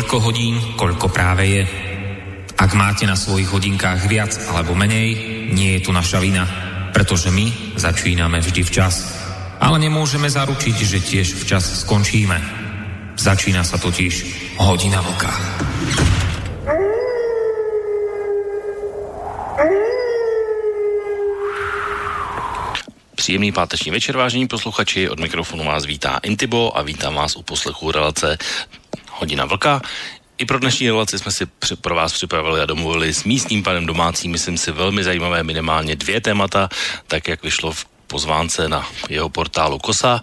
Je toľko hodín, koľko práve je. Ak máte na svojich hodinkách viac alebo menej, nie je tu naša vina, pretože my začíname vždy včas. Ale nemôžeme zaručiť, že tiež včas skončíme. Začína sa totiž hodina vlka. Příjemný páteční večer, vážení posluchači. Od mikrofonu vás vítá Intibo a vítám vás u poslechu relace Hodina vlka. I pro dnešní relaci jsme si pro vás připravili a domluvili s místním panem domácím, myslím si, velmi zajímavé minimálně dvě témata, tak jak vyšlo v pozvánce na jeho portálu KOSA.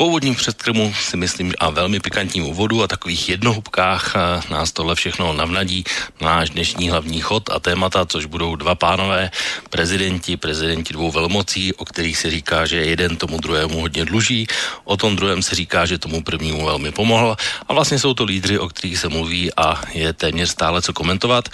Po úvodním předkrmu si myslím a velmi pikantním úvodu a takových jednohubkách nás tohle všechno navnadí náš dnešní hlavní chod a témata, což budou dva pánové prezidenti, prezidenti dvou velmocí, o kterých se říká, že jeden tomu druhému hodně dluží, o tom druhém se říká, že tomu prvnímu velmi pomohl a vlastně jsou to lídři, o kterých se mluví a je téměř stále co komentovat.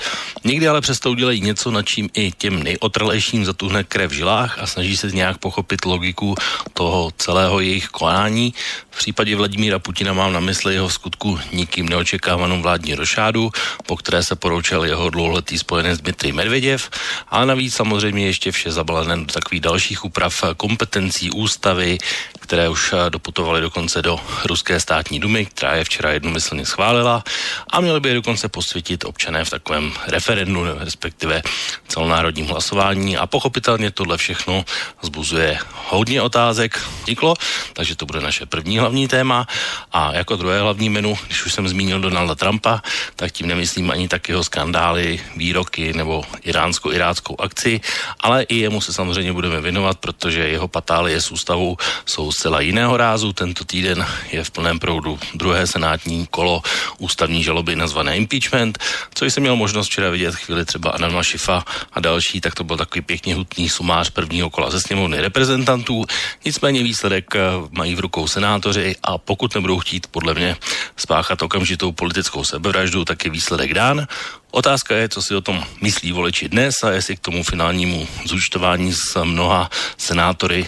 Někdy ale přesto udělají něco, nad čím i těm nejotrlejším zatuhne krev v žilách a snaží se nějak pochopit logiku toho celého jejich konání jednání. V případě Vladimíra Putina mám na mysli jeho skutku nikým neočekávanou vládní rošádu, po které se poroučel jeho dlouholetý spojenec Dmitrij Medvěděv, ale navíc samozřejmě ještě vše zabalené do takových dalších úprav kompetencí ústavy, které už doputovaly dokonce do ruské státní dumy, která je včera jednomyslně schválila a měly by je dokonce posvětit občané v takovém referendu, respektive celonárodním hlasování a pochopitelně tohle všechno zbuzuje hodně otázek. Vzniklo, takže to bude naše první hlavní téma a jako druhé hlavní menu, když už jsem zmínil Donalda Trumpa, tak tím nemyslím ani tak jeho skandály, výroky nebo iránsko-iráckou akci, ale i jemu se samozřejmě budeme věnovat, protože jeho patálie s ústavou jsou zcela jiného rázu. Tento týden je v plném proudu druhé senátní kolo ústavní žaloby nazvané impeachment, co jsem měl možnost včera vidět chvíli třeba Anna Šifa a další, tak to byl takový pěkně hutný sumář prvního kola ze sněmovny reprezentantů. Nicméně výsledek eh, mají v rukou senátoři a pokud nebudou chtít podle mě spáchat okamžitou politickou sebevraždu, tak je výsledek dán. Otázka je, co si o tom myslí voliči dnes a jestli k tomu finálnímu zúčtování s mnoha senátory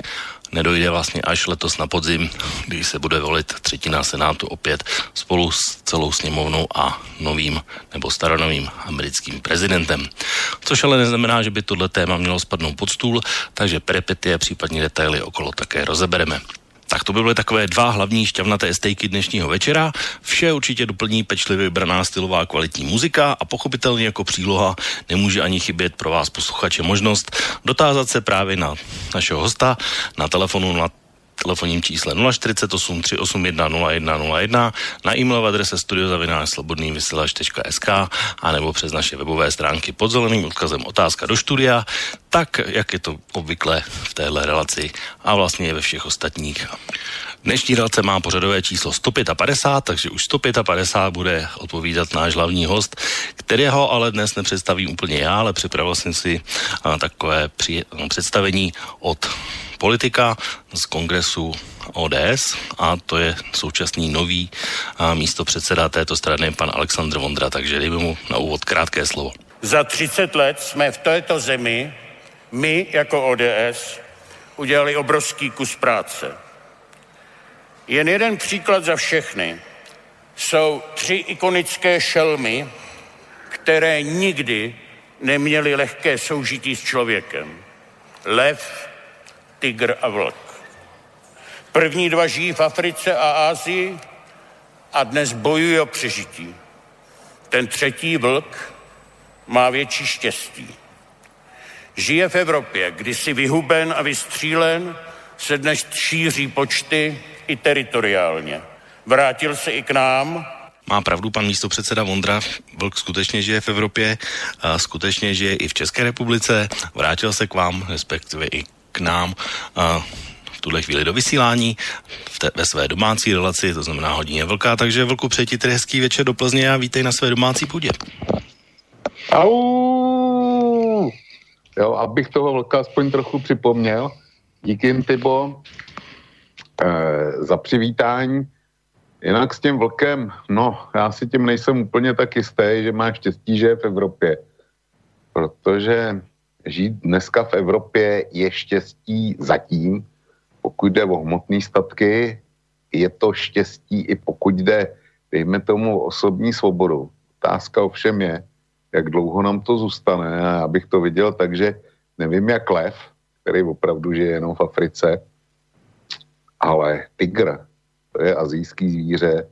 nedojde vlastně až letos na podzim, když se bude volit třetina Senátu opět spolu s celou sněmovnou a novým nebo staronovým americkým prezidentem. Což ale neznamená, že by tohle téma mělo spadnout pod stůl, takže peripetie, případně detaily okolo také rozebereme. Tak to by byly takové dva hlavní šťavnaté stejky dnešního večera. Vše určitě doplní pečlivě vybraná stylová kvalitní muzika a pochopitelně jako příloha nemůže ani chybět pro vás posluchače možnost dotázat se právě na našeho hosta na telefonu na telefonním čísle 048 381 0101, na e-mailové adrese studiozavinářslobodnývysílač.sk a nebo přes naše webové stránky pod zeleným odkazem otázka do studia, tak jak je to obvykle v téhle relaci a vlastně ve všech ostatních. Dnešní relace má pořadové číslo 155, takže už 155 bude odpovídat náš hlavní host, kterého ale dnes nepředstavím úplně já, ale připravil jsem si takové při, představení od politika z kongresu ODS a to je současný nový místo předseda této strany, pan Aleksandr Vondra, takže dejme mu na úvod krátké slovo. Za 30 let jsme v této zemi, my jako ODS, udělali obrovský kus práce. Jen jeden příklad za všechny. Jsou tři ikonické šelmy, které nikdy neměly lehké soužití s člověkem. Lev, tygr a vlk. První dva žijí v Africe a Ázii a dnes bojují o přežití. Ten třetí vlk má větší štěstí. Žije v Evropě, kdysi vyhuben a vystřílen, se dnes šíří počty i teritoriálně. Vrátil se i k nám, má pravdu pan místopředseda Vondra, Vlk skutečně žije v Evropě, a skutečně žije i v České republice, vrátil se k vám, respektive i nám v tuhle chvíli do vysílání v té, ve své domácí relaci, to znamená hodině vlka, takže vlku přeji ti hezký večer do Plzně a vítej na své domácí půdě. Au! Jo, abych toho vlka aspoň trochu připomněl. Díky, Tybo, eh, za přivítání. Jinak s tím vlkem, no, já si tím nejsem úplně tak jistý, že má štěstí, že je v Evropě. Protože žít dneska v Evropě je štěstí zatím, pokud jde o hmotné statky, je to štěstí i pokud jde dejme tomu osobní svobodu. Otázka ovšem je, jak dlouho nám to zůstane. A abych to viděl takže nevím jak lev, který opravdu žije jenom v Africe, ale tygr, to je azijský zvíře,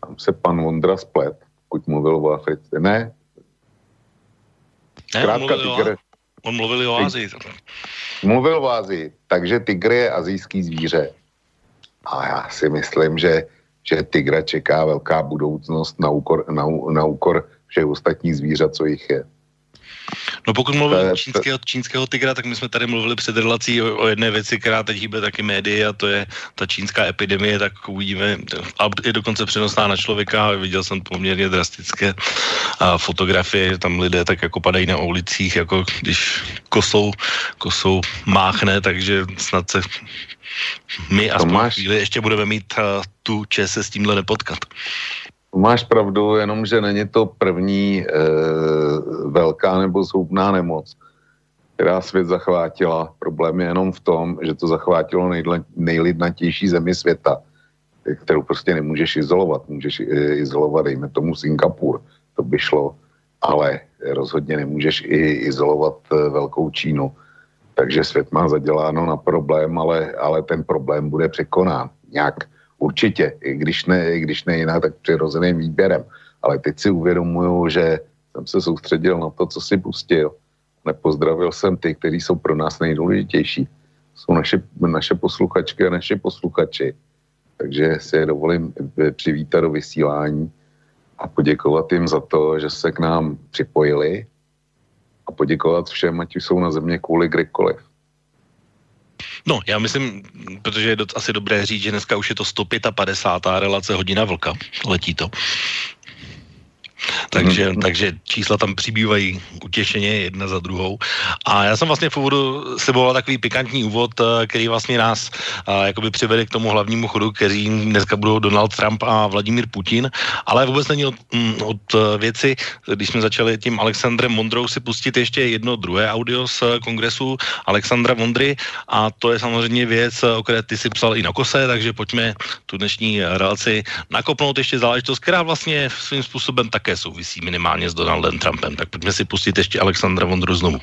tam se pan Vondra splet, pokud mluvil o Africe. Ne, mluvil tygr, on mluvil o Azii. Mluvil o Azii, takže tygr je azijský zvíře. A já si myslím, že, že tygra čeká velká budoucnost na úkor, na, na úkor všech ostatních zvířat, co jich je. No pokud mluvím o čínského, čínského tygra, tak my jsme tady mluvili před relací o, o jedné věci, která teď hýbe taky médii a to je ta čínská epidemie, tak uvidíme, a je dokonce přenosná na člověka, viděl jsem poměrně drastické a fotografie, tam lidé tak jako padají na ulicích, jako když kosou, kosou máchne, takže snad se my aspoň máš... chvíli ještě budeme mít uh, tu čest se s tímhle nepotkat. Máš pravdu, jenom že není to první e, velká nebo zhubná nemoc, která svět zachvátila. Problém je jenom v tom, že to zachvátilo nejle, nejlidnatější zemi světa, kterou prostě nemůžeš izolovat. Můžeš e, izolovat, dejme tomu Singapur, to by šlo, ale rozhodně nemůžeš i izolovat e, velkou Čínu. Takže svět má zaděláno na problém, ale, ale ten problém bude překonán nějak Určitě, i když ne, i když ne jinak, tak přirozeným výběrem. Ale teď si uvědomuju, že jsem se soustředil na to, co si pustil. Nepozdravil jsem ty, kteří jsou pro nás nejdůležitější. Jsou naše, naše posluchačky a naše posluchači. Takže si je dovolím přivítat do vysílání a poděkovat jim za to, že se k nám připojili a poděkovat všem, ať jsou na země kvůli kdekoliv. No, já myslím, protože je asi dobré říct, že dneska už je to 155. relace hodina vlka. Letí to. Takže, mm-hmm. takže čísla tam přibývají utěšeně jedna za druhou. A já jsem vlastně v úvodu sliboval takový pikantní úvod, eh, který vlastně nás uh, jakoby přivede k tomu hlavnímu chodu, který dneska budou Donald Trump a Vladimír Putin, ale vůbec není od, mm, od eh, věci, když jsme začali tím Alexandrem Mondrou si pustit ještě jedno druhé audio z kongresu Alexandra Mondry a to je samozřejmě věc, o které ty si psal i na kose, takže pojďme tu dnešní relaci nakopnout ještě záležitost, která vlastně svým způsobem také souvisí minimálně s Donaldem Trumpem. Tak pojďme si pustit ještě Alexandra Vondru znovu.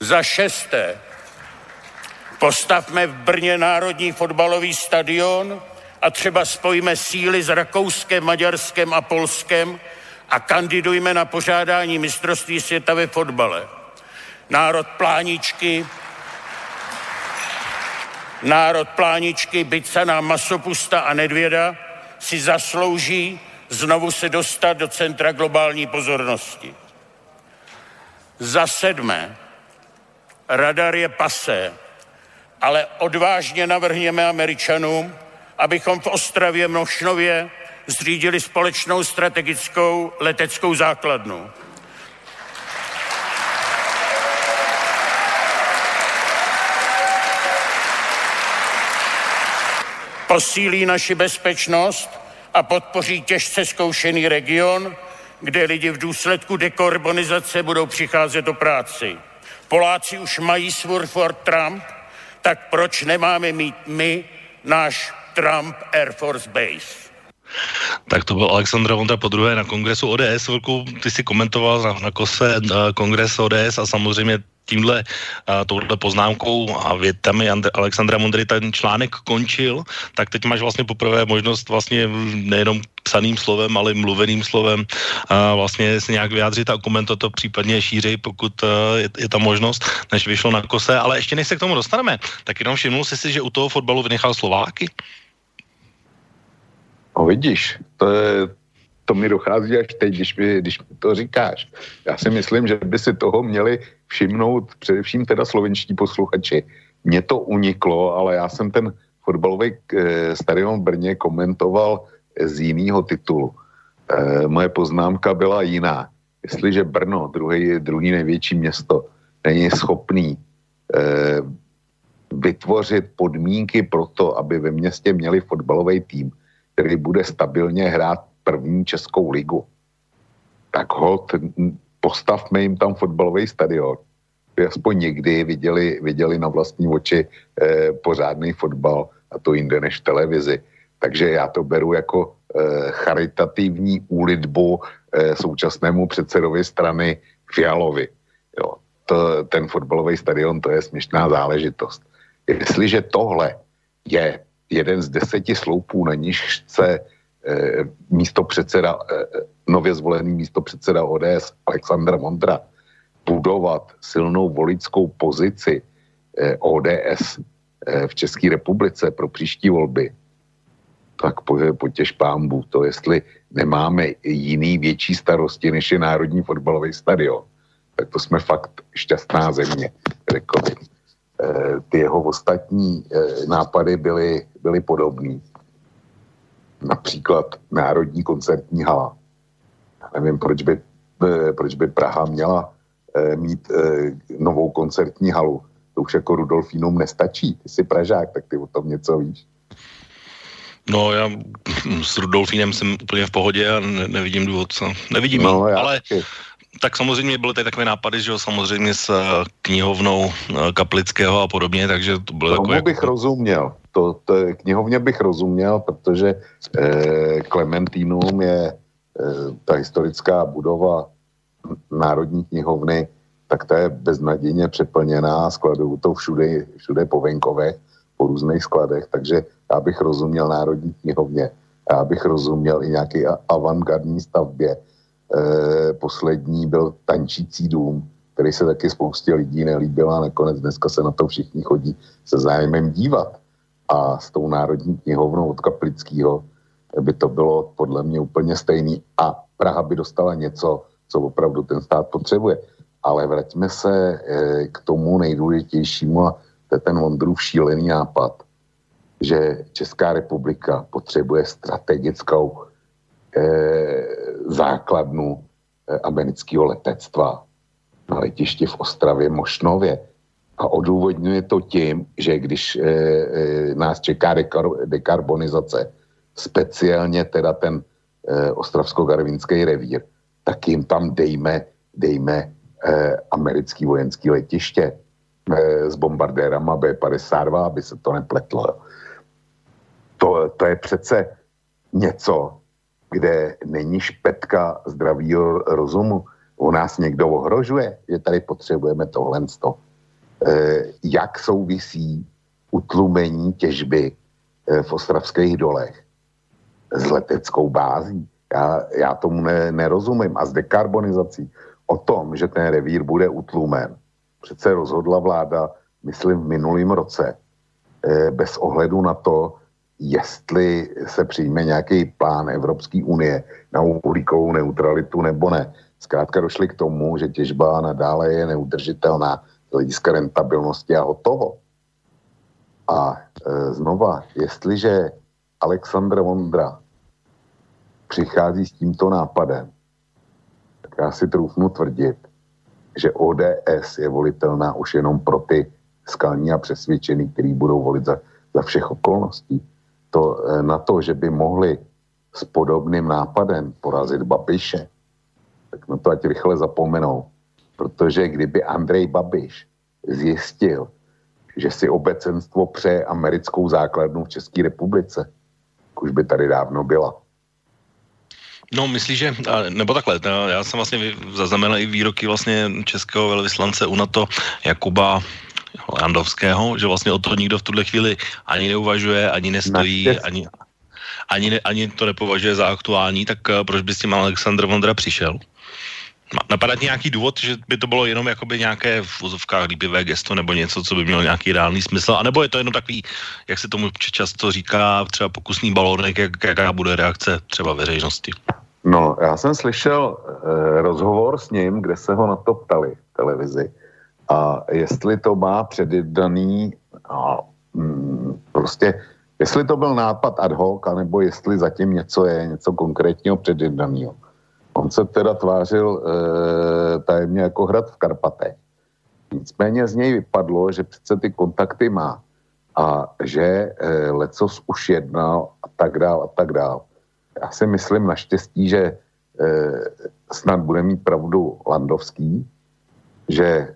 Za šesté, postavme v Brně národní fotbalový stadion a třeba spojíme síly s Rakouskem, Maďarskem a Polskem a kandidujme na pořádání mistrovství světa ve fotbale. Národ pláničky, národ pláničky, bycana, masopusta a nedvěda si zaslouží znovu se dostat do centra globální pozornosti. Za sedmé, radar je pasé, ale odvážně navrhněme Američanům, abychom v Ostravě Mnošnově zřídili společnou strategickou leteckou základnu. Posílí naši bezpečnost a podpoří těžce zkoušený region, kde lidi v důsledku dekarbonizace budou přicházet do práci. Poláci už mají svůj Ford Trump, tak proč nemáme mít my náš Trump Air Force Base? Tak to byl Aleksandr Vondra po druhé na kongresu ODS. Velkou, ty si komentoval na, na kose na kongres ODS a samozřejmě tímhle uh, touhle poznámkou a větami And- Alexandra Mondry ten článek končil, tak teď máš vlastně poprvé možnost vlastně nejenom psaným slovem, ale mluveným slovem uh, vlastně se nějak vyjádřit a komentovat to případně šířej, pokud uh, je, je ta možnost, než vyšlo na kose. Ale ještě než se k tomu dostaneme, tak jenom všimnul jsi si, že u toho fotbalu vynechal Slováky? No vidíš, to je, to mi dochází až teď, když mi, když mi to říkáš. Já si myslím, že by si toho měli všimnout především teda slovenští posluchači. Mně to uniklo, ale já jsem ten fotbalový eh, stadion v Brně komentoval z jiného titulu. E, moje poznámka byla jiná. Jestliže Brno, druhý, druhý největší město, není schopný e, vytvořit podmínky pro to, aby ve městě měli fotbalový tým, který bude stabilně hrát první českou ligu, tak hod postavme jim tam fotbalový stadion, aby aspoň někdy viděli, viděli na vlastní oči eh, pořádný fotbal a to jinde než televizi. Takže já to beru jako charitativní úlitbu současnému předsedovi strany Fialovi. Jo, to, ten fotbalový stadion, to je směšná záležitost. Jestliže tohle je jeden z deseti sloupů, na níž eh, místo předseda, eh, nově zvolený místo předseda ODS Aleksandr Mondra budovat silnou voličskou pozici eh, ODS eh, v České republice pro příští volby, tak potěž pámbu to, jestli nemáme jiný větší starosti, než je Národní fotbalový stadion, tak to jsme fakt šťastná země, řekl bych. Eh, ty jeho ostatní eh, nápady byly, byly podobné. Například Národní koncertní hala. Já nevím, proč by, eh, proč by Praha měla mít novou koncertní halu. To už jako Rudolfínům nestačí. Ty jsi Pražák, tak ty o tom něco víš. No já s Rudolfínem jsem úplně v pohodě a ne, nevidím důvod, co. Nevidím, no, ale taky tak samozřejmě byly tady takové nápady, že jo, samozřejmě s eh, knihovnou eh, Kaplického a podobně, takže to bylo takové... bych jako... rozuměl. To, to, knihovně bych rozuměl, protože eh, je eh, ta historická budova Národní knihovny, tak ta je beznadějně přeplněná, skladují to všude, všude po venkovech, po různých skladech, takže já bych rozuměl Národní knihovně, já bych rozuměl i nějaké avantgardní stavbě, Eh, poslední byl Tančící dům, který se taky spoustě lidí nelíbil a nakonec dneska se na to všichni chodí se zájmem dívat. A s tou národní knihovnou od Kaplického by to bylo podle mě úplně stejný. A Praha by dostala něco, co opravdu ten stát potřebuje. Ale vraťme se eh, k tomu nejdůležitějšímu a to je ten Vondrův šílený nápad, že Česká republika potřebuje strategickou eh, základnu eh, amerického letectva na letišti v Ostravě Mošnově. A odůvodňuje to tím, že když eh, nás čeká dekar- dekarbonizace, speciálně teda ten eh, ostravsko-garvinský revír, tak jim tam dejme, dejme eh, americký vojenský letiště eh, s bombardérama B-52, aby se to nepletlo. To, to je přece něco, kde není špetka zdravého rozumu. U nás někdo ohrožuje, že tady potřebujeme tohle. E, jak souvisí utlumení těžby e, v ostravských dolech s leteckou bází? Já, já tomu ne, nerozumím. A s dekarbonizací o tom, že ten revír bude utlumen, přece rozhodla vláda, myslím, v minulém roce, e, bez ohledu na to, jestli se přijme nějaký plán Evropské unie na uhlíkovou neutralitu nebo ne. Zkrátka došli k tomu, že těžba nadále je neudržitelná hlediska rentabilnosti a hotovo. A e, znova, jestliže Aleksandr Vondra přichází s tímto nápadem, tak já si troufnu tvrdit, že ODS je volitelná už jenom pro ty skalní a přesvědčený, který budou volit za, za všech okolností to, eh, na to, že by mohli s podobným nápadem porazit Babiše, tak na to ať rychle zapomenou. Protože kdyby Andrej Babiš zjistil, že si obecenstvo přeje americkou základnu v České republice, už by tady dávno byla. No, myslíš, že, nebo takhle, já jsem vlastně zaznamenal i výroky vlastně českého velvyslance u NATO Jakuba Landovského, že vlastně o to nikdo v tuhle chvíli ani neuvažuje, ani nestojí, ani, ani, ne, ani to nepovažuje za aktuální, tak uh, proč by s tím Aleksandr Vondra přišel? Napadá nějaký důvod, že by to bylo jenom jakoby nějaké v úzovkách líbivé gesto nebo něco, co by mělo nějaký reálný smysl, anebo je to jenom takový, jak se tomu často říká, třeba pokusný balónek, jak, jaká bude reakce třeba veřejnosti? No, já jsem slyšel eh, rozhovor s ním, kde se ho na to ptali v televizi a jestli to má předjednaný a mm, prostě, jestli to byl nápad ad hoc, anebo jestli zatím něco je, něco konkrétního předjednaného. On se teda tvářil e, tajemně jako hrad v Karpatech. Nicméně z něj vypadlo, že přece ty kontakty má a že e, lecos už jednal a tak dál a tak dál. Já si myslím naštěstí, že e, snad bude mít pravdu Landovský, že e,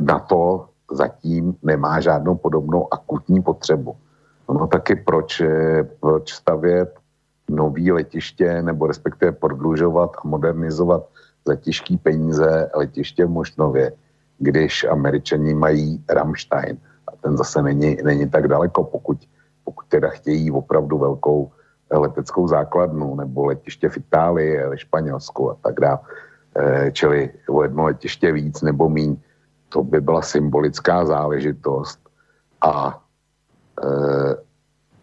na to zatím nemá žádnou podobnou akutní potřebu. No taky proč, proč stavět nový letiště, nebo respektive prodlužovat a modernizovat za peníze letiště v Mošnově, když američani mají Rammstein a ten zase není, není tak daleko, pokud, pokud teda chtějí opravdu velkou leteckou základnu nebo letiště v Itálii, ve Španělsku a tak dále. Čili o jedno letiště víc nebo míň, to by byla symbolická záležitost. A e,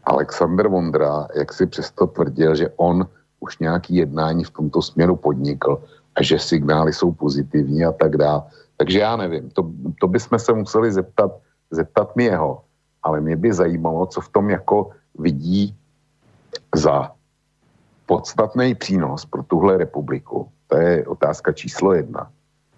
Alexander Vondra, jak si přesto tvrdil, že on už nějaký jednání v tomto směru podnikl a že signály jsou pozitivní a tak dále. Takže já nevím, to, to bychom se museli zeptat, zeptat mi jeho, ale mě by zajímalo, co v tom jako vidí za podstatný přínos pro tuhle republiku. To je otázka číslo jedna.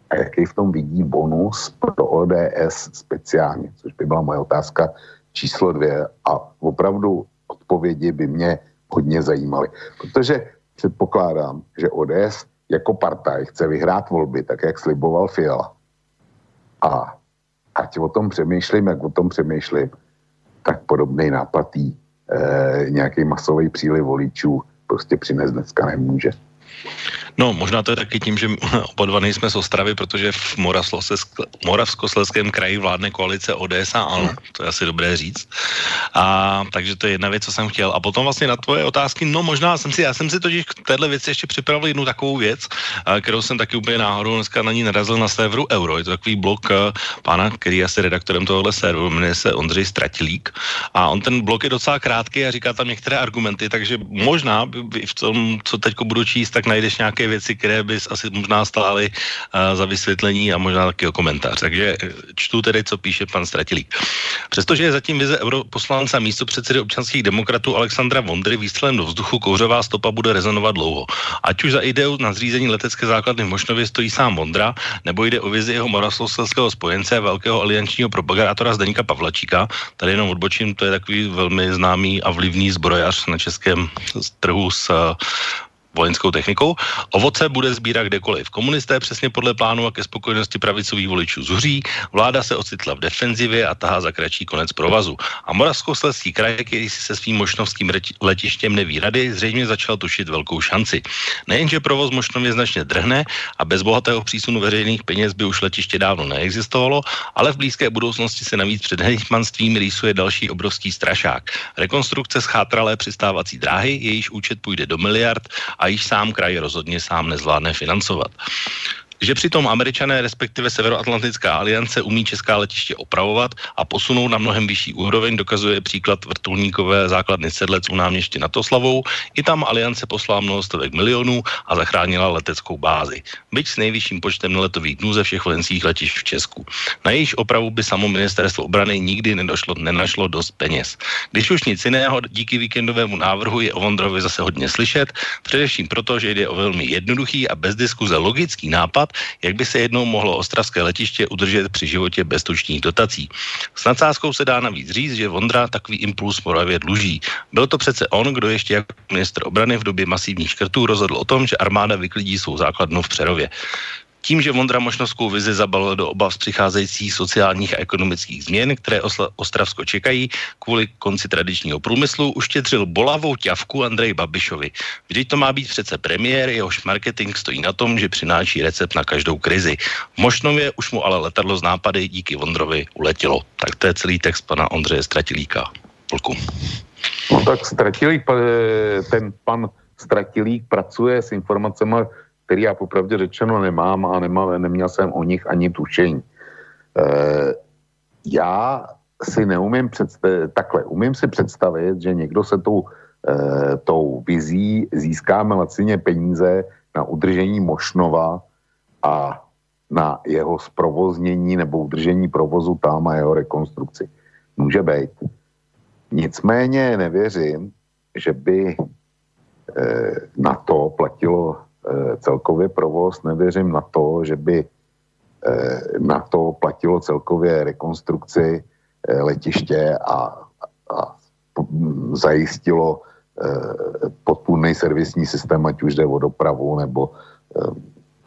A jaký v tom vidí bonus pro ODS speciálně, což by byla moje otázka číslo dvě. A opravdu odpovědi by mě hodně zajímaly. Protože předpokládám, že ODS jako partaj chce vyhrát volby, tak jak sliboval Fiala. A ať o tom přemýšlím, jak o tom přemýšlím, tak podobný náplatý e, nějaký masový příliv voličů prostě přines dneska nemůže. No, možná to je taky tím, že oba dva nejsme z Ostravy, protože v Moravskosleském kraji vládne koalice ODS a ANO, to je asi dobré říct. A takže to je jedna věc, co jsem chtěl. A potom vlastně na tvoje otázky, no možná jsem si, já jsem si totiž k téhle věci ještě připravil jednu takovou věc, kterou jsem taky úplně náhodou dneska na ní narazil na serveru Euro. Je to takový blok pána, který je asi redaktorem tohohle serveru, jmenuje se Ondřej Stratilík. A on ten blok je docela krátký a říká tam některé argumenty, takže možná v tom, co teď budu číst, tak najdeš nějaké věci, které bys asi možná stály uh, za vysvětlení a možná taky o komentář. Takže eh, čtu tedy, co píše pan Stratilík. Přestože je zatím vize europoslance místo předsedy občanských demokratů Alexandra Vondry výstřelem do vzduchu, kouřová stopa bude rezonovat dlouho. Ať už za ideu na zřízení letecké základny v Mošnově stojí sám Vondra, nebo jde o vizi jeho moravskoslezského spojence, velkého aliančního propagátora Zdeníka Pavlačíka. Tady jenom odbočím, to je takový velmi známý a vlivný zbrojař na českém trhu s vojenskou technikou. Ovoce bude sbírat kdekoliv. Komunisté přesně podle plánu a ke spokojenosti pravicových voličů zuří, vláda se ocitla v defenzivě a tahá za kratší konec provazu. A Moravskoslezský kraj, který si se svým mošnovským letištěm neví rady, zřejmě začal tušit velkou šanci. Nejenže provoz Mošnově značně drhne a bez bohatého přísunu veřejných peněz by už letiště dávno neexistovalo, ale v blízké budoucnosti se navíc před hejtmanstvím rýsuje další obrovský strašák. Rekonstrukce schátralé přistávací dráhy, jejíž účet půjde do miliard a již sám kraj rozhodně sám nezvládne financovat že přitom američané, respektive Severoatlantická aliance, umí česká letiště opravovat a posunout na mnohem vyšší úroveň, dokazuje příklad vrtulníkové základny Sedlec u nad Oslavou. I tam aliance poslala mnoho stovek milionů a zachránila leteckou bázi. Byť s nejvyšším počtem letových dnů ze všech vojenských letišť v Česku. Na jejich opravu by samo ministerstvo obrany nikdy nedošlo, nenašlo dost peněz. Když už nic jiného, díky víkendovému návrhu je o Vondrovi zase hodně slyšet, především proto, že jde o velmi jednoduchý a bez diskuze logický nápad, jak by se jednou mohlo ostravské letiště udržet při životě bez tučních dotací. S nadsázkou se dá navíc říct, že Vondra takový impuls Moravě dluží. Byl to přece on, kdo ještě jako ministr obrany v době masivních škrtů rozhodl o tom, že armáda vyklidí svou základnu v Přerově. Tím, že Vondra možnovskou vizi zabalil do obav přicházejících sociálních a ekonomických změn, které Ostravsko čekají kvůli konci tradičního průmyslu, uštědřil bolavou ťavku Andrej Babišovi. Vždyť to má být přece premiér, jehož marketing stojí na tom, že přináší recept na každou krizi. V Mošnově už mu ale letadlo z nápady díky Vondrovi uletělo. Tak to je celý text pana Ondřeje Stratilíka. Vlku. No tak Stratilík, ten pan Stratilík pracuje s informacemi který já popravdě řečeno nemám a nemá, neměl jsem o nich ani tušení. E, já si neumím představit, takhle, umím si představit, že někdo se tou, e, tou vizí získáme lacině peníze na udržení Mošnova a na jeho zprovoznění nebo udržení provozu tam a jeho rekonstrukci. Může být. Nicméně nevěřím, že by e, na to platilo Eh, celkově provoz, nevěřím na to, že by eh, na to platilo celkově rekonstrukci eh, letiště a, a zajistilo podpůrný servisní systém, ať už jde o dopravu nebo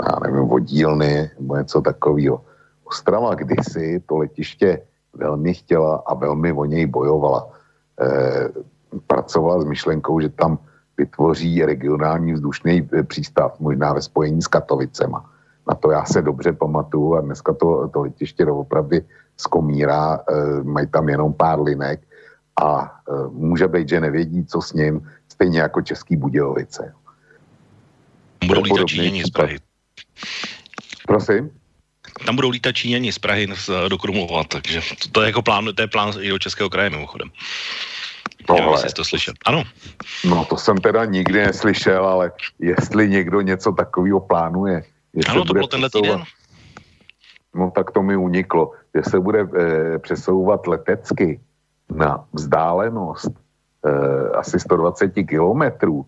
já nevím, o dílny nebo něco takového. Ostrava kdysi to letiště velmi chtěla a velmi o něj bojovala. pracovala s myšlenkou, že tam vytvoří regionální vzdušný přístav, možná ve spojení s Katovicema. Na to já se dobře pamatuju a dneska to, to letiště doopravdy zkomírá, e, mají tam jenom pár linek a e, může být, že nevědí, co s ním, stejně jako Český Budějovice. Budou lítat Číňani z Prahy. Prosím? Tam budou lítat Číňani z Prahy do Krumlova, takže to, to je jako plán, to je plán i do Českého kraje mimochodem. Tohle. Jsi to slyšel. Ano. No to jsem teda nikdy neslyšel, ale jestli někdo něco takového plánuje. Ano, to bylo tenhle týden. No tak to mi uniklo, že se bude e, přesouvat letecky na vzdálenost e, asi 120 kilometrů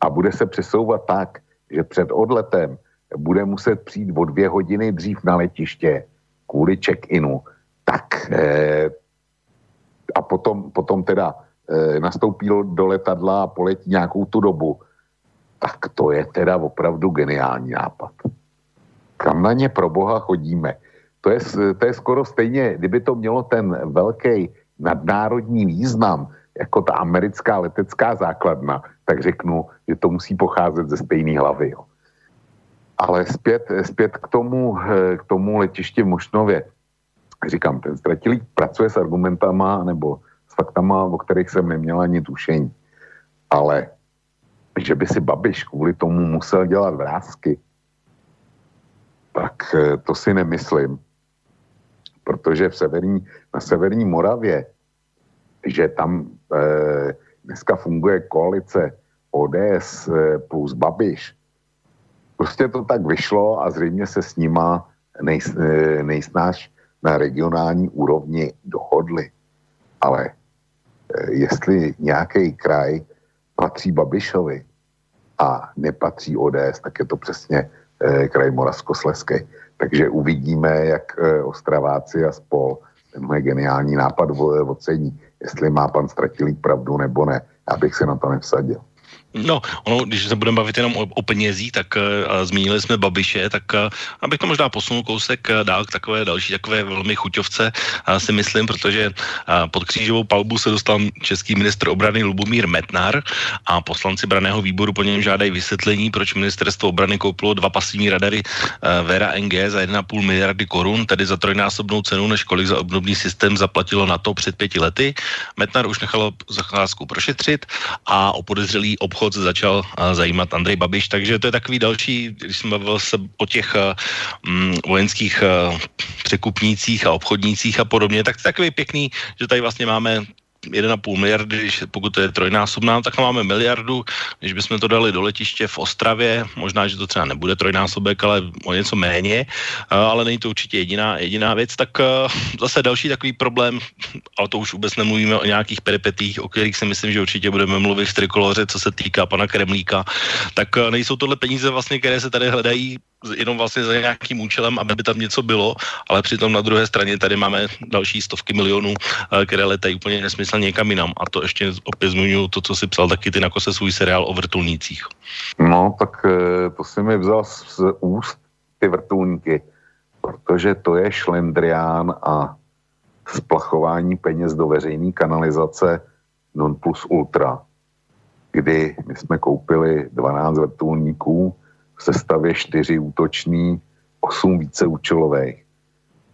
a bude se přesouvat tak, že před odletem bude muset přijít o dvě hodiny dřív na letiště kvůli check-inu, tak e, a potom, potom teda e, nastoupí do letadla a poletí nějakou tu dobu, tak to je teda opravdu geniální nápad. Kam na ně pro boha chodíme? To je, to je skoro stejně, kdyby to mělo ten velký nadnárodní význam, jako ta americká letecká základna, tak řeknu, že to musí pocházet ze stejné hlavy. Jo. Ale zpět, zpět k, tomu, k tomu letišti v Mošnově. Říkám, ten ztratilý pracuje s argumentama nebo faktama, o kterých jsem neměl ani tušení. Ale že by si Babiš kvůli tomu musel dělat vrázky, tak eh, to si nemyslím. Protože v severní, na severní Moravě, že tam e, dneska funguje koalice ODS e, plus Babiš, prostě to tak vyšlo a zřejmě se s nima nejs, nejsnáš na regionální úrovni dohodli. Ale jestli nějaký kraj patří Babišovi a nepatří ODS, tak je to přesně Eh, kraj Moravskosleský. Takže uvidíme, jak eh, Ostraváci a spol tenhle geniální nápad ocení, jestli má pan Stratilík pravdu nebo ne. Já bych se na to nevsadil. No, ono, když se budeme bavit jenom o, o penězích, tak uh, zmínili jsme Babiše, tak uh, abych to možná posunul kousek uh, dál k takové další takové velmi chuťovce, uh, si myslím, protože uh, pod křížovou palbu se dostal český ministr obrany Lubomír Metnar a poslanci braného výboru po něm žádají vysvětlení, proč ministerstvo obrany koupilo dva pasivní radary Vera NG za 1,5 miliardy korun, tedy za trojnásobnou cenu, než kolik za obdobný systém zaplatilo na to před pěti lety. Metnar už nechal zacházku prošetřit a o podezřelý obchod obchod začal zajímat Andrej Babiš, takže to je takový další, když jsem bavil se o těch um, vojenských překupnících a obchodnících a podobně, tak to je takový pěkný, že tady vlastně máme 1,5 miliardy, když, pokud to je trojnásobná, tak máme miliardu, když bychom to dali do letiště v Ostravě, možná, že to třeba nebude trojnásobek, ale o něco méně, ale není to určitě jediná, jediná věc, tak zase další takový problém, ale to už vůbec nemluvíme o nějakých peripetích, o kterých si myslím, že určitě budeme mluvit v trikoloře, co se týká pana Kremlíka, tak nejsou tohle peníze vlastně, které se tady hledají jenom vlastně za nějakým účelem, aby by tam něco bylo, ale přitom na druhé straně tady máme další stovky milionů, eh, které letají úplně nesmyslně někam jinam. A to ještě opět zmiňuji to, co si psal taky ty na kose svůj seriál o vrtulnících. No, tak eh, to si mi vzal z úst ty vrtulníky, protože to je šlendrián a splachování peněz do veřejné kanalizace non plus ultra, kdy my jsme koupili 12 vrtulníků, v sestavě čtyři útoční, osm víceúčelových.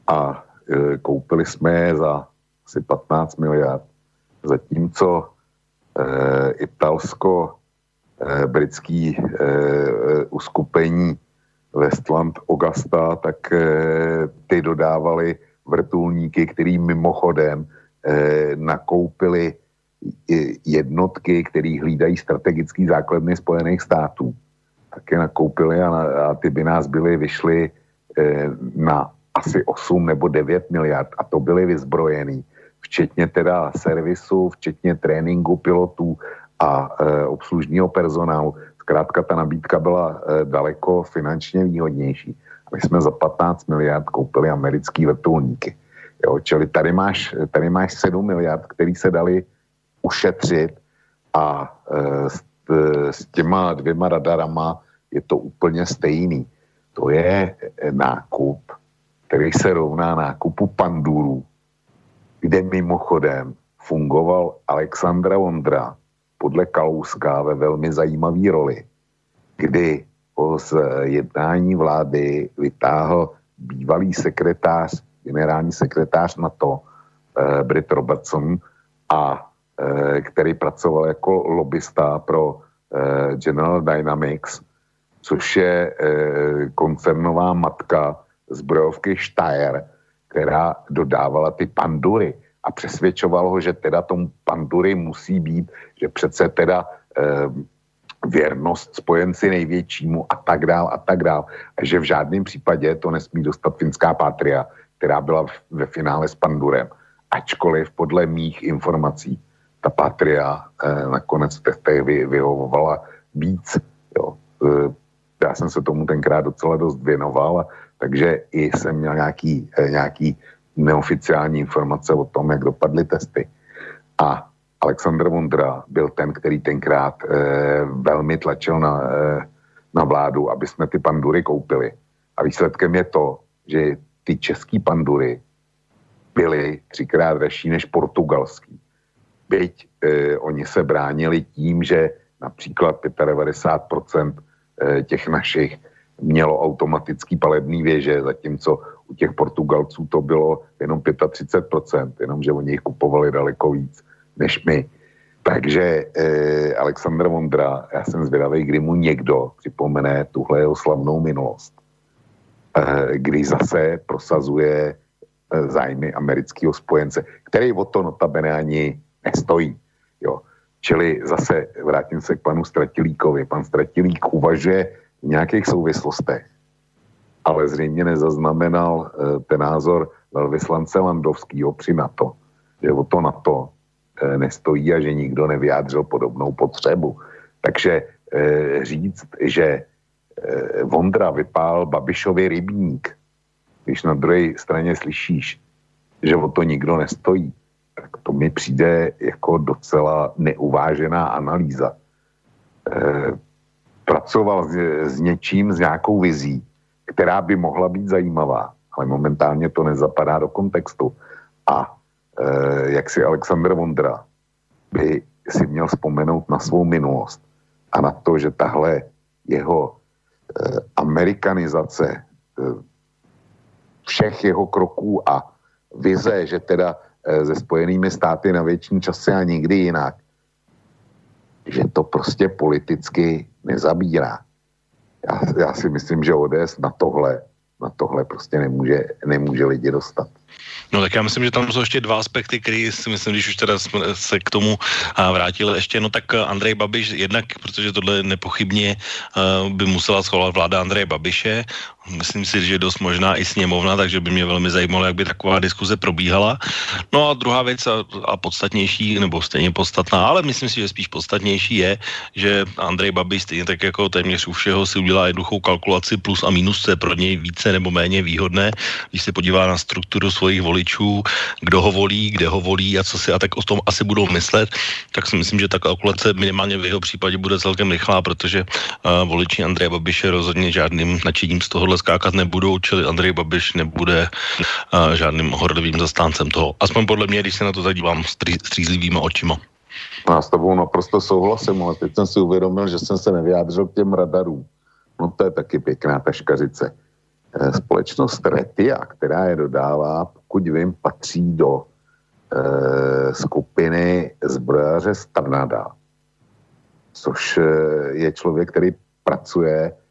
A e, koupili jsme je za asi 15 miliard. Zatímco e, italsko e, britský e, e, uskupení Westland Augusta, tak e, ty dodávali vrtulníky, který mimochodem e, nakoupili jednotky, které hlídají strategické základny Spojených států taky nakoupili a, a ty by nás byly vyšly eh, na asi 8 nebo 9 miliard a to byly vyzbrojený, včetně teda servisu, včetně tréninku pilotů a e, obslužního personálu. Zkrátka ta nabídka byla e, daleko finančně výhodnější. My jsme za 15 miliard koupili americký vrtulníky. Jo, čili tady máš, tady máš 7 miliard, který se dali ušetřit a e, E, s těma dvěma radarama je to úplně stejný. To je e, nákup, který se rovná nákupu pandurů, kde mimochodem fungoval Alexandra Vondra podle Kalouska ve velmi zajímavé roli, kdy z jednání vlády vytáhl bývalý sekretář, generální sekretář NATO, Brit Robertson, a který pracoval jako lobbysta pro eh, General Dynamics, což je eh, koncernová matka zbrojovky Steyr, která dodávala ty pandury a přesvědčoval ho, že teda tomu pandury musí být, že přece teda eh, věrnost spojenci největšímu a tak dál a tak dál. A že v žádném případě to nesmí dostat finská patria, která byla ve finále s Pandurem. Ačkoliv podle mých informací ta patria eh, nakonec v testech vy, vyhovovala víc. Jo. Eh, já jsem se tomu tenkrát docela dost věnoval, takže i jsem měl nějaký, eh, nějaký neoficiální informace o tom, jak dopadly testy. A Aleksandr Vondra byl ten, který tenkrát eh, velmi tlačil na, eh, na vládu, aby jsme ty pandury koupili. A výsledkem je to, že ty český pandury byly třikrát dražší než portugalský. Byť eh, oni se bránili tím, že například 95% eh, těch našich mělo automatický palebný věže, zatímco u těch Portugalců to bylo jenom 35%, jenomže oni jich kupovali daleko víc než my. Takže eh, Aleksandr Vondra, já jsem zvědavý, kdy mu někdo připomene tuhle jeho slavnou minulost, eh, kdy zase prosazuje eh, zájmy amerického spojence, který o to notabene ani nestojí. Jo. Čili zase vrátím se k panu Stratilíkovi. Pan Stratilík uvažuje v nějakých souvislostech, ale zřejmě nezaznamenal eh, ten názor velvyslance Landovského při NATO, že o to NATO Eh, nestojí a že nikdo nevyjádřil podobnou potřebu. Takže eh, říct, že Vondra vypál Babišovi rybník, když na druhé straně slyšíš, že o to nikdo nestojí, tak to mi přijde jako docela neuvážená analýza. pracoval s, s něčím, s nějakou vizí, která by mohla být zajímavá, ale momentálně to nezapadá do kontextu. A Eh, jak si Alexander Vondra by si měl vzpomenout na svou minulost a na to, že tahle jeho eh, amerikanizace všech jeho kroků a vize, že teda se spojenými státy na větší časy a nikdy jinak, že to prostě politicky nezabírá. Já, já si myslím, že ODS na tohle, na tohle prostě nemůže, nemůže lidi dostat. No tak já myslím, že tam jsou ještě dva aspekty, které si myslím, když už teda jsme se k tomu vrátili ještě, no tak Andrej Babiš jednak, protože tohle nepochybně by musela schovat vláda Andreje Babiše, Myslím si, že dost možná i sněmovna, takže by mě velmi zajímalo, jak by taková diskuze probíhala. No a druhá věc a, a podstatnější, nebo stejně podstatná, ale myslím si, že spíš podstatnější je, že Andrej Babiš stejně tak jako téměř u všeho si udělá jednoduchou kalkulaci plus a minus, co je pro něj více nebo méně výhodné, když se podívá na strukturu svojich voličů, kdo ho volí, kde ho volí a co si a tak o tom asi budou myslet, tak si myslím, že ta kalkulace minimálně v jeho případě bude celkem rychlá, protože uh, voliči Andreje Babiše rozhodně žádným nadšením z tohohle skákat nebudou, čili Andrej Babiš nebude uh, žádným horlivým zastáncem toho. Aspoň podle mě, když se na to zadívám stří, střízlivýma očima. Já s tobou naprosto souhlasím, ale teď jsem si uvědomil, že jsem se nevyjádřil k těm radarům. No to je taky pěkná taškařice. Eh, společnost Retia, která je dodává, pokud vím, patří do e, skupiny zbrojaře Strnada, což je člověk, který pracuje Eh,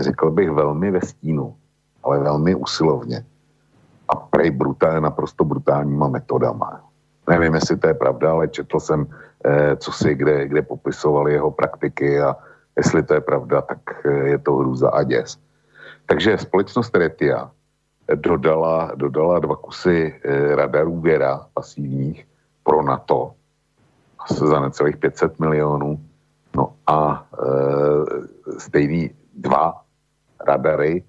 řekl bych, velmi ve stínu, ale velmi usilovně. A prej brutál, naprosto brutálníma metodama. Nevím, jestli to je pravda, ale četl jsem, eh, co si kde, kde popisovali jeho praktiky a jestli to je pravda, tak eh, je to hrůza a děs. Takže společnost Retia dodala, dodala dva kusy radarů Věra pasivních pro NATO za necelých 500 milionů. No a e, stejný, dva radary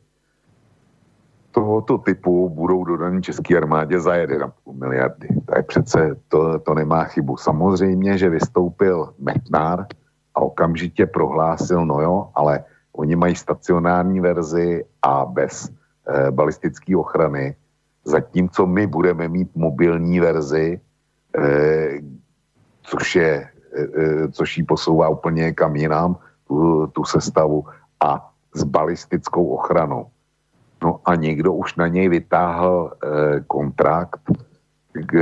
tohoto typu budou dodaný české armádě za 1,5 miliardy. Je přece, to, to nemá chybu. Samozřejmě, že vystoupil Metnár a okamžitě prohlásil, no jo, ale oni mají stacionární verzi a bez e, balistické ochrany, zatímco my budeme mít mobilní verzi, e, což je což ji posouvá úplně kam jinam, tu, tu sestavu a s balistickou ochranou. No a někdo už na něj vytáhl eh, kontrakt, k,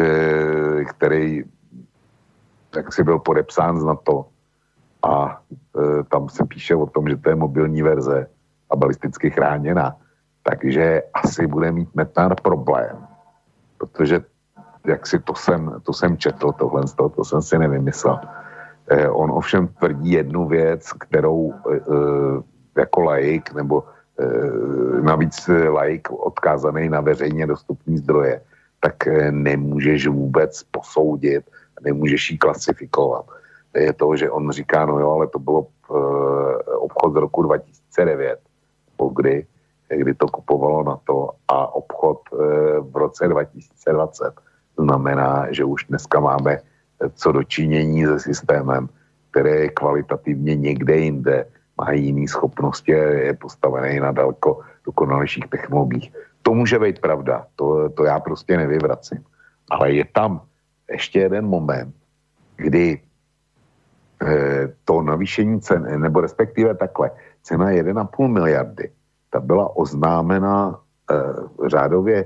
který tak si byl podepsán z NATO a e, tam se píše o tom, že to je mobilní verze a balisticky chráněna. Takže asi bude mít Metnar problém, protože jak si to jsem, to jsem četl, tohle, to, to jsem si nevymyslel. E, on ovšem tvrdí jednu věc, kterou e, e jako laik nebo e, navíc laik odkázaný na veřejně dostupné zdroje, tak e, nemůžeš vůbec posoudit, nemůžeš ji klasifikovat. Je to, že on říká, no jo, ale to bylo uh, obchod z roku 2009, po kdy, kdy to kupovalo na to a obchod v roce 2020. Znamená, že už dneska máme co dočinění se systémem, který je kvalitativně někde jinde, má jiný schopnosti, je postavený na daleko dokonalejších technologiích. To může být pravda, to, to já prostě nevyvracím. Ale je tam ještě jeden moment, kdy eh, to navýšení cen, nebo respektive takhle, cena 1,5 miliardy, ta byla oznámena eh, řádově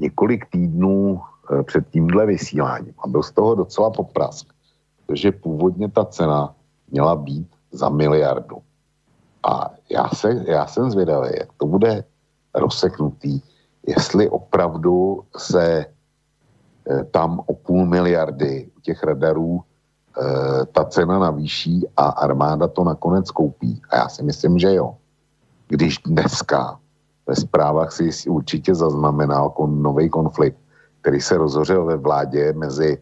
několik týdnů eh, před tímhle vysíláním a byl z toho docela poprask, protože původně ta cena měla být za miliardu. A já, se, já jsem zvědavý, jak to bude rozseknutý, jestli opravdu se Eh, tam o půl miliardy těch radarů eh, ta cena navýší a armáda to nakonec koupí. A já si myslím, že jo. Když dneska ve zprávách si určitě zaznamenal kon, nový konflikt, který se rozhořel ve vládě mezi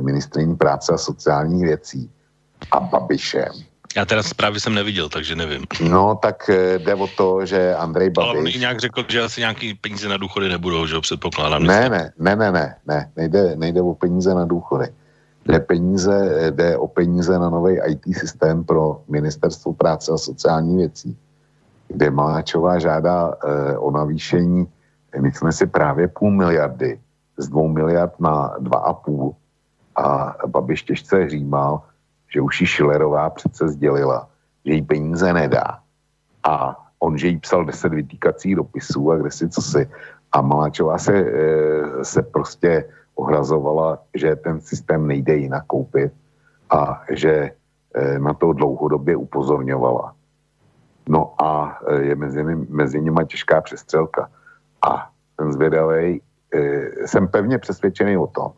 ministrní práce a sociálních věcí a Babišem, já teda zprávy jsem neviděl, takže nevím. No, tak eh, jde o to, že Andrej Babiš... Ale on i nějak řekl, že asi nějaký peníze na důchody nebudou, že ho předpokládám. Ne, ne, ne, ne, ne, ne, nejde, nejde o peníze na důchody. Jde, peníze, jde o peníze na nový IT systém pro ministerstvo práce a sociální věcí, kde Maláčová žádá eh, o navýšení, my jsme si právě půl miliardy, z dvou miliard na dva a půl a Babiš těžce hřímal, že už ji Schillerová přece sdělila, že jí peníze nedá. A on, že jí psal deset vytýkacích dopisů a kde si co si. A Maláčová se, eh, se prostě ohrazovala, že ten systém nejde jinak koupit a že eh, na to dlouhodobě upozorňovala. No a eh, je mezi, mezi nimi těžká přestřelka. A ten zvědavý, jsem pevně přesvědčený o tom,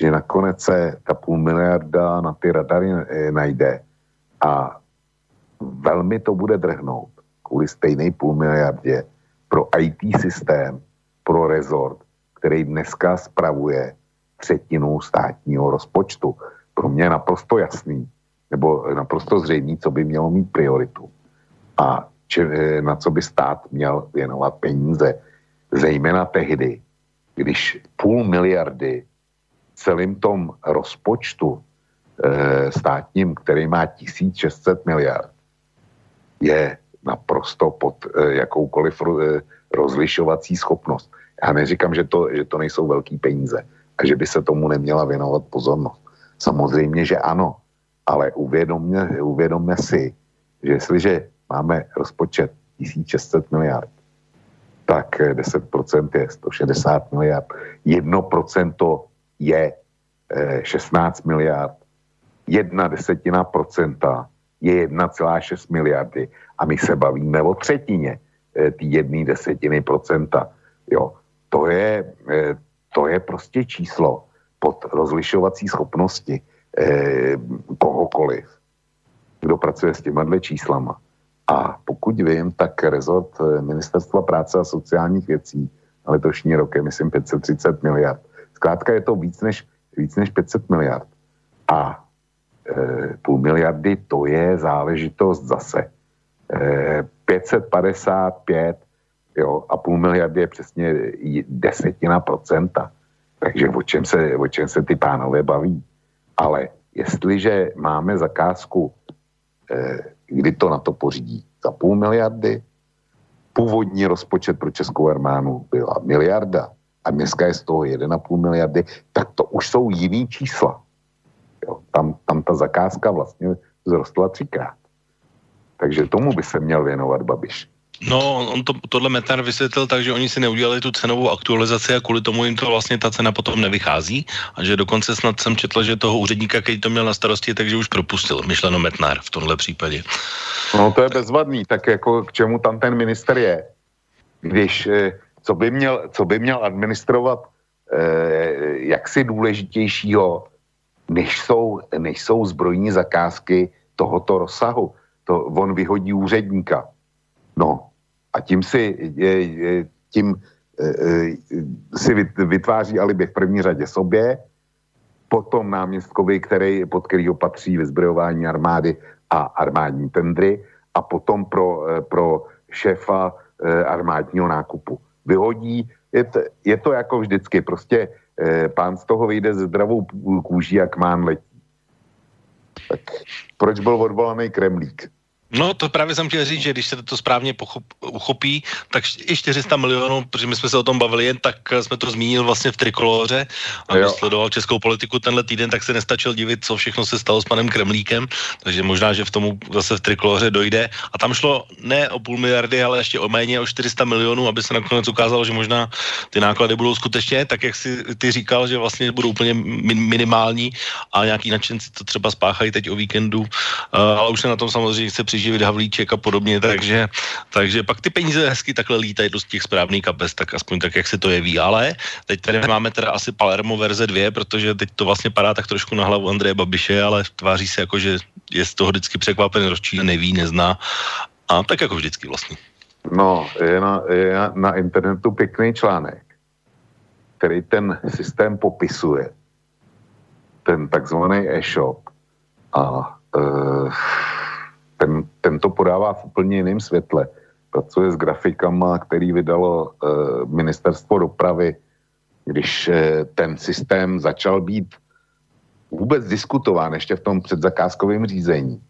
že nakonec se ta půl miliarda na ty radary eh, najde a velmi to bude drhnout kvůli stejné půl miliardě pro IT systém, pro rezort, který dneska spravuje třetinu státního rozpočtu. Pro mě je naprosto jasný, nebo naprosto zřejmý, co by mělo mít prioritu. A či, eh, na co by stát měl věnovat peníze. Zejména tehdy, když půl miliardy celém tom rozpočtu e, státním, který má 1600 miliard, je naprosto pod e, jakoukoliv e, rozlišovací schopnost. Já neříkám, že to, že to nejsou velký peníze a že by se tomu neměla věnovat pozornost. Samozřejmě, že ano, ale uvědomme, uvědomme si, že jestliže máme rozpočet 1600 miliard, tak 10% je 160 miliard. 1% je 16 eh, miliard, jedna desetina procenta je 1,6 miliardy a my se bavíme o třetině eh, té jedné desetiny procenta. Jo, to je, eh, to je prostě číslo pod rozlišovací schopnosti kohokoliv, kdo pracuje s těma dvě číslama. A pokud vím, tak rezort Ministerstva práce a sociálních věcí letošní rok je, myslím, 530 miliard. Zkrátka je to víc než, víc než 500 miliard. A e, půl miliardy to je záležitost zase. E, 555 jo, a půl miliardy je přesně desetina procenta. Takže o čem se, o čem se ty pánové baví. Ale jestliže máme zakázku, e, kdy to na to pořídí? Za půl miliardy? Původní rozpočet pro Českou armádu byla miliarda a dneska je z toho 1,5 miliardy, tak to už jsou jiný čísla. Jo. Tam, tam ta zakázka vlastně zrostla třikrát. Takže tomu by se měl věnovat Babiš. No, on to, tohle Metnar vysvětlil tak, že oni si neudělali tu cenovou aktualizaci a kvůli tomu jim to vlastně ta cena potom nevychází a že dokonce snad jsem četl, že toho úředníka, který to měl na starosti, takže už propustil, myšleno Metnar v tomhle případě. No to je bezvadný, tak jako k čemu tam ten minister je, když eh, co by měl, co by měl administrovat eh, jaksi důležitějšího, než jsou, než jsou zbrojní zakázky tohoto rozsahu. To on vyhodí úředníka. No, a tím si, tím e, e, si vytváří alibi v první řadě sobě, potom náměstkovi, který, pod kterýho patří vyzbrojování armády a armádní tendry a potom pro, e, pro šéfa armádního nákupu. Vyhodí, je to, je to jako vždycky, prostě pán z toho vyjde ze zdravou kůží, jak mán letí. Tak proč byl odvolaný Kremlík? No, to právě jsem chtěl říct, že když se to správně pochop, uchopí, tak i 400 milionů, protože my jsme se o tom bavili jen, tak jsme to zmínil vlastně v Trikoloře a když sledoval českou politiku tenhle týden, tak se nestačil divit, co všechno se stalo s panem Kremlíkem, takže možná, že v tomu zase v Trikoloře dojde. A tam šlo ne o půl miliardy, ale ještě o méně o 400 milionů, aby se nakonec ukázalo, že možná ty náklady budou skutečně, tak jak si ty říkal, že vlastně budou úplně minimální a nějaký nadšenci to třeba spáchají teď o víkendu, uh, ale už se na tom samozřejmě chce živit Havlíček a podobně, takže, takže pak ty peníze hezky takhle lítají do těch správných kapes, tak aspoň tak, jak se to jeví. Ale teď tady máme teda asi Palermo verze 2, protože teď to vlastně padá tak trošku na hlavu Andreje Babiše, ale tváří se jako, že je z toho vždycky překvapen, rozčílen, neví, nezná. A tak jako vždycky vlastně. No, je na, je na internetu pěkný článek, který ten systém popisuje. Ten takzvaný e-shop. A uh, ten, ten to podává v úplně jiném světle. Pracuje s grafikama, který vydalo e, ministerstvo dopravy, když e, ten systém začal být vůbec diskutován ještě v tom předzakázkovém řízení.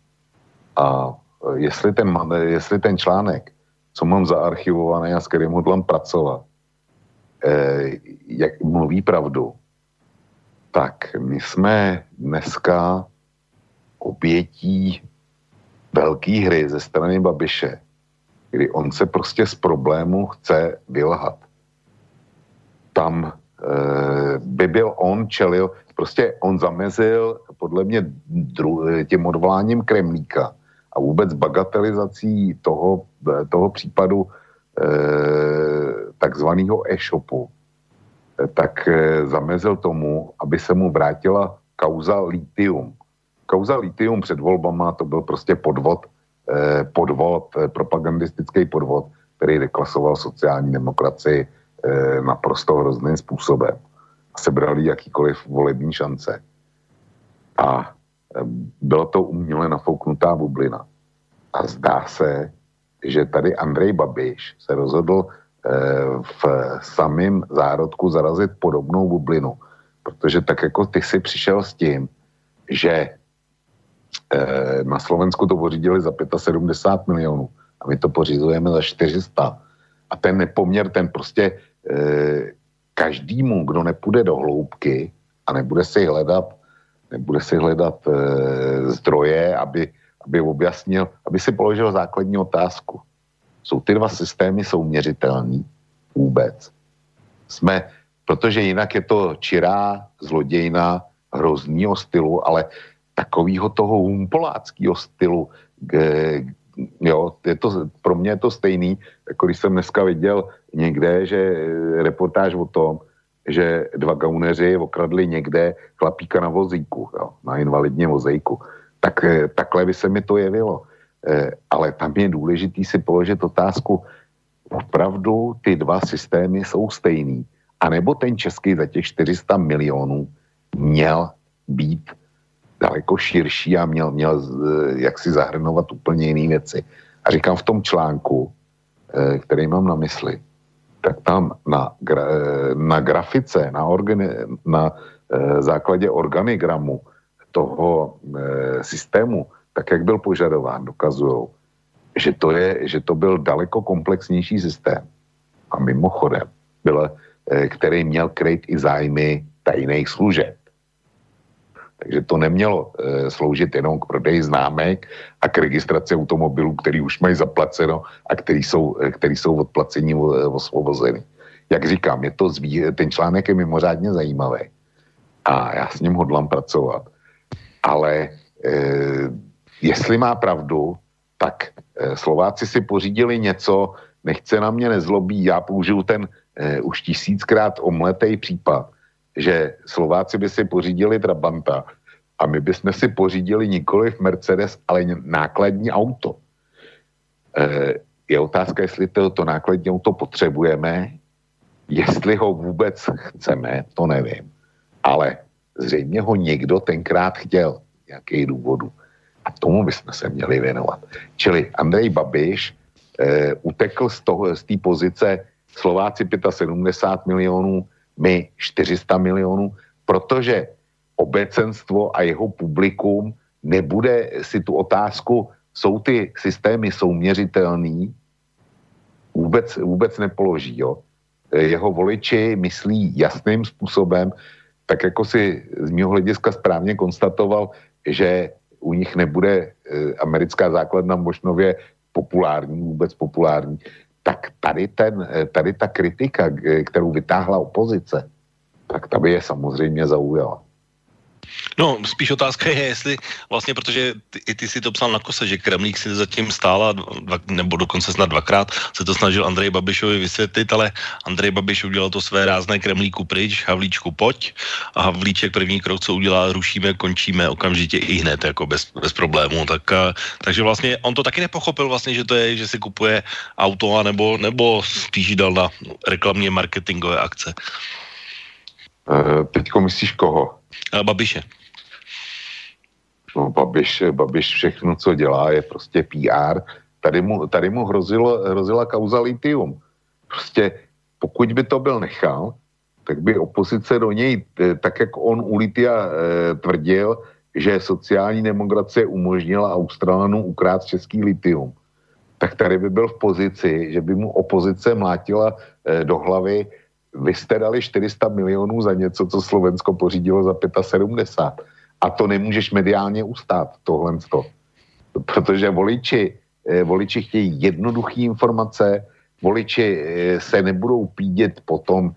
A e, jestli ten, jestli ten článek, co mám zaarchivovaný a s kterým hodlám pracovat, e, jak mluví pravdu, tak my jsme dneska obětí velký hry ze strany Babiše, kdy on se prostě z problému chce vylhat. Tam e, by byl on čelil, prostě on zamezil podle mě dru, tím odvoláním Kremlíka a vůbec bagatelizací toho, toho případu e, takzvaného e-shopu, tak e, zamezil tomu, aby se mu vrátila kauza litium kauza litium před volbama, to byl prostě podvod, eh, podvod, eh, propagandistický podvod, který deklasoval sociální demokracii eh, naprosto hrozným způsobem. Sebrali jakýkoliv volební šance. A byla to uměle nafouknutá bublina. A zdá se, že tady Andrej Babiš se rozhodl v samém zárodku zarazit podobnou bublinu. Protože tak jako ty si přišel s tím, že Eh, na Slovensku to pořídili za 75 milionů a my to pořizujeme za 400. A ten nepoměr, ten prostě eh, každému, kdo nepůjde do hloubky a nebude si hledat, nebude si hledat eh, zdroje, aby, aby objasnil, aby si položil základní otázku. Jsou ty dva systémy souměřitelný vůbec? Jsme, protože jinak je to čirá zlodějna hroznýho stylu, ale takového toho humpoláckého stylu, jo, je to, pro mě je to stejný, jako když jsem dneska viděl někde, že reportáž o tom, že dva gauneři okradli někde chlapíka na vozíku, jo, na invalidně vozejku. Tak eh, takhle by se mi to jevilo. E, ale tam je důležitý si položit otázku, opravdu ty dva systémy jsou stejný, anebo ten český za těch 400 milionů měl být daleko širší a měl, měl eh, jak si zahrnovat úplně jiné věci. A říkám v tom článku, eh, který mám na mysli, tak tam na, eh, na grafice, na, organi, na základě organigramu toho systému, tak jak byl požadován, dokazují, že to, je, že to byl daleko komplexnější systém. A mimochodem, byl, který měl kryt i zájmy tajných služeb. Takže to nemělo e, sloužit jenom k prodeji známek a k registraci automobilů, který už mají zaplaceno a který jsou, e, který jsou odplacení osvobozeny. Jak říkám, je to zví, ten článek je mimořádně zajímavý a já s ním hodlám pracovat. Ale e, jestli má pravdu, tak e, Slováci si pořídili něco, nechce na mě nezlobí, já použiju ten e, už tisíckrát omletej případ, že Slováci by si pořídili Trabanta a my bychom si pořídili nikoli v Mercedes, ale nákladní auto. E, je otázka, jestli to, to nákladní auto potřebujeme, jestli ho vůbec chceme, to nevím. Ale zřejmě ho někdo tenkrát chtěl, jaký důvodu. A tomu bychom se měli věnovat. Čili Andrej Babiš e, utekl z toho, z té pozice Slováci 75 milionů, my 400 milionů, protože obecenstvo a jeho publikum nebude si tu otázku, jsou ty systémy souměřitelný, vůbec, vůbec nepoloží. Jo? Jeho voliči myslí jasným způsobem, tak jako si z mého hlediska správně konstatoval, že u nich nebude e, americká základna v Mošnově populární, vůbec populární, tak tady, ten, e, tady ta kritika, kterou vytáhla opozice, tak ta by je samozřejmě zaujala. No, spíš otázka je, jestli vlastně, protože ty, i ty si to psal na kose, že Kremlík si zatím stála, dva, nebo dokonce snad dvakrát se to snažil Andrej Babišovi vysvětlit, ale Andrej Babiš udělal to své rázné Kremlíku pryč, Havlíčku pojď a Havlíček první krok, co udělá, rušíme, končíme okamžitě i hned, jako bez, bez problémů. Tak, takže vlastně on to taky nepochopil vlastně, že to je, že si kupuje auto, a nebo, nebo spíš dal na reklamně marketingové akce. Uh, teďko myslíš koho? Babiše. No, Babiš, Babiš všechno, co dělá, je prostě PR. Tady mu, tady mu hrozilo, hrozila kauza litium. Prostě pokud by to byl nechal, tak by opozice do něj, eh, tak jak on u litia e, tvrdil, že sociální demokracie umožnila Australanu ukrát český litium, tak tady by byl v pozici, že by mu opozice mlátila e, do hlavy, vy jste dali 400 milionů za něco, co Slovensko pořídilo za 75. A to nemůžeš mediálně ustát, tohle. Protože voliči, eh, voliči chtějí jednoduché informace, voliči eh, se nebudou pídět po tom,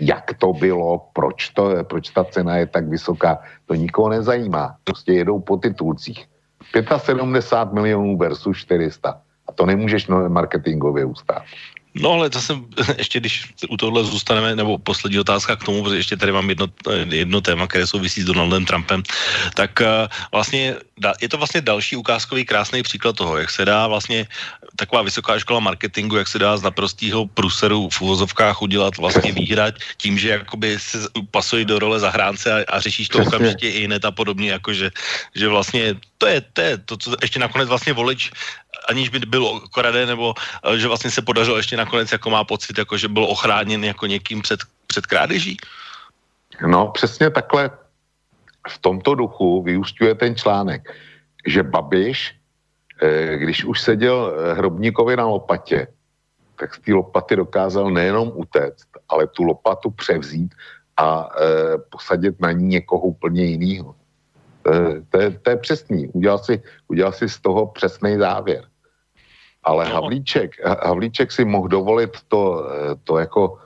jak to bylo, proč, to, proč ta cena je tak vysoká. To nikoho nezajímá. Prostě jedou po titulcích. 75 milionů versus 400. A to nemůžeš marketingově ustát. No ale zase ještě, když u tohle zůstaneme, nebo poslední otázka k tomu, protože ještě tady mám jedno, jedno téma, které souvisí s Donaldem Trumpem, tak uh, vlastně je to vlastně další ukázkový krásný příklad toho, jak se dá vlastně taková vysoká škola marketingu, jak se dá z naprostého pruseru v uvozovkách udělat vlastně výhrať tím, že jakoby se pasují do role zahránce a, a řešíš to okamžitě i hned a podobně, jako že, že vlastně to je, to je to, co ještě nakonec vlastně volič aniž by byl okraden, nebo eh, že vlastně se podařilo ještě nakonec, jako má pocit, jako že byl ochráněn jako někým před, před krádeží? No, přesně takhle v tomto duchu vyústňuje ten článek, že Babiš, eh, když už seděl eh, Hrobníkovi na lopatě, tak z té lopaty dokázal nejenom utéct, ale tu lopatu převzít a posadit na ní někoho úplně jiného. To, je, to je přesný. Udělal si, udělal si z toho přesný závěr. Ale no. Havlíček, Havlíček si mohl dovolit to, to jako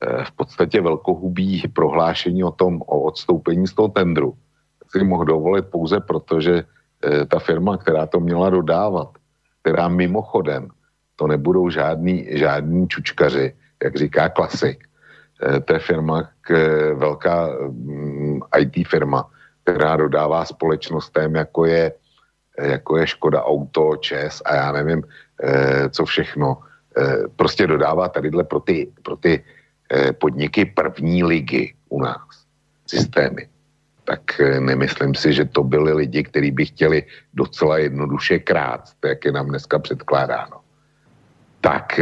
eh, v podstatě velkohubí prohlášení o tom, o odstoupení z toho tendru. Si mohl dovolit pouze proto, že eh, ta firma, která to měla dodávat, která mimochodem, to nebudou žádný, žádní čučkaři, jak říká klasik. Eh, to je firma, velká mm, IT firma, která dodává společnostem, jako je, jako je Škoda Auto, ČES a já nevím, eh, co všechno. Eh, prostě dodává tadyhle pro ty, pro ty eh, podniky první ligy u nás systémy. Tak nemyslím si, že to byli lidi, kteří by chtěli docela jednoduše krát, jak je nám dneska předkládáno. Tak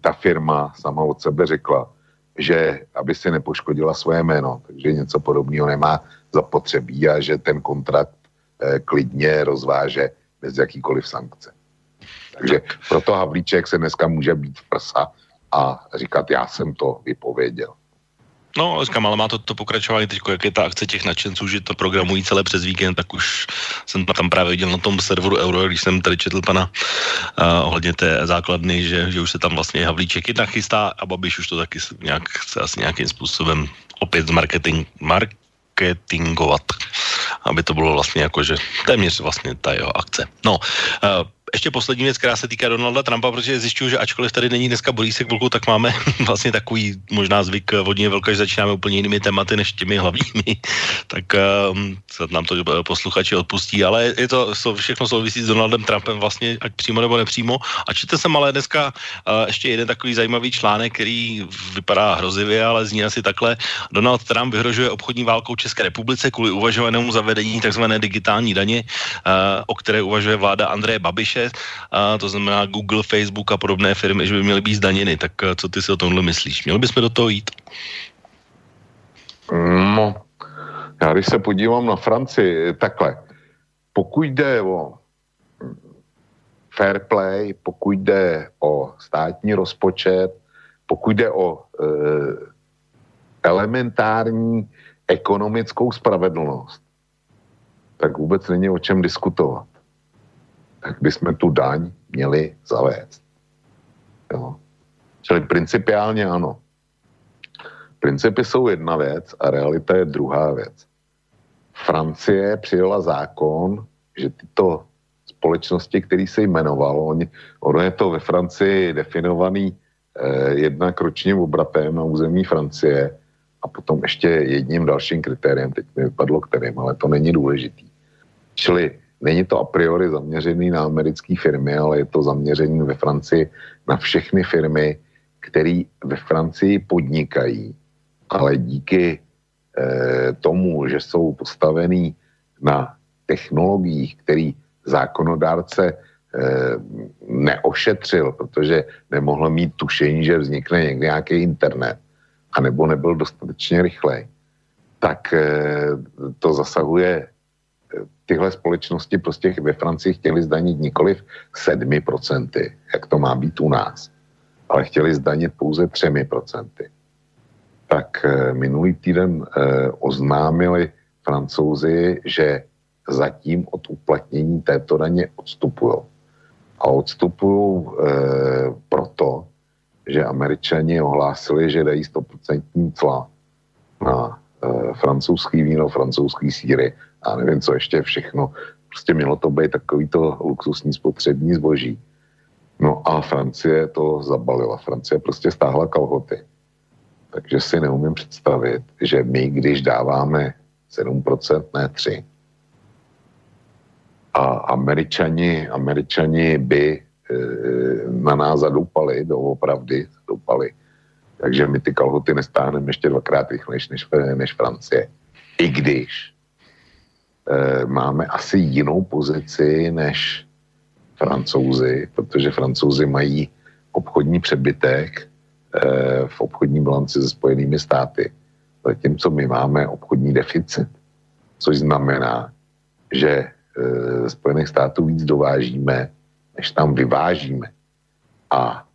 ta firma sama od sebe řekla, že aby si nepoškodila svoje jméno, takže něco podobného nemá zapotřebí a že ten kontrakt klidně rozváže bez jakýkoliv sankce. Takže proto Havlíček se dneska může být v prsa a říkat, já jsem to vypověděl. No, říkám, ale má to, to pokračování teď, jak je ta akce těch nadšenců, že to programují celé přes víkend, tak už jsem tam právě viděl na tom serveru Euro, když jsem tady četl pana uh, ohledně té základny, že, že už se tam vlastně Havlíček jedna chystá a Babiš už to taky nějak chce asi nějakým způsobem opět marketing, marketingovat, aby to bylo vlastně jako, že téměř vlastně ta jeho akce. No, uh, ještě poslední věc, která se týká Donalda Trumpa, protože zjišťuju, že ačkoliv tady není dneska Borísek vlku, tak máme vlastně takový možná zvyk vodně velká, že začínáme úplně jinými tématy než těmi hlavními, tak um, nám to posluchači odpustí, ale je to všechno souvisí s Donaldem Trumpem vlastně, ať přímo nebo nepřímo. A čte jsem ale dneska uh, ještě jeden takový zajímavý článek, který vypadá hrozivě, ale zní asi takhle. Donald Trump vyhrožuje obchodní válkou České republice kvůli uvažovanému zavedení tzv. digitální daně, uh, o které uvažuje vláda Andreje Babiše a to znamená Google, Facebook a podobné firmy, že by měly být zdaněny. Tak eh, co ty si o tomhle myslíš? Měli bychom do toho jít? No, já když se podívám na Francii, takhle, pokud jde o fair play, pokud jde o státní rozpočet, pokud jde o e, elementární ekonomickou spravedlnost, tak vůbec není o čem diskutovat tak bychom tu daň měli zavést. Jo. Čili principiálně ano. Principy jsou jedna věc a realita je druhá věc. Francie přijela zákon, že tyto společnosti, který se jmenovalo, oni, ono je to ve Francii definovaný eh, jednak ročním obratem na území Francie a potom ještě jedním dalším kritériem, teď mi vypadlo kterým, ale to není důležitý. Čili Není to a priori zaměřený na americké firmy, ale je to zaměřený ve Francii na všechny firmy, které ve Francii podnikají, ale díky eh, tomu, že jsou postavený na technologiích, který zákonodárce eh, neošetřil, protože nemohl mít tušení, že vznikne někdy nějaký internet, anebo nebyl dostatečně rychlej, tak eh, to zasahuje tyhle společnosti prostě ve Francii chtěli zdanit nikoliv 7%, jak to má být u nás, ale chtěli zdanit pouze 3%. Tak eh, minulý týden eh, oznámili francouzi, že zatím od uplatnění této daně odstupují. A odstupují e, proto, že američani ohlásili, že dají 100% cla na francouzský víno, francouzský síry a nevím, co ještě všechno. Prostě mělo to být takovýto luxusní spotřební zboží. No a Francie to zabalila. Francie prostě stáhla kalhoty. Takže si neumím představit, že my, když dáváme 7%, ne 3%, a američani, američani by e, na nás zadoupali, doopravdy zadoupali. Takže my ty kalhoty nestáhneme ještě dvakrát rychlejš než, než Francie. I když máme asi jinou pozici než francouzi, protože francouzi mají obchodní přebytek e, v obchodní bilanci se spojenými státy, zatímco my máme obchodní deficit, což znamená, že e, Spojených států víc dovážíme, než tam vyvážíme. A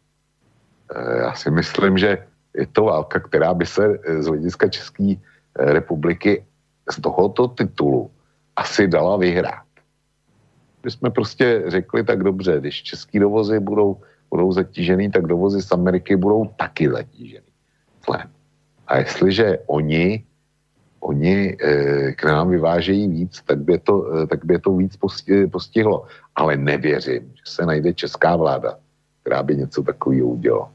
já si myslím, že je to válka, která by se z hlediska České republiky z tohoto titulu asi dala vyhrát. My jsme prostě řekli tak dobře, když český dovozy budou, budou zatížený, tak dovozy z Ameriky budou taky zatížený. A jestliže oni, oni e, k nám vyvážejí víc, tak by, to, e, tak by to víc postihlo. Ale nevěřím, že se najde česká vláda, která by něco takového udělala.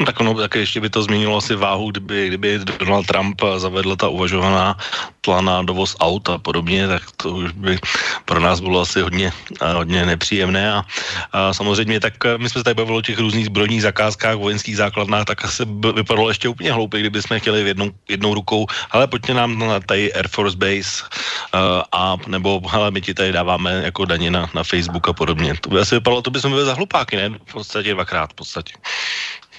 No, tak ono také ještě by to změnilo asi váhu, kdyby, kdyby Donald Trump zavedl ta uvažovaná tla na dovoz aut a podobně, tak to už by pro nás bylo asi hodně, hodně nepříjemné a, a samozřejmě tak my jsme se tady bavili o těch různých zbrojních zakázkách, vojenských základnách, tak asi by vypadalo ještě úplně hloupě, kdyby jsme chtěli v jednou, jednou rukou, ale pojďte nám na tady Air Force Base a nebo ale my ti tady dáváme jako daně na, na Facebook a podobně. To by asi vypadalo, to by jsme byli za hlupáky, ne? V podstatě dvakrát v podstatě.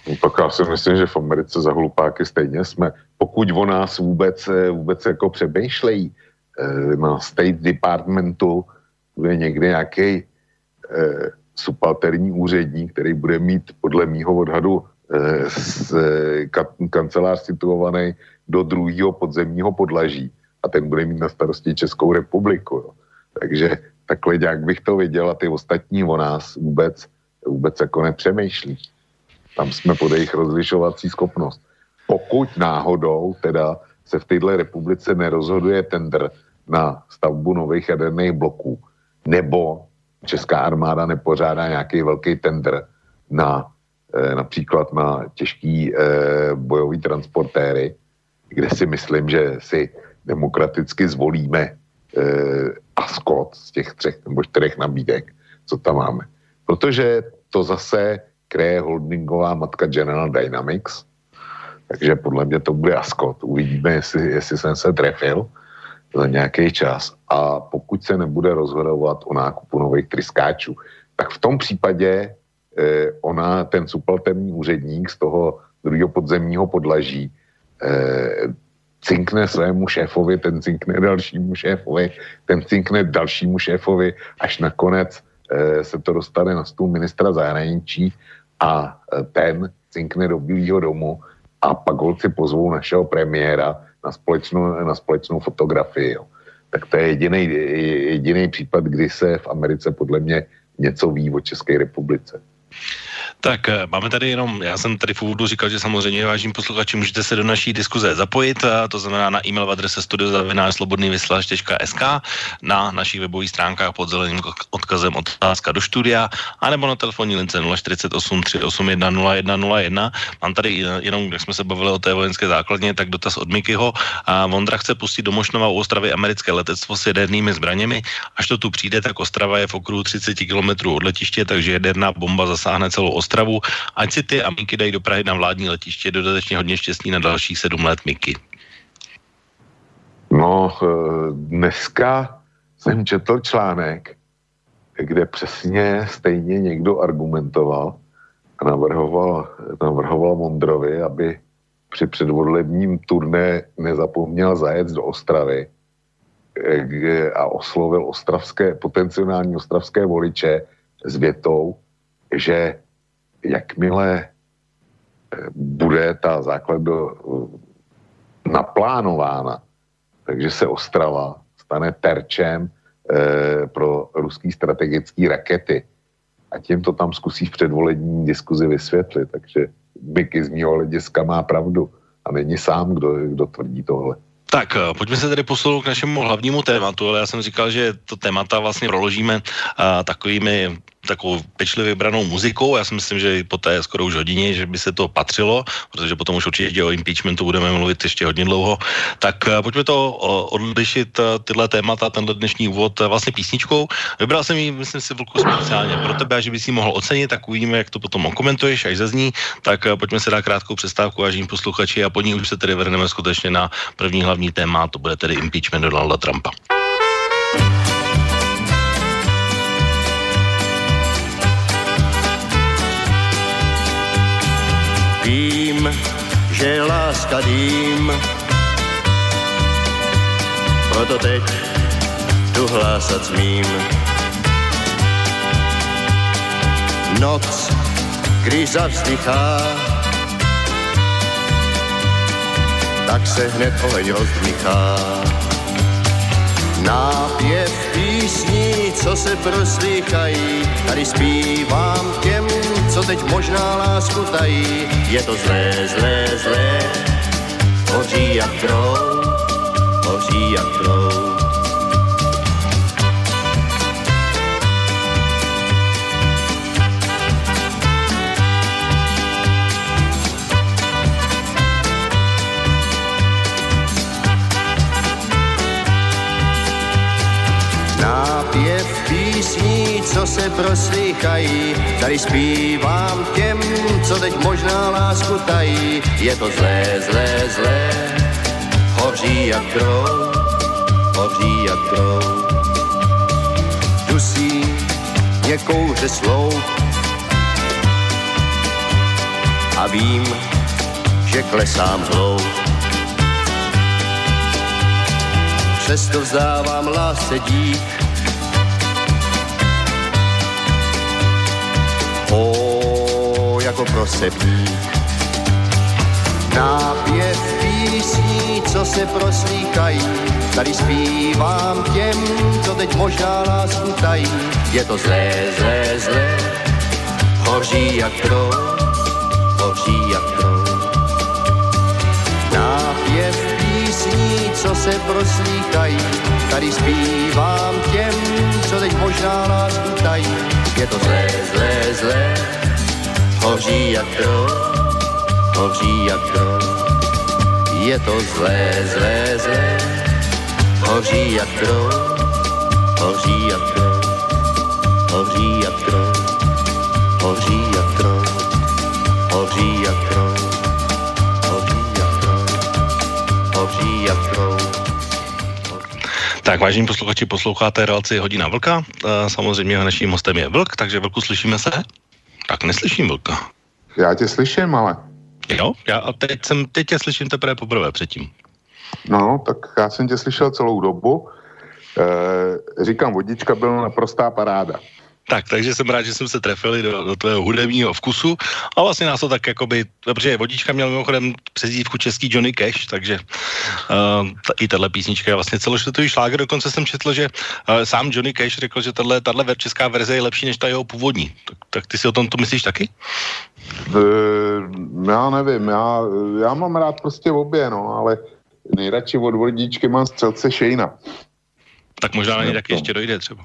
No tak já si myslím, že v Americe za hlupáky stejně jsme. Pokud o nás vůbec, eh, vůbec jako přemýšlejí eh, na State Departmentu, bude někde nějaký eh, subalterní úředník, který bude mít podle mýho odhadu z, ka, kancelář situovaný do druhého podzemního podlaží a ten bude mít na starosti Českou republiku. Jo. Takže takhle jak bych to viděl a ty ostatní o nás vůbec, vůbec jako nepřemýšlí. Tam jsme pod jejich rozlišovací schopnost. Pokud náhodou teda se v této republice nerozhoduje tender na stavbu nových jaderných bloků, nebo Česká armáda nepořádá nějaký velký tender na e, například na těžký e, bojový transportéry, kde si myslím, že si demokraticky zvolíme e, Ascot z těch třech nebo čtyřech nabídek, co tam máme. Protože to zase kreje holdingová matka General Dynamics, takže podle mě to bude Ascot. Uvidíme, jestli, jestli jsem se trefil za nějaký čas. A pokud se nebude rozhodovat o nákupu nových tryskáčů, tak v tom případě eh, ona, ten subalterní úředník z toho druhého podzemního podlaží eh, cinkne svému šéfovi, ten cinkne dalšímu šéfovi, ten cinkne dalšímu šéfovi, až nakonec eh, se to dostane na stůl ministra zahraničí a ten cinkne do Bílého domu a pak holci pozvou našeho premiéra na společnou, na společnou fotografii. Jo. Tak to je jediný případ, kdy se v Americe podle mě něco ví o České republice. Tak eh, máme tady jenom, já jsem tady v úvodu říkal, že samozřejmě vážím posluchači, můžete se do naší diskuze zapojit, a to znamená na e-mail v adrese studiozavinářslobodnývyslaž.sk na našich webových stránkách pod zeleným odkazem otázka do studia, anebo na telefonní lince 048 381 0101. Mám tady eh, jenom, jak jsme se bavili o té vojenské základně, tak dotaz od Mikyho. A Vondra chce pustit do Mošnova u Ostravy americké letectvo s jadernými zbraněmi. Až to tu přijde, tak Ostrava je v okruhu 30 km od letiště, takže jaderná bomba zasáhne celou Ostravu Ostravu, ať si ty a dají do Prahy na vládní letiště. Dodatečně hodně štěstí na dalších sedm let, Miky. No, eh, dneska jsem četl článek, kde přesně stejně někdo argumentoval a navrhoval, navrhoval Mondrovi, aby při předvolebním turné nezapomněl zajet do Ostravy eh, a oslovil ostravské, potenciální ostravské voliče s větou, že jakmile eh, bude ta základ eh, naplánována, takže se Ostrava stane terčem e, pro ruský strategický rakety. A tím to tam zkusí v předvolební diskuzi vysvětlit. Takže Miky z mého hlediska má pravdu. A není sám, kdo, kdo tvrdí tohle. Tak, pojďme se tedy posunout k našemu hlavnímu tématu, ale já jsem říkal, že to témata vlastně proložíme uh, takovými takovou pečlivě vybranou muzikou. Já si myslím, že po té skoro už hodině, že by se to patřilo, protože potom už určitě o impeachmentu budeme mluvit ještě hodně dlouho. Tak eh, pojďme to odlišit eh, tyhle témata, tenhle dnešní úvod eh, vlastně písničkou. Vybral jsem ji, myslím si, velkou speciálně pro tebe, že by si mohl ocenit, tak uvidíme, jak to potom okomentuješ, až zazní. Tak pojďme se dát krátkou přestávku, vážení posluchači, a po ní už se tedy vrhneme skutečně na první hlavní téma, to bude tedy impeachment Donalda Trumpa. Vím, že láska dým, proto teď tu hlásat smím. Noc, když zavzdychá, tak se hned oheň rozdmychá. Nápěv písní, co se proslýchají, tady zpívám těm, co teď možná lásku tají. Je to zlé, zlé, zlé, hoří jak trou, hoří jak trou. Písní, co se proslýchají, tady zpívám těm, co teď možná lásku tají. Je to zlé, zlé, zlé, hoří jak drou, hoří jak drou. Dusí mě kouře slou a vím, že klesám hloub. Přesto vzdávám lásce dík, jako prosebník. Nápěv písní, co se proslýchají, tady zpívám těm, co teď možná lásku tají. Je to zlé, zlé, zlé, hoří jak trou, hoří jak trou. Nápěv písní, co se proslýchají, tady zpívám těm, co teď možná lásku tají. Je to zlé, zlé, zlé, hoří jak trou, hoří jak trou. Je to zlé, zlé, zlé, hoří jak trou, hoří jak trou, hoří jak trou, Tak, vážení posluchači, posloucháte relaci Hodina Vlka. E, samozřejmě naším hostem je Vlk, takže Vlku slyšíme se? Tak neslyším Vlka. Já tě slyším, ale... Jo, já a teď, jsem, teď tě slyším teprve poprvé předtím. No, tak já jsem tě slyšel celou dobu. E, říkám, vodička byla naprostá paráda. Tak, takže jsem rád, že jsem se trefili do, do tvého hudebního vkusu a vlastně nás to tak jakoby, protože Vodička měl mimochodem přezdívku český Johnny Cash, takže uh, t- i tahle písnička je vlastně celosvětový šláger, dokonce jsem četl, že uh, sám Johnny Cash řekl, že tahle, tahle česká verze je lepší než ta jeho původní. Tak, tak ty si o tom to myslíš taky? E, já nevím, já, já mám rád prostě obě, no, ale nejradši od vodičky mám střelce Šejna. Tak možná na ně taky ještě dojde třeba.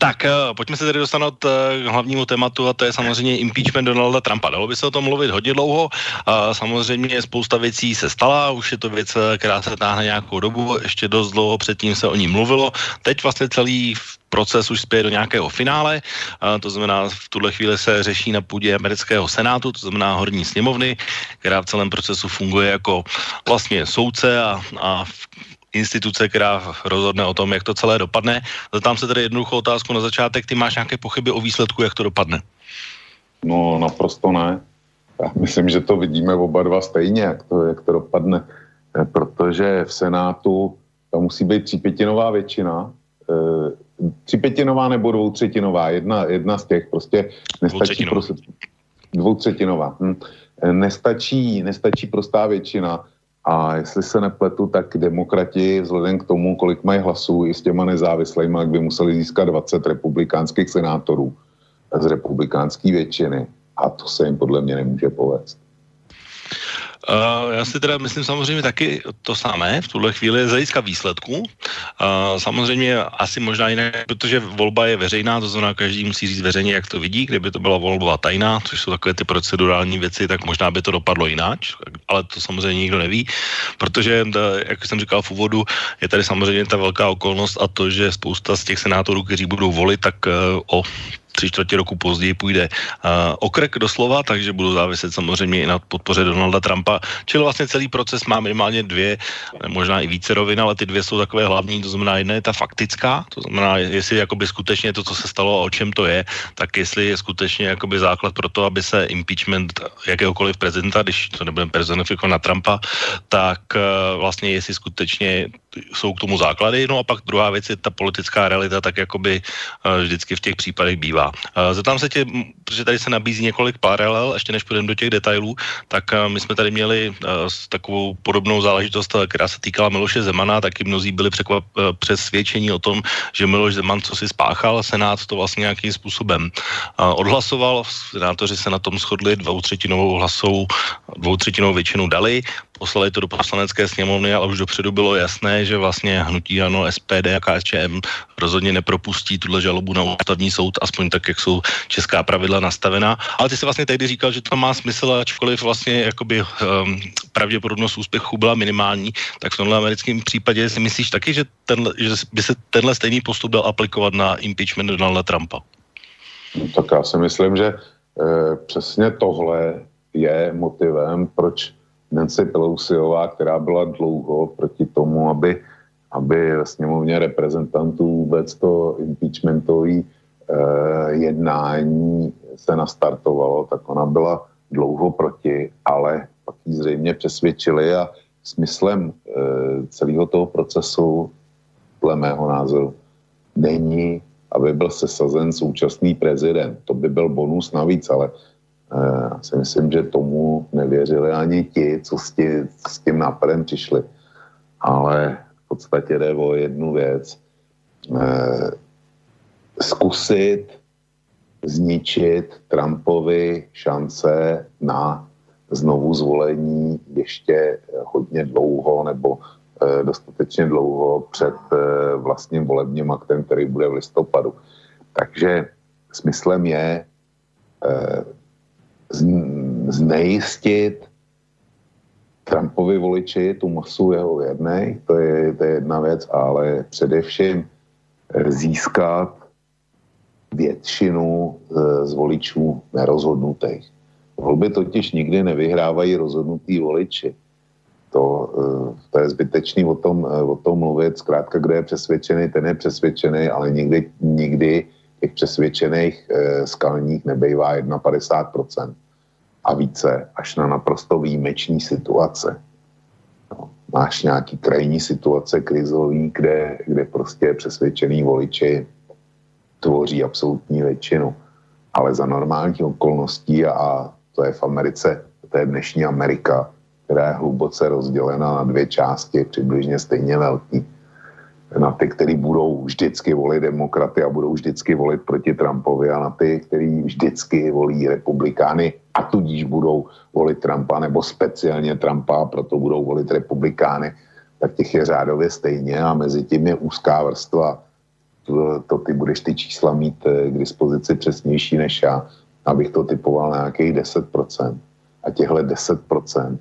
Tak, uh, pojďme se tedy dostat uh, k hlavnímu tématu a to je samozřejmě impeachment Donalda Trumpa. Dalo by se o tom mluvit hodně dlouho. Uh, samozřejmě spousta věcí se stala, už je to věc, která se táhne nějakou dobu, ještě dost dlouho předtím se o ní mluvilo. Teď vlastně celý proces už spěje do nějakého finále, uh, to znamená v tuhle chvíli se řeší na půdě amerického senátu, to znamená horní sněmovny, která v celém procesu funguje jako vlastně soudce a, a instituce, která rozhodne o tom, jak to celé dopadne. Zeptám se tedy jednoduchou otázku na začátek. Ty máš nějaké pochyby o výsledku, jak to dopadne? No, naprosto ne. Já myslím, že to vidíme oba dva stejně, jak to, jak to dopadne. Protože v Senátu tam musí být třípětinová většina. E, třípětinová nebo dvoutřetinová, jedna, jedna z těch. Prostě nestačí prostě, dvoutřetinová. Hm. Nestačí, nestačí prostá většina a jestli se nepletu, tak demokrati vzhledem k tomu, kolik mají hlasů i s těma jak by museli získat 20 republikánských senátorů z republikánské většiny. A to se jim podle mě nemůže povést. Uh, já si teda myslím samozřejmě taky to samé v tuhle chvíli z hlediska výsledku. Uh, samozřejmě asi možná jinak, protože volba je veřejná, to znamená, každý musí říct veřejně, jak to vidí. Kdyby to byla volba tajná, což jsou takové ty procedurální věci, tak možná by to dopadlo jinak, ale to samozřejmě nikdo neví, protože, jak jsem říkal v úvodu, je tady samozřejmě ta velká okolnost a to, že spousta z těch senátorů, kteří budou volit, tak uh, o tři čtvrtě roku později půjde uh, okrek doslova, takže budou záviset samozřejmě i na podpoře Donalda Trumpa. Čili vlastně celý proces má minimálně dvě, možná i více rovin, ale ty dvě jsou takové hlavní, to znamená jedna je ta faktická, to znamená, jestli jakoby skutečně to, co se stalo a o čem to je, tak jestli je skutečně jakoby základ pro to, aby se impeachment jakéhokoliv prezidenta, když to nebudeme personifikovat na Trumpa, tak uh, vlastně jestli skutečně jsou k tomu základy. No a pak druhá věc je ta politická realita, tak jakoby uh, vždycky v těch případech bývá. Uh, zeptám se tě, protože tady se nabízí několik paralel, ještě než půjdeme do těch detailů, tak uh, my jsme tady měli takovou podobnou záležitost, která se týkala Miloše Zemana, taky mnozí byli překvap, přesvědčení o tom, že Miloš Zeman co si spáchal, Senát to vlastně nějakým způsobem odhlasoval, senátoři se na tom shodli, dvoutřetinovou hlasou, dvoutřetinovou většinu dali, poslali to do poslanecké sněmovny, ale už dopředu bylo jasné, že vlastně hnutí ano, SPD a KSČM rozhodně nepropustí tuhle žalobu na ústavní soud, aspoň tak, jak jsou česká pravidla nastavená. Ale ty si vlastně tehdy říkal, že to má smysl, ačkoliv vlastně jakoby um, pravděpodobnost úspěchu byla minimální, tak v tomhle americkém případě si myslíš taky, že, tenhle, že by se tenhle stejný postup dal aplikovat na impeachment Donalda Trumpa? No, tak já si myslím, že e, přesně tohle je motivem, proč Nancy Pelosiová, která byla dlouho proti tomu, aby, aby ve sněmovně reprezentantů vůbec to impeachmentové eh, jednání se nastartovalo, tak ona byla dlouho proti, ale pak ji zřejmě přesvědčili a smyslem eh, celého toho procesu, dle mého názoru, není, aby byl sesazen současný prezident. To by byl bonus navíc, ale Já si myslím, že tomu nevěřili ani ti, co s, tí, s tím nápadem přišli. Ale v podstatě jde o jednu věc. Zkusit zničit Trumpovi šance na znovu zvolení ještě hodně dlouho nebo e, dostatečně dlouho před vlastním volebním aktem, který bude v listopadu. Takže smyslem je znejistit Trumpovi voliči tu masu jeho věrnej, to je, to je jedna věc, ale především získat většinu z voličů nerozhodnutých. Volby totiž nikdy nevyhrávají rozhodnutý voliči. To, eh, to je zbytečný o tom, eh, o tom mluvit. Zkrátka, kdo je přesvědčený, ten je přesvědčený, ale nikdy, nikdy těch přesvědčených eh, skalních nebejvá 51% a více, až na naprosto výjimečný situace. No, máš nějaký krajní situace krizový, kde, kde prostě přesvědčený voliči tvoří absolutní většinu. Ale za normálních okolností a to je v Americe, to je dnešní Amerika, která je hluboce rozdělena na dvě části, přibližně stejně velký. Na ty, kteří budou vždycky volit demokraty a budou vždycky volit proti Trumpovi a na ty, kteří vždycky volí republikány a tudíž budou volit Trumpa nebo speciálně Trumpa a proto budou volit republikány, tak těch je řádově stejně a mezi tím je úzká vrstva. To, to ty budeš ty čísla mít eh, k dispozici přesnější než já abych to typoval na nějakých 10%. A těchto 10%,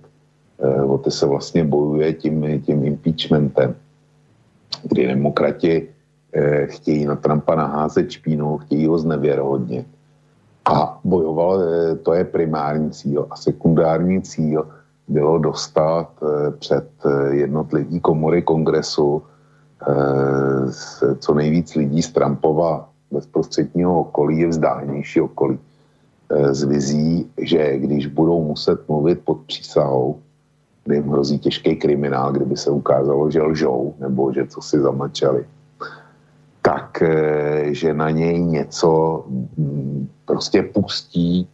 eh, o ty se vlastně bojuje tím, tím impeachmentem, kdy demokrati eh, chtějí na Trumpa naházet špínu, chtějí ho znevěrohodnit. A bojoval, eh, to je primární cíl. A sekundární cíl bylo dostat před jednotlivý komory kongresu co nejvíc lidí z Trumpova bezprostředního okolí, vzdálenější okolí, Eh, z vizí, že když budou muset mluvit pod přísahou, kdy jim hrozí těžký kriminál, kdyby se ukázalo, že lžou nebo že co si zamlčeli, tak eh, že na něj něco mm, prostě pustí,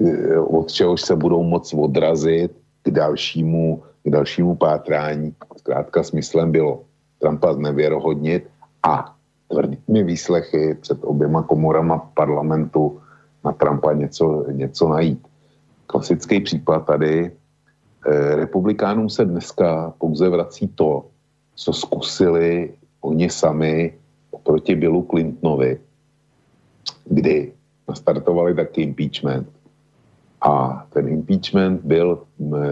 eh, od čehož se budou moc odrazit k dalšímu, k dalšímu pátrání. Zkrátka smyslem bylo Trumpa znevěrohodnit a tvrdými výslechy před oběma komorama parlamentu na Trumpa něco, něco najít. Klasický případ tady. Eh, republikánům se dneska pouze vrací to, co zkusili oni sami proti Billu Clintonovi, kdy nastartovali taky impeachment. A ten impeachment byl,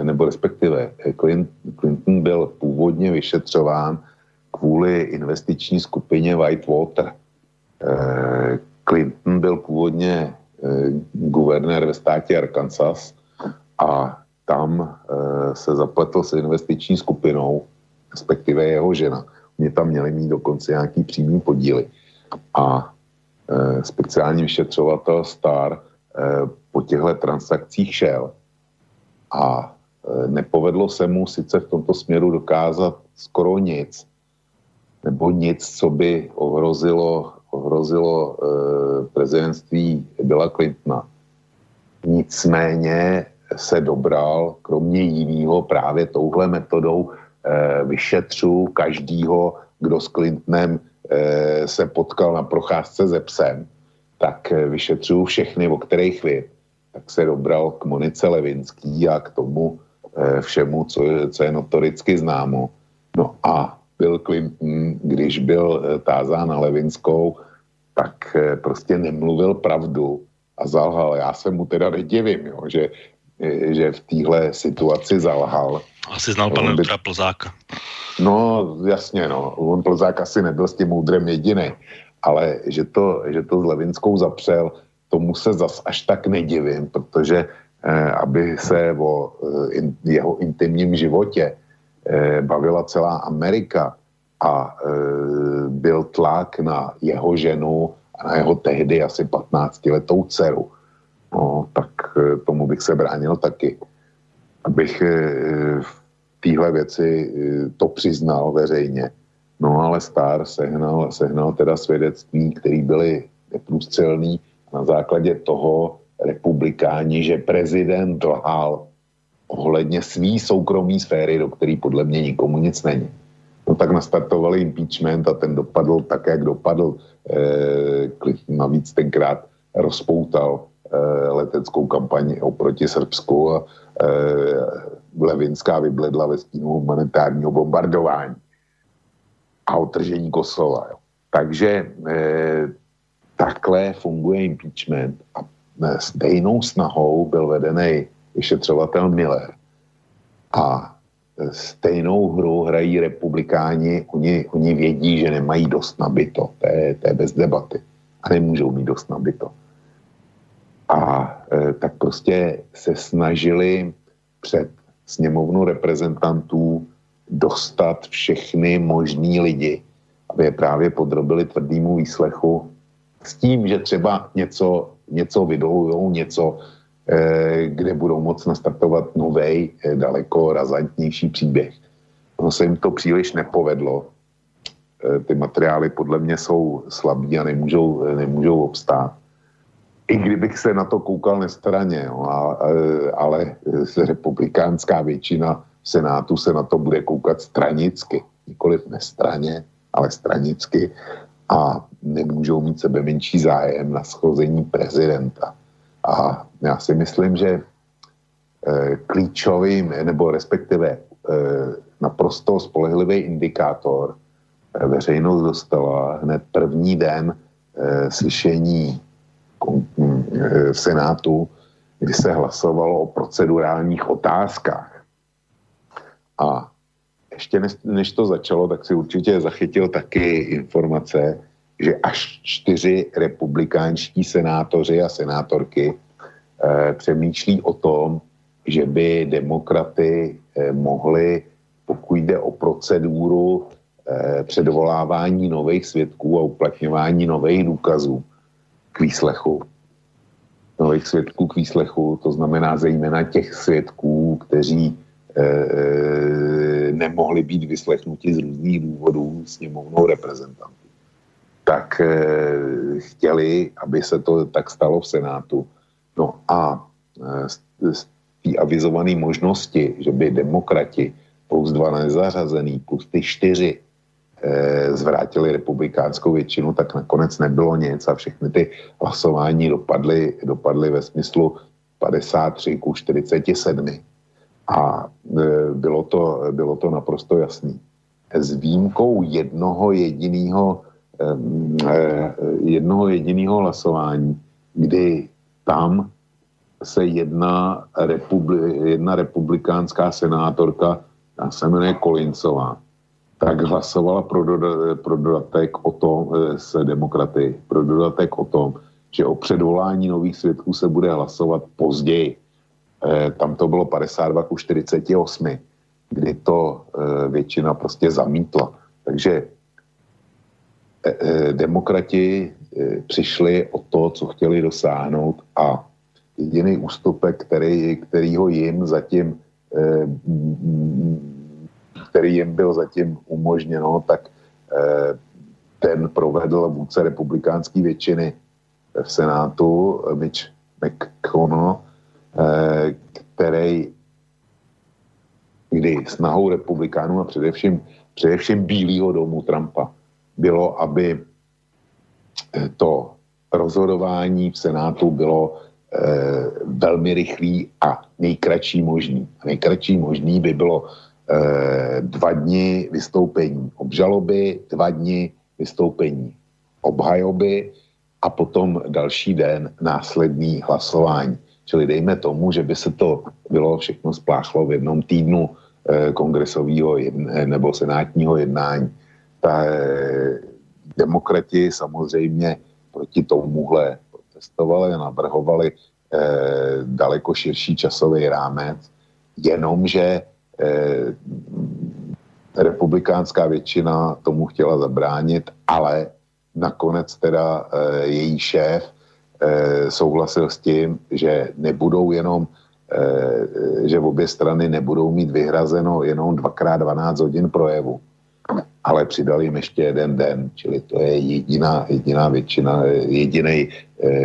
nebo respektive Clinton byl původně vyšetřován kvůli investiční skupině Whitewater. Eh, Clinton byl původně Eh, guvernér ve státě Arkansas a tam eh, se zapletl s investiční skupinou, respektive jeho žena. Mě tam měli mít dokonce nějaký přímý podíly. A eh, speciální vyšetřovatel Star po těchto transakcích šel a nepovedlo se mu sice v tomto směru dokázat skoro nic, nebo nic, co by ohrozilo ohrozilo eh, prezidentství Billa Clintona. Nicméně se dobral, kromě jiného, právě touhle metodou eh, vyšetřu každýho, kdo s Clintonem eh, se potkal na procházce ze psem, tak eh, vyšetřuju všechny, o kterých vím. Tak se dobral k Monice Levinský a k tomu všemu, co je, co je notoricky známo. No a Bill Clinton, když byl tázán na Levinskou, tak prostě nemluvil pravdu a zalhal. Já se mu teda nedivím, jo, že, že v téhle situaci zalhal. Asi znal pana by... Plzáka. No, jasně, no. On Plzák asi nebyl s tím moudrem jediný, ale že to, že to s Levinskou zapřel, tomu se zas až tak nedivím, protože eh, aby se o eh, in, jeho intimním životě eh, bavila celá Amerika a eh, byl tlak na jeho ženu a na jeho tehdy asi 15-letou dceru, no, tak eh, tomu bych se bránil taky. Abych eh, v téhle věci to přiznal veřejně. No ale Star sehnal, sehnal teda svědectví, které byly neprůstřelný. Na základě toho republikáni, že prezident lhal ohledně svý soukromý sféry, do který podle mě nikomu nic není. No tak nastartovali impeachment a ten dopadl tak, jak dopadl. E, navíc tenkrát rozpoutal leteckou kampaň oproti Srbsku a e, Levinská vybledla ve stínu humanitárního bombardování a otržení Kosova. Jo. Takže e, takhle funguje impeachment a stejnou snahou byl vedený vyšetřovatel Miller. A stejnou hru hrají republikáni, oni, oni vědí, že nemají dost nabito, to je, to je bez debaty a nemůžou mít dost nabito. A e, tak prostě se snažili před sněmovnu reprezentantů dostat všechny možný lidi, aby je právě podrobili tvrdýmu výslechu s tím, že třeba něco, něco vydolujou, něco, eh, kde budou moct nastartovat nový, eh, daleko razantnější příběh. No se jim to příliš nepovedlo. Ty materiály podle mě jsou slabí a nemůžou, nemůžou obstát. I kdybych se na to koukal nestraně, jo, a, ale republikánská většina v Senátu se na to bude koukat stranicky, nikoliv nestraně, ale stranicky a nemůžou mít sebe menší zájem na schození prezidenta. A já si myslím, že eh, klíčovým, nebo respektive eh, naprosto spolehlivý indikátor veřejnost dostala hned první den slyšení v Senátu, kdy se hlasovalo o procedurálních otázkách. A ještě než, než to začalo, tak si určitě zachytil taky informace, že až čtyři republikánští senátoři a senátorky eh, přemýšlí o tom, že by demokraty eh, mohli, pokud jde o proceduru eh, předvolávání nových svědků a uplatňování nových důkazů k výslechu, nových svědků k výslechu, to znamená zejména těch svědků, kteří eh, nemohli být vyslechnuti z různých důvodů sněmovnou reprezentantů. Tak eh, chtěli, aby se to tak stalo v Senátu. No a z, z té avizované možnosti, že by demokrati plus dva nezařazený, plus ty čtyři zvrátili republikánskou většinu, tak nakonec nebylo nic a všechny ty hlasování dopadly, dopadly ve smyslu 53 ku 47. A e, bylo to, bylo to naprosto jasný. S výjimkou jednoho jediného e, jednoho jediného hlasování, kdy tam se jedna, republi, jedna republikánská senátorka, já se jmenuje Kolincová, tak hlasovala pro, doda, pro dodatek o tom, e, s demokraty, pro dodatek o tom, že o předvolání nových svědků se bude hlasovat později. Eh, tam to bylo 52 ku 48, kdy to eh, většina prostě zamítla. Takže eh, demokrati přišli o to, co chtěli dosáhnout a jediný ústupek, který, kterýho jim zatím který jim byl zatím umožněno, tak ten provedl vůdce republikánské většiny v Senátu Mitch McConnell, Eh, který, kdy snahou republikánů a především, především Bílého domu Trumpa bylo, aby eh, to rozhodování v Senátu bylo e, velmi rychlý a nejkratší možný. Nejkratší možný by bylo dva dny vystoupení obžaloby, dva dny vystoupení obhajoby a potom další den následný hlasování. Čili dejme tomu, že by se to bylo všechno spláchlo v jednom týdnu eh, kongresového jedn, nebo senátního jednání. Ta, eh, demokrati samozřejmě proti tomuhle protestovali a navrhovali eh, daleko širší časový rámec, jenomže eh, republikánská většina tomu chtěla zabránit, ale nakonec teda eh, její šéf Eh, souhlasil s tím, že nebudou jenom, eh, že obě strany nebudou mít vyhrazeno jenom dvakrát 12 hodin projevu, ale přidali jim ještě jeden den, čili to je jediná, jediná většina, jediný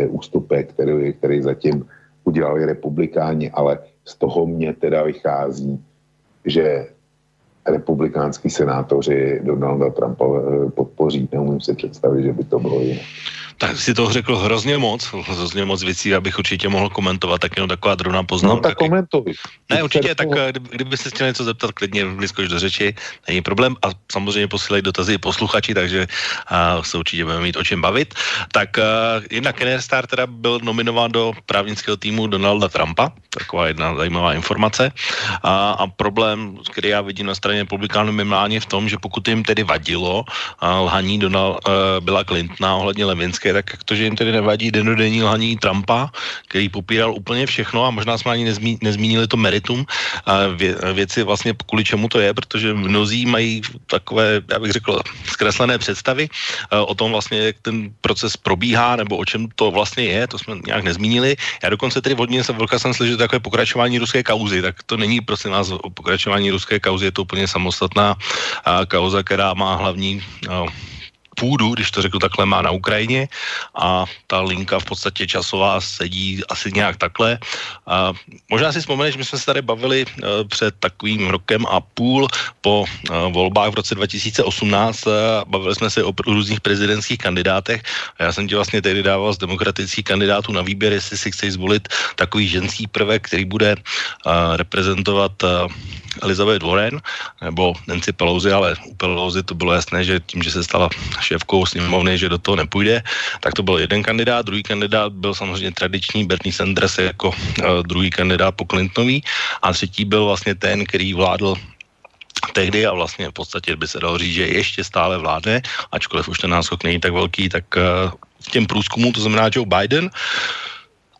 ústupek, který, který zatím udělali republikáni, ale z toho mě teda vychází, že republikánský senátoři Donalda Trumpa eh, podpoří. Neumím si představit, že by to bylo jinak. Tak si to řekl hrozně moc, hrozně moc věcí, abych určitě mohl komentovat, tak jenom taková drobná poznámka. No tak komentuj. Ne, určitě, tak eh, kdyby se chtěl něco zeptat, klidně vyskoč do řeči, není problém a samozřejmě posílají dotazy posluchači, takže uh, se určitě budeme mít o čem bavit. Tak uh, jedna Kenner Star teda byl nominován do právnického týmu Donalda Trumpa, taková jedna zajímavá informace. A, a problém, který já vidím na straně republikánů minimálně v tom, že pokud jim tedy vadilo uh, lhaní Donald, uh, byla Clintona ohledně Levinské, tak jak to, že jim tedy nevadí denodenní lhaní Trumpa, který popíral úplně všechno a možná jsme ani nezmí, nezmínili to meritum a vě, věci vlastně kvůli čemu to je, protože mnozí mají takové, já bych řekl, zkreslené představy uh, o tom vlastně, jak ten proces probíhá nebo o čem to vlastně je, to jsme nějak nezmínili. Já dokonce tedy vodně se velká jsem slyšel takové pokračování ruské kauzy, tak to není prosím nás o pokračování ruské kauzy, je to úplně samostatná uh, kauza, která má hlavní uh, půdu, když to řeknu takhle, má na Ukrajině a ta linka v podstatě časová sedí asi nějak takhle. A možná si vzpomeneš, že jsme se tady bavili uh, před takovým rokem a půl po uh, volbách v roce 2018. Uh, bavili jsme se o různých prezidentských kandidátech a já jsem ti vlastně tehdy dával z demokratických kandidátů na výběr, jestli si chceš zvolit takový ženský prvek, který bude reprezentovat Elizabeth Warren nebo Nancy Pelosi, ale u Pelosi to bylo jasné, že tím, že se stala šéfkou sněmovny, že do toho nepůjde, tak to byl jeden kandidát. Druhý kandidát byl samozřejmě tradiční Bernie Sanders jako uh, druhý kandidát po Clintonový a třetí byl vlastně ten, který vládl tehdy a vlastně v podstatě by se dalo říct, že ještě stále vládne, ačkoliv už ten náskok není tak velký, tak uh, v těm průzkumu, to znamená Joe Biden, uh,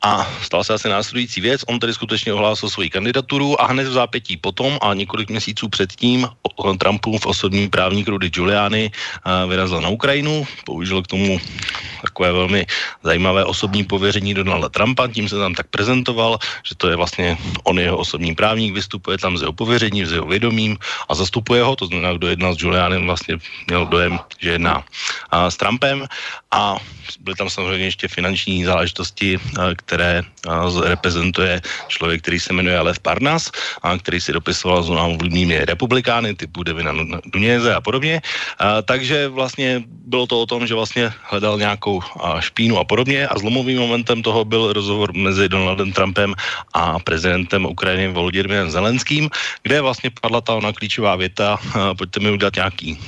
a stala se asi následující věc, on tedy skutečně ohlásil svoji kandidaturu a hned v zápětí potom a několik měsíců předtím Trumpův osobní právník Rudy Giuliani vyrazil na Ukrajinu, použil k tomu takové velmi zajímavé osobní pověření Donalda Trumpa, tím se tam tak prezentoval, že to je vlastně on jeho osobní právník, vystupuje tam z jeho pověření, s jeho vědomím a zastupuje ho, to znamená, kdo jednal s Giulianem, vlastně měl dojem, že jedná s Trumpem. A byly tam samozřejmě ještě finanční záležitosti, které které reprezentuje člověk, který se jmenuje Lev Parnas, a který si dopisoval s vlivnými republikány typu Devina Duněze a podobně. A, takže vlastně bylo to o tom, že vlastně hledal nějakou špínu a podobně a zlomovým momentem toho byl rozhovor mezi Donaldem Trumpem a prezidentem Ukrajiny Volodymyrem Zelenským, kde vlastně padla ta ona klíčová věta, pojďte mi udělat nějaký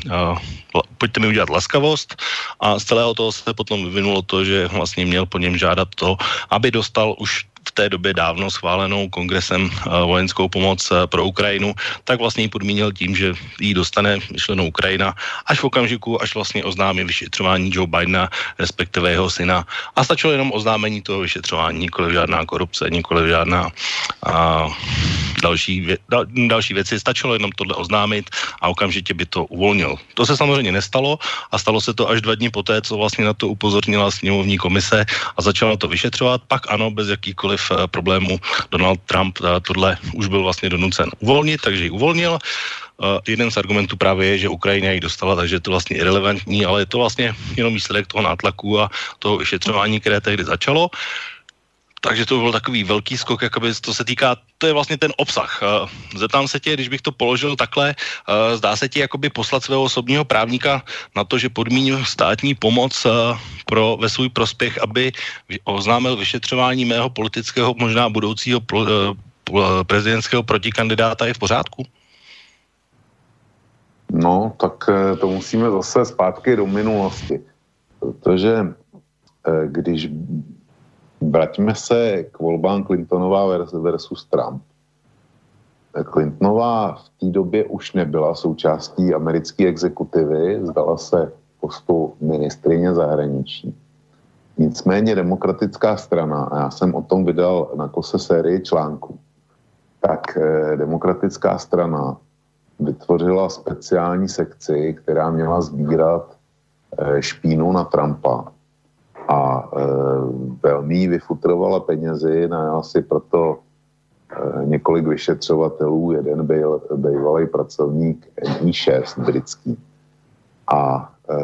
pojďte mi udělat laskavost. A z celého toho se potom vyvinulo to, že vlastně měl po něm žádat to, aby dostal už té době dávno schválenou kongresem eh, vojenskou pomoc eh, pro Ukrajinu, tak vlastně ji podmínil tím, že ji dostane myšlenou Ukrajina až v okamžiku, až vlastně oznámí vyšetřování Joe Bidena, respektive jeho syna. A stačilo jenom oznámení toho vyšetřování, nikoli žádná korupce, nikoli žádná a, další, vě, dal, další věci. Stačilo jenom tohle oznámit a okamžitě by to uvolnil. To se samozřejmě nestalo a stalo se to až dva dny poté, co vlastně na to upozornila sněmovní komise a začala to vyšetřovat. Pak ano, bez jakýkoliv uh, problémů Donald Trump uh, tohle už byl vlastně donucen uvolnit, takže ji uvolnil. Uh, jeden z argumentů právě je, že Ukrajina ji dostala, takže je to vlastně irrelevantní, ale je to vlastně jenom výsledek toho nátlaku a toho vyšetřování, které tehdy začalo. Uh, takže to byl takový velký skok, jakoby to se týká, to je vlastně ten obsah. Eh, zeptám se tě, když bych to položil takhle, eh, zdá se ti jakoby poslat svého osobního právníka na to, že podmínil státní pomoc eh, pro, ve svůj prospěch, aby oznámil vyšetřování mého politického, možná budoucího prezidentského protikandidáta je v pořádku? No, tak to musíme zase zpátky do minulosti. Protože když Vraťme se k volbám Clintonová versus Trump. Clintonová v té době už nebyla součástí americké exekutivy, zdala se postu ministrině zahraničí. Nicméně demokratická strana, a já jsem o tom vydal na kose sérii článků, tak eh, demokratická strana vytvořila speciální sekci, která měla sbírat eh, špínu na Trumpa a e, velmi vyfutrovala penězi, najala si proto e, několik vyšetřovatelů, jeden byl bývalý pracovník MI6 britský, A e,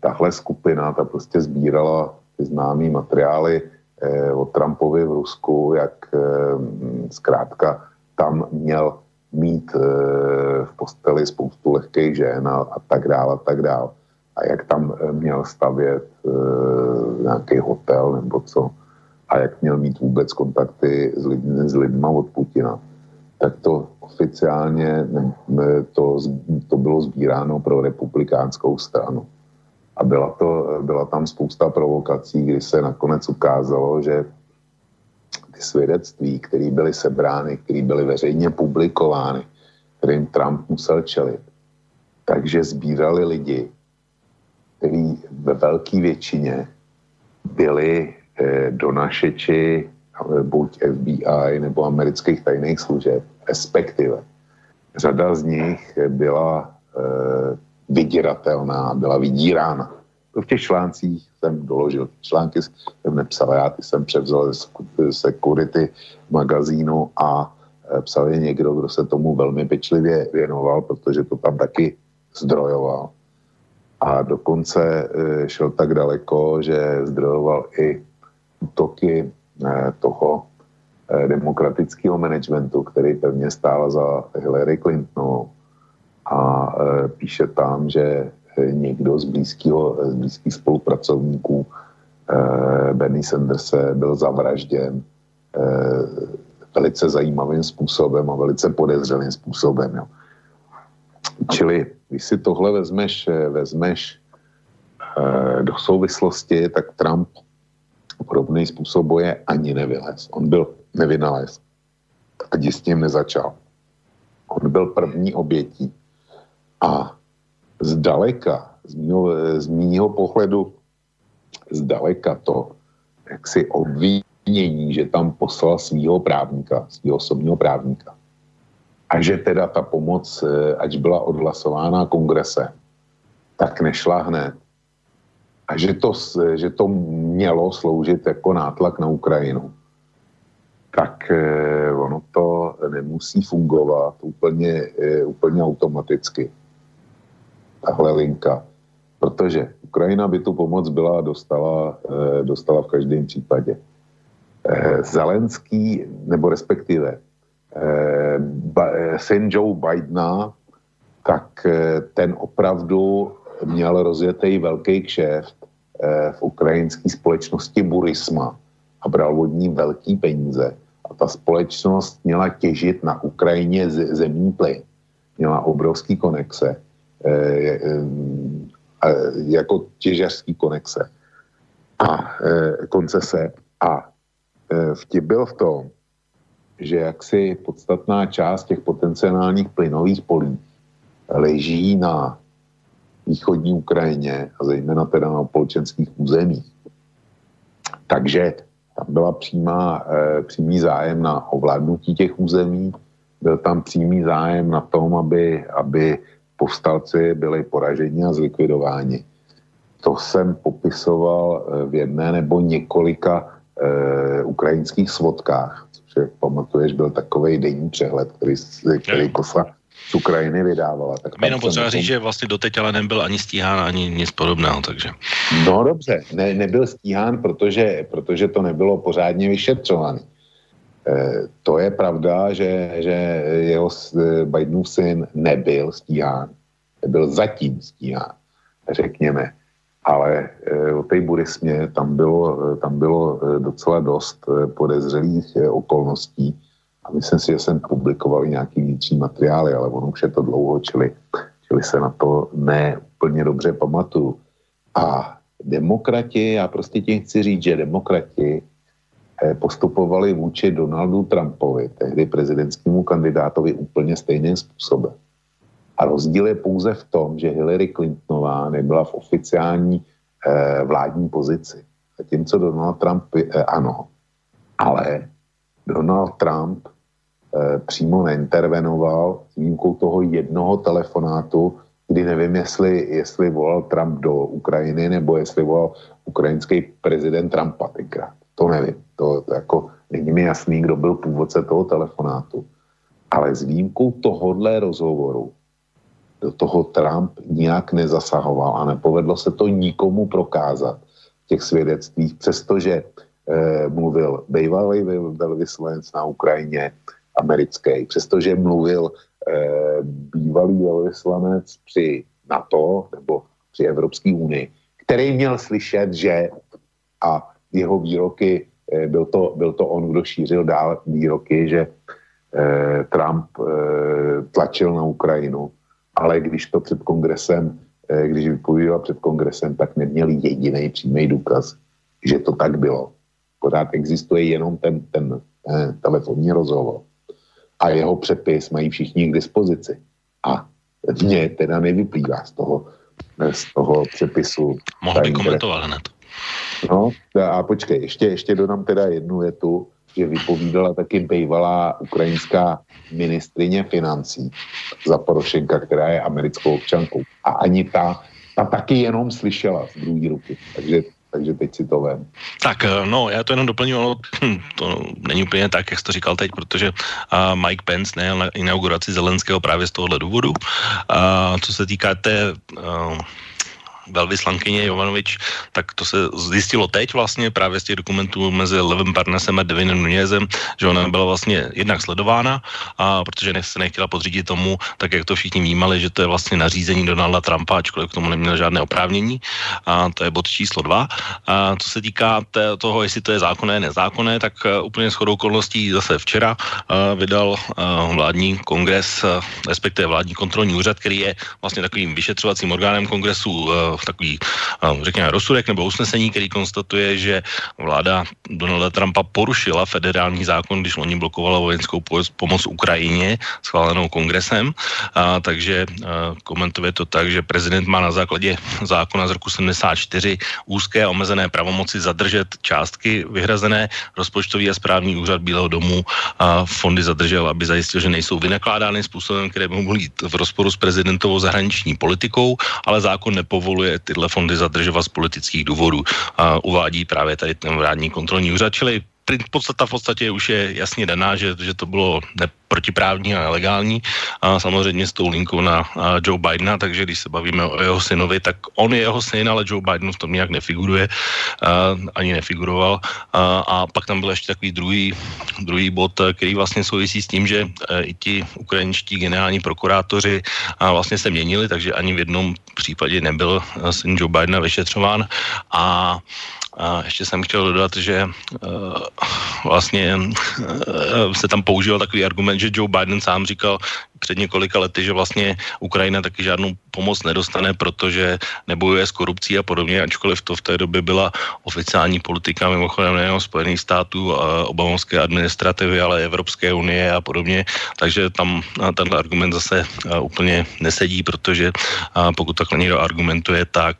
tahle skupina, ta prostě sbírala ty známé materiály e, o Trumpovi v Rusku, jak e, zkrátka tam měl mít e, v posteli spoustu lehkých žen a, a tak dále, a tak dále. A jak tam e, měl stavět e, nějaký hotel nebo co a jak měl mít vůbec kontakty s, lidmi, s lidma od Putina, tak to oficiálně to, to bylo sbíráno pro republikánskou stranu. A byla, to, byla tam spousta provokací, kdy se nakonec ukázalo, že ty svědectví, které byly sebrány, které byly veřejně publikovány, kterým Trump musel čelit, takže sbírali lidi, kteří ve velké většině byli eh, donašeči eh, buď FBI nebo amerických tajných služeb, respektive řada z nich byla eh, vydíratelná, byla vydírána. To v těch článcích jsem doložil. Články jsem nepsal já, ty jsem převzal z Security magazínu a psal je někdo, kdo se tomu velmi pečlivě věnoval, protože to tam taky zdrojoval. A dokonce e, šel tak daleko, že zdrojoval i útoky e, toho demokratického managementu, který pevně stál za Hillary Clintonovou a píše tam, že někdo z, blízkého, z blízkých spolupracovníků Bernie Sanderse byl zavražděn velice zajímavým způsobem a velice podezřelým způsobem. Jo. Čili když si tohle vezmeš, e, vezmeš e, do souvislosti, tak Trump podobný způsob boje ani nevylez. On byl nevynalez. Ani s tím nezačal. On byl první obětí a zdaleka, z mýho, z mýho pohledu, zdaleka to, jak si obvinění, že tam poslal svého právníka, svého osobního právníka. A že teda ta pomoc, eh, ať byla odhlasována kongresem, tak nešla hned. A že to, že to mělo sloužit jako nátlak na Ukrajinu, tak eh, ono to nemusí fungovat úplně, eh, úplně automaticky tahle linka. Protože Ukrajina by tu pomoc byla dostala, eh, dostala v každém případě. Eh, Zelenský, nebo respektive eh, syn Joe Bidena, tak ten opravdu měl rozjetý velký kšeft v ukrajinské společnosti Burisma a bral od ní velký peníze. A ta společnost měla těžit na Ukrajině zemní plyn. Měla obrovský konexe Eh, eh, jako těžařský konexe a eh, koncese. A vtip byl v tom, že jaksi podstatná část těch potenciálních plynových polí leží na východní Ukrajině a zejména teda na polčenských územích. Takže tam byla přímá, přímý zájem na ovládnutí těch území, byl tam přímý zájem na tom, aby, aby povstalci byli poraženi a zlikvidováni. To jsem popisoval eh, v jedné nebo několika eh, ukrajinských svodkách, je, pamatuješ, byl takový denní přehled, který, který Kosa z Ukrajiny vydávala. Tak jenom potřeba říct, že vlastně doteď ale nebyl ani stíhán, ani nic podobného, takže... No dobře, ne, nebyl stíhán, protože, protože to nebylo pořádně vyšetřované. Eh, to je pravda, že, že jeho eh, Bidenův syn nebyl stíhán, nebyl zatím stíhán, řekněme. Ale eh, o té burismě tam bylo, tam bylo docela dost podezřelých okolností a myslím si, že jsem publikoval nějaký vnitřní materiály, ale ono už je to dlouho, čili, čili se na to ne úplně dobře pamatuju. A demokrati, já prostě tím chci říct, že demokrati Eh, postupovali vůči Donaldu Trumpovi, tehdy prezidentskému kandidátovi, úplně stejným způsobem. A rozdíl je pouze v tom, že Hillary Clintonová nebyla v oficiální eh, vládní pozici. Zatímco Donald Trump, eh, ano, ale Donald Trump eh, přímo neintervenoval s výjimkou toho jednoho telefonátu, kdy nevím, jestli, jestli volal Trump do Ukrajiny, nebo jestli volal ukrajinský prezident Trumpa tenkrát. To nevím. To, to jako není mi jasný, kdo byl původce toho telefonátu. Ale s výjimkou tohohle rozhovoru do toho Trump nijak nezasahoval a nepovedlo se to nikomu prokázat v těch svědectvích, přestože eh, mluvil bývalý velvyslanec na Ukrajině americký, přestože mluvil eh, bývalý velvyslanec při NATO nebo při Evropské unii, který měl slyšet, že a jeho výroky, eh, byl to, byl to on, kdo šířil dál výroky, že Trump tlačil na Ukrajinu, ale když to před kongresem, eh, když vypovídal před kongresem, tak neměl jediný přímý důkaz, že to tak bylo. Pořád existuje jenom ten, ten eh, telefonní rozhovor a jeho přepis mají všichni k dispozici. A mně teda nevyplývá z toho, z toho přepisu. Mohl by komentovat hned. No a počkej, ještě, ještě dodám teda jednu větu, že vypovídala taky bývalá ukrajinská ministrině financí za Porošenka, která je americkou občankou. A ani ta, ta taky jenom slyšela z druhé ruky. Takže takže teď si to vem. Tak, eh, no, já to jenom doplním, ono hm, to není úplně tak, jak jsi to říkal teď, protože uh, Mike Pence nejel na inauguraci Zelenského právě z tohohle důvodu. Uh, co se týká té uh, velvyslankyně Jovanovič, tak to se zjistilo teď vlastně právě z těch dokumentů mezi Levem Barnesem a Devinem Nunezem, že ona byla vlastně jednak sledována, a protože se nechtěla podřídit tomu, tak jak to všichni vnímali, že to je vlastně nařízení Donalda Trumpa, ačkoliv k tomu neměl žádné oprávnění. A to je bod číslo dva. A co se týká toho, jestli to je zákonné, nezákonné, tak uh, úplně shodou okolností zase včera uh, vydal uh, vládní kongres, respektive vládní kontrolní úřad, který je vlastně takovým vyšetřovacím orgánem kongresu takový, řekněme, rozsudek nebo usnesení, který konstatuje, že vláda Donalda Trumpa porušila federální zákon, když loni blokovala vojenskou pomoc Ukrajině schválenou kongresem. A, takže a, komentuje to tak, že prezident má na základě zákona z roku 74 úzké a omezené pravomoci zadržet částky vyhrazené. Rozpočtový a správní úřad Bílého domu a fondy zadržel, aby zajistil, že nejsou vynakládány způsobem, které by mohly jít v rozporu s prezidentovou zahraniční politikou, ale zákon nepovoluje dovoluje tyhle fondy zadržovat z politických důvodů. A uvádí právě tady ten vládní kontrolní úřad, čili podstata v podstatě už je jasně daná, že, že to bylo protiprávní a nelegální a samozřejmě s tou linkou na Joe Bidena, takže když se bavíme o jeho synovi, tak on je jeho syn, ale Joe Biden v tom nějak nefiguruje, ani nefiguroval. A, pak tam byl ještě takový druhý, druhý bod, který vlastně souvisí s tím, že e, i ti ukrajinští generální prokurátoři vlastně se měnili, takže ani v jednom případě nebyl e, syn Joe Bidena vyšetřován a a ještě jsem chtěl dodat, že uh, vlastně uh, se tam používal takový argument, že Joe Biden sám říkal před několika lety, že vlastně Ukrajina taky žádnou pomoc nedostane, protože nebojuje s korupcí a podobně, ačkoliv to v té době byla oficiální politika mimochodem nejenom Spojených států a obamovské administrativy, ale Evropské unie a podobně. Takže tam tenhle argument zase úplně nesedí, protože pokud takhle někdo argumentuje, tak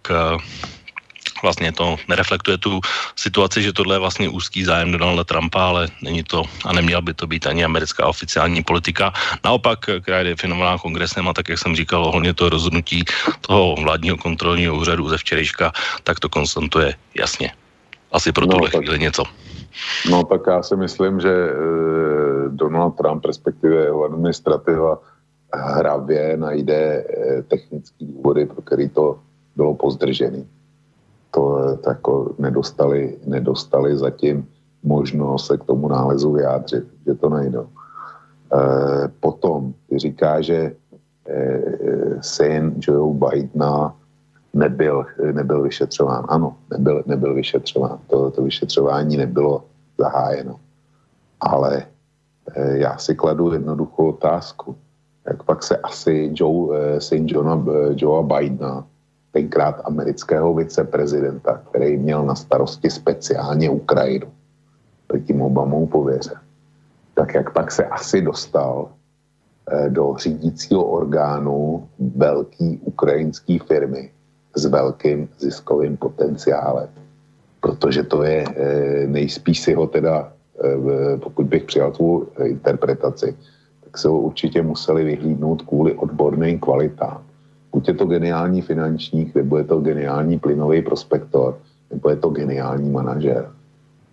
vlastně to nereflektuje tu situaci, že tohle je vlastně úzký zájem Donalda Trumpa, ale není to a neměla by to být ani americká oficiální politika. Naopak, která je definovaná kongresem a tak, jak jsem říkal, ohledně toho rozhodnutí toho vládního kontrolního úřadu ze včerejška, tak to konstantuje jasně. Asi pro no, tuhle chvíli něco. No tak já si myslím, že e, Donald Trump, respektive jeho administrativa, hravě najde e, technické důvody, pro který to bylo pozdržené to jako nedostali, nedostali zatím možnost se k tomu nálezu vyjádřit, že to nejdou. E, potom ty říká, že e, syn Joe Bidena nebyl, nebyl vyšetřován. Ano, nebyl, nebyl vyšetřován. To, to vyšetřování nebylo zahájeno. Ale e, já si kladu jednoduchou otázku. Jak pak se asi Joe, syn Johna, Joea Bidena tenkrát amerického viceprezidenta, který měl na starosti speciálně Ukrajinu, tím Obamou pověře. Tak jak pak se asi dostal eh, do řídícího orgánu velký ukrajinský firmy s velkým ziskovým potenciálem. Protože to je eh, nejspíš si ho teda, eh, pokud bych přijal tu interpretaci, tak se ho určitě museli vyhlídnout kvůli odborným kvalitám buď je to geniální finančník, nebo je to geniální plynový prospektor, nebo je to geniální manažer.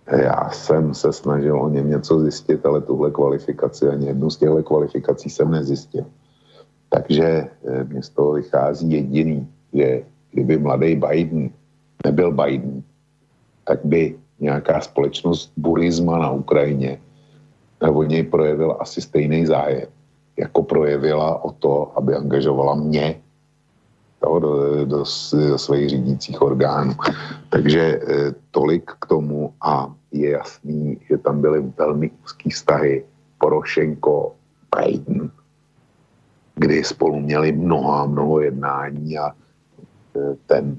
Já jsem se snažil o něm něco zjistit, ale tuhle kvalifikaci, ani jednu z těchto kvalifikací jsem nezjistil. Takže eh, mě z toho vychází jediný, že kdyby mladý Biden nebyl Biden, tak by nějaká společnost Burisma na Ukrajině o něj projevila asi stejný zájem, jako projevila o to, aby angažovala mě do, do, do, do svých řídících orgánů. Takže e, tolik k tomu a je jasný, že tam byly velmi úzký vztahy Porošenko, Biden, kdy spolu měli mnoho a mnoho jednání a e, ten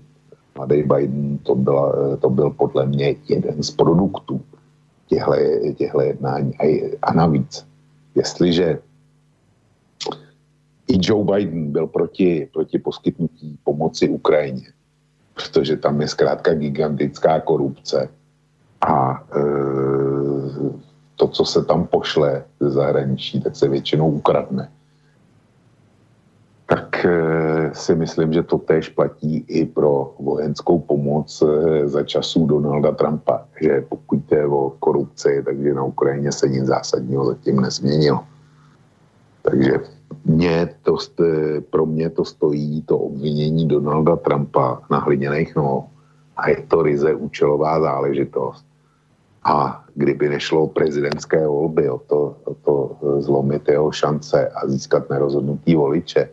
mladý Biden, to, byla, e, to byl podle mě jeden z produktů těchto jednání. A, a navíc, jestliže i Joe Biden byl proti, proti poskytnutí pomoci Ukrajině, protože tam je zkrátka gigantická korupce a e, to, co se tam pošle ze zahraničí, tak se většinou ukradne. Tak e, si myslím, že to též platí i pro vojenskou pomoc e, za časů Donalda Trumpa, že pokud je o korupci, takže na Ukrajině se nic zásadního zatím nezměnilo. Takže mě to, pro mě to stojí to obvinění Donalda Trumpa na hliněných nohou a je to ryze účelová záležitost. A kdyby nešlo prezidentské volby o to, o to zlomit jeho šance a získat nerozhodnutý voliče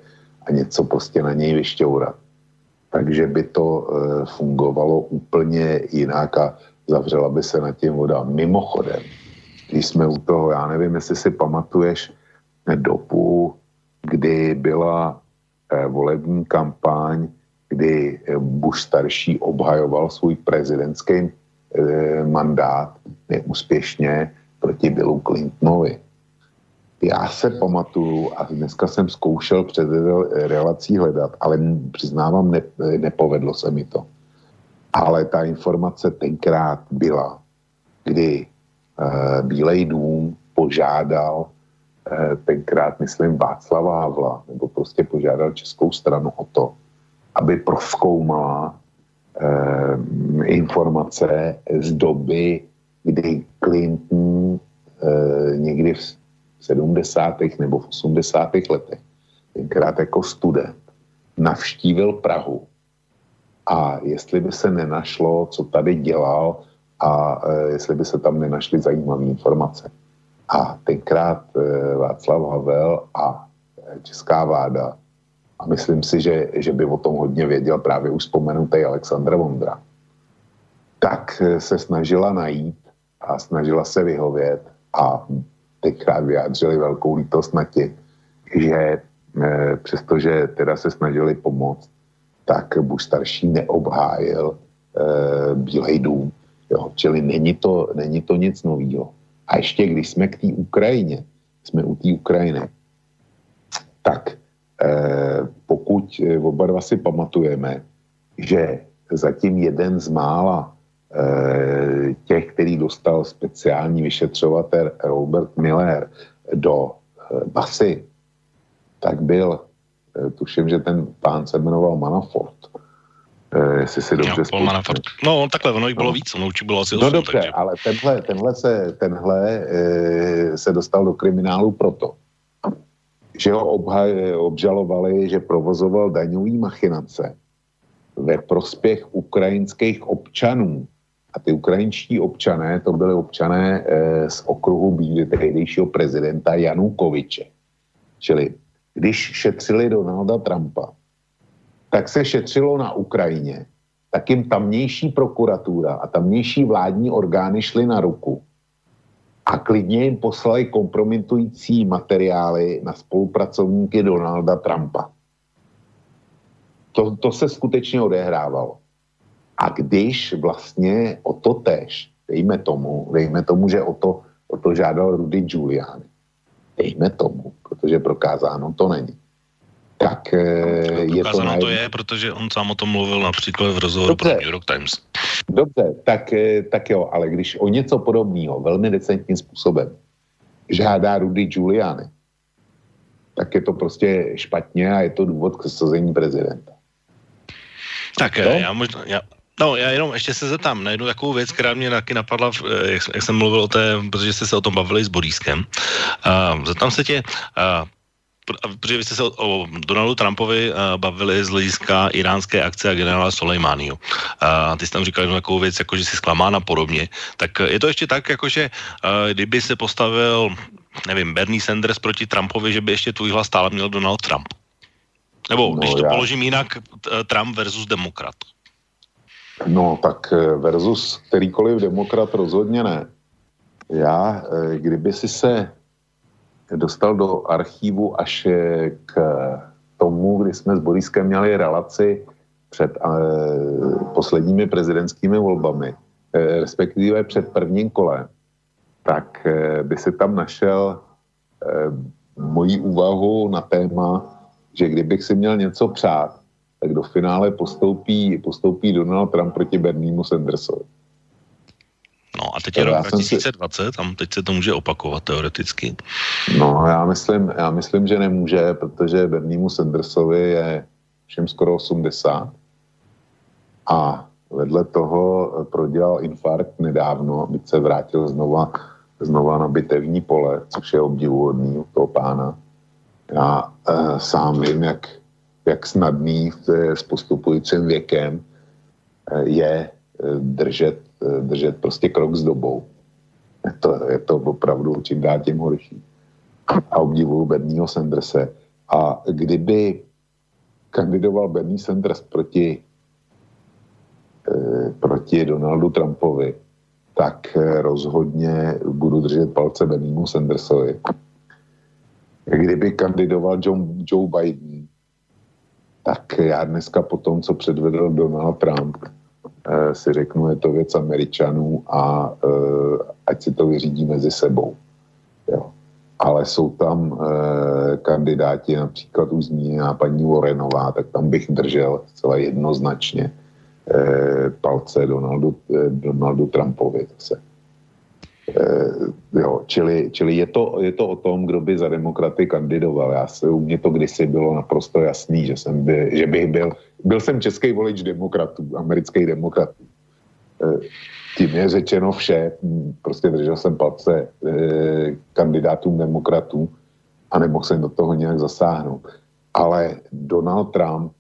a něco prostě na něj vyšťourat, takže by to e, fungovalo úplně jinak a zavřela by se na tím voda. Mimochodem, když jsme u toho, já nevím, jestli si pamatuješ dobu kdy byla eh, volební kampaň, kdy eh, Bush starší obhajoval svůj prezidentský eh, mandát neúspěšně proti Billu Clintonovi. Já se pamatuju a dneska jsem zkoušel před relací hledat, ale přiznávám, ne, nepovedlo se mi to. Ale ta informace tenkrát byla, kdy uh, Bílej dům požádal tenkrát, myslím, Václava Havla, nebo prostě požádal českou stranu o to, aby proskoumala eh, informace z doby, kdy Clinton eh, někdy v 70. nebo v 80. letech, tenkrát jako student, navštívil Prahu a jestli by se nenašlo, co tady dělal a eh, jestli by se tam nenašly zajímavé informace. A tenkrát eh, Václav Havel a eh, česká vláda, a myslím si, že, že by o tom hodně věděl právě už vzpomenutý Aleksandr Vondra, tak eh, se snažila najít a snažila se vyhovět a tenkrát vyjádřili velkou lítost na ti, že přestože teda se snažili pomoct, tak Bush starší neobhájil e, Bílej dům. Jo, čili není to, není to nic nového. A ještě když jsme k té Ukrajině, jsme u té Ukrajiny, tak eh, pokud eh, oba dva si pamatujeme, že zatím jeden z mála eh, těch, který dostal speciální vyšetřovatel Robert Miller do eh, basy, tak byl, eh, tuším, že ten pán se jmenoval Manafort, jestli si dobře Paul Manafort. No, takhle, ono jich bylo no. víc, ono určitě bylo asi 8, No dobře, takže... ale tenhle, tenhle, se, tenhle e, se dostal do kriminálu proto, že ho obhaj, obžalovali, že provozoval daňový machinace ve prospěch ukrajinských občanů. A ty ukrajinští občané, to byly občané e, z okruhu tehdejšího prezidenta Janukoviče. Čili když šetřili Donalda Trumpa, tak se šetřilo na Ukrajině, tak jim tamnější prokuratura a tamnější vládní orgány šly na ruku a klidně jim poslali kompromitující materiály na spolupracovníky Donalda Trumpa. To, to se skutečně odehrávalo. A když vlastně o to tež, dejme tomu, dejme tomu, že o to, o to žádal Rudy Giuliani, dejme tomu, protože prokázáno to není, tak eh, je to... Na... to je, protože on sám o tom mluvil například v rozhovoru Dobře. pro New York Times. Dobře, tak, eh, tak jo, ale když o něco podobného velmi decentním způsobem žádá Rudy Giuliani, tak je to prostě špatně a je to důvod k sazení prezidenta. Tak no? já možná, já, No, já jenom ještě se zeptám na jednu takovou věc, která mě taky napadla, jak, jak jsem mluvil o té, protože jste se o tom bavili s Borískem. Uh, zeptám se tě, uh, protože vy jste se o, o Donaldu Trumpovi uh, bavili z hlediska iránské akce a generála Soleimányho. Uh, ty jsi tam říkal takovou věc, jako že jsi zklamán a podobně. Tak je to ještě tak, jako že uh, kdyby se postavil, nevím, Bernie Sanders proti Trumpovi, že by ještě tvůj hlas stále měl Donald Trump. Nebo no, když to já... položím jinak, Trump versus demokrat. No, tak versus kterýkoliv demokrat rozhodně ne. Já, kdyby si se dostal do archívu až eh, k tomu, kdy jsme s Boriskem měli relaci před uh, posledními prezidentskými volbami, uh, respektive před prvním kolem, tak uh, by se tam našel moji úvahu na téma, že kdybych si měl něco přát, tak do finále postoupí, postoupí Donald Trump proti Berniemu Sandersovi. No a teď je rok 2020, si... tam teď se to může opakovat teoreticky. No já myslím, já myslím, že nemůže, protože Berniemu Sandersovi je všem skoro 80 a vedle toho prodělal infarkt nedávno, byť se vrátil znova, znova na bitevní pole, což je obdivuhodný u toho pána. Já e, sám vím, jak, jak snadný s postupujícím věkem e, je e, držet Eh, držet prostě krok s dobou. Je to, je to opravdu čím dál tím horší. A obdivuju Bernieho Sanderse. A kdyby kandidoval Bernie Sanders proti, eh, proti Donaldu Trumpovi, tak eh, rozhodně budu držet palce Berniemu Sandersovi. Kdyby kandidoval John, Joe Biden, tak já dneska po tom, co předvedl Donald Trump, Eh, si řeknu, je to věc Američanů a eh, ať si to vyřídí mezi sebou. Jo. Ale jsou tam eh, kandidáti, například už zmíněná paní Warrenová, tak tam bych držel zcela jednoznačně palce Donaldu, Donaldu Trumpovi zase. Eh, jo, čili, čili je, to, je to o tom, kdo by za demokraty kandidoval. Já se, u mě to kdysi bylo naprosto jasný, že, jsem by, že bych byl, byl jsem český volič demokratů, amerických demokratů. Eh, tím je řečeno vše, hm, prostě držel jsem palce eh, kandidátům demokratů a nemohl jsem do toho nějak zasáhnout. Ale Donald Trump,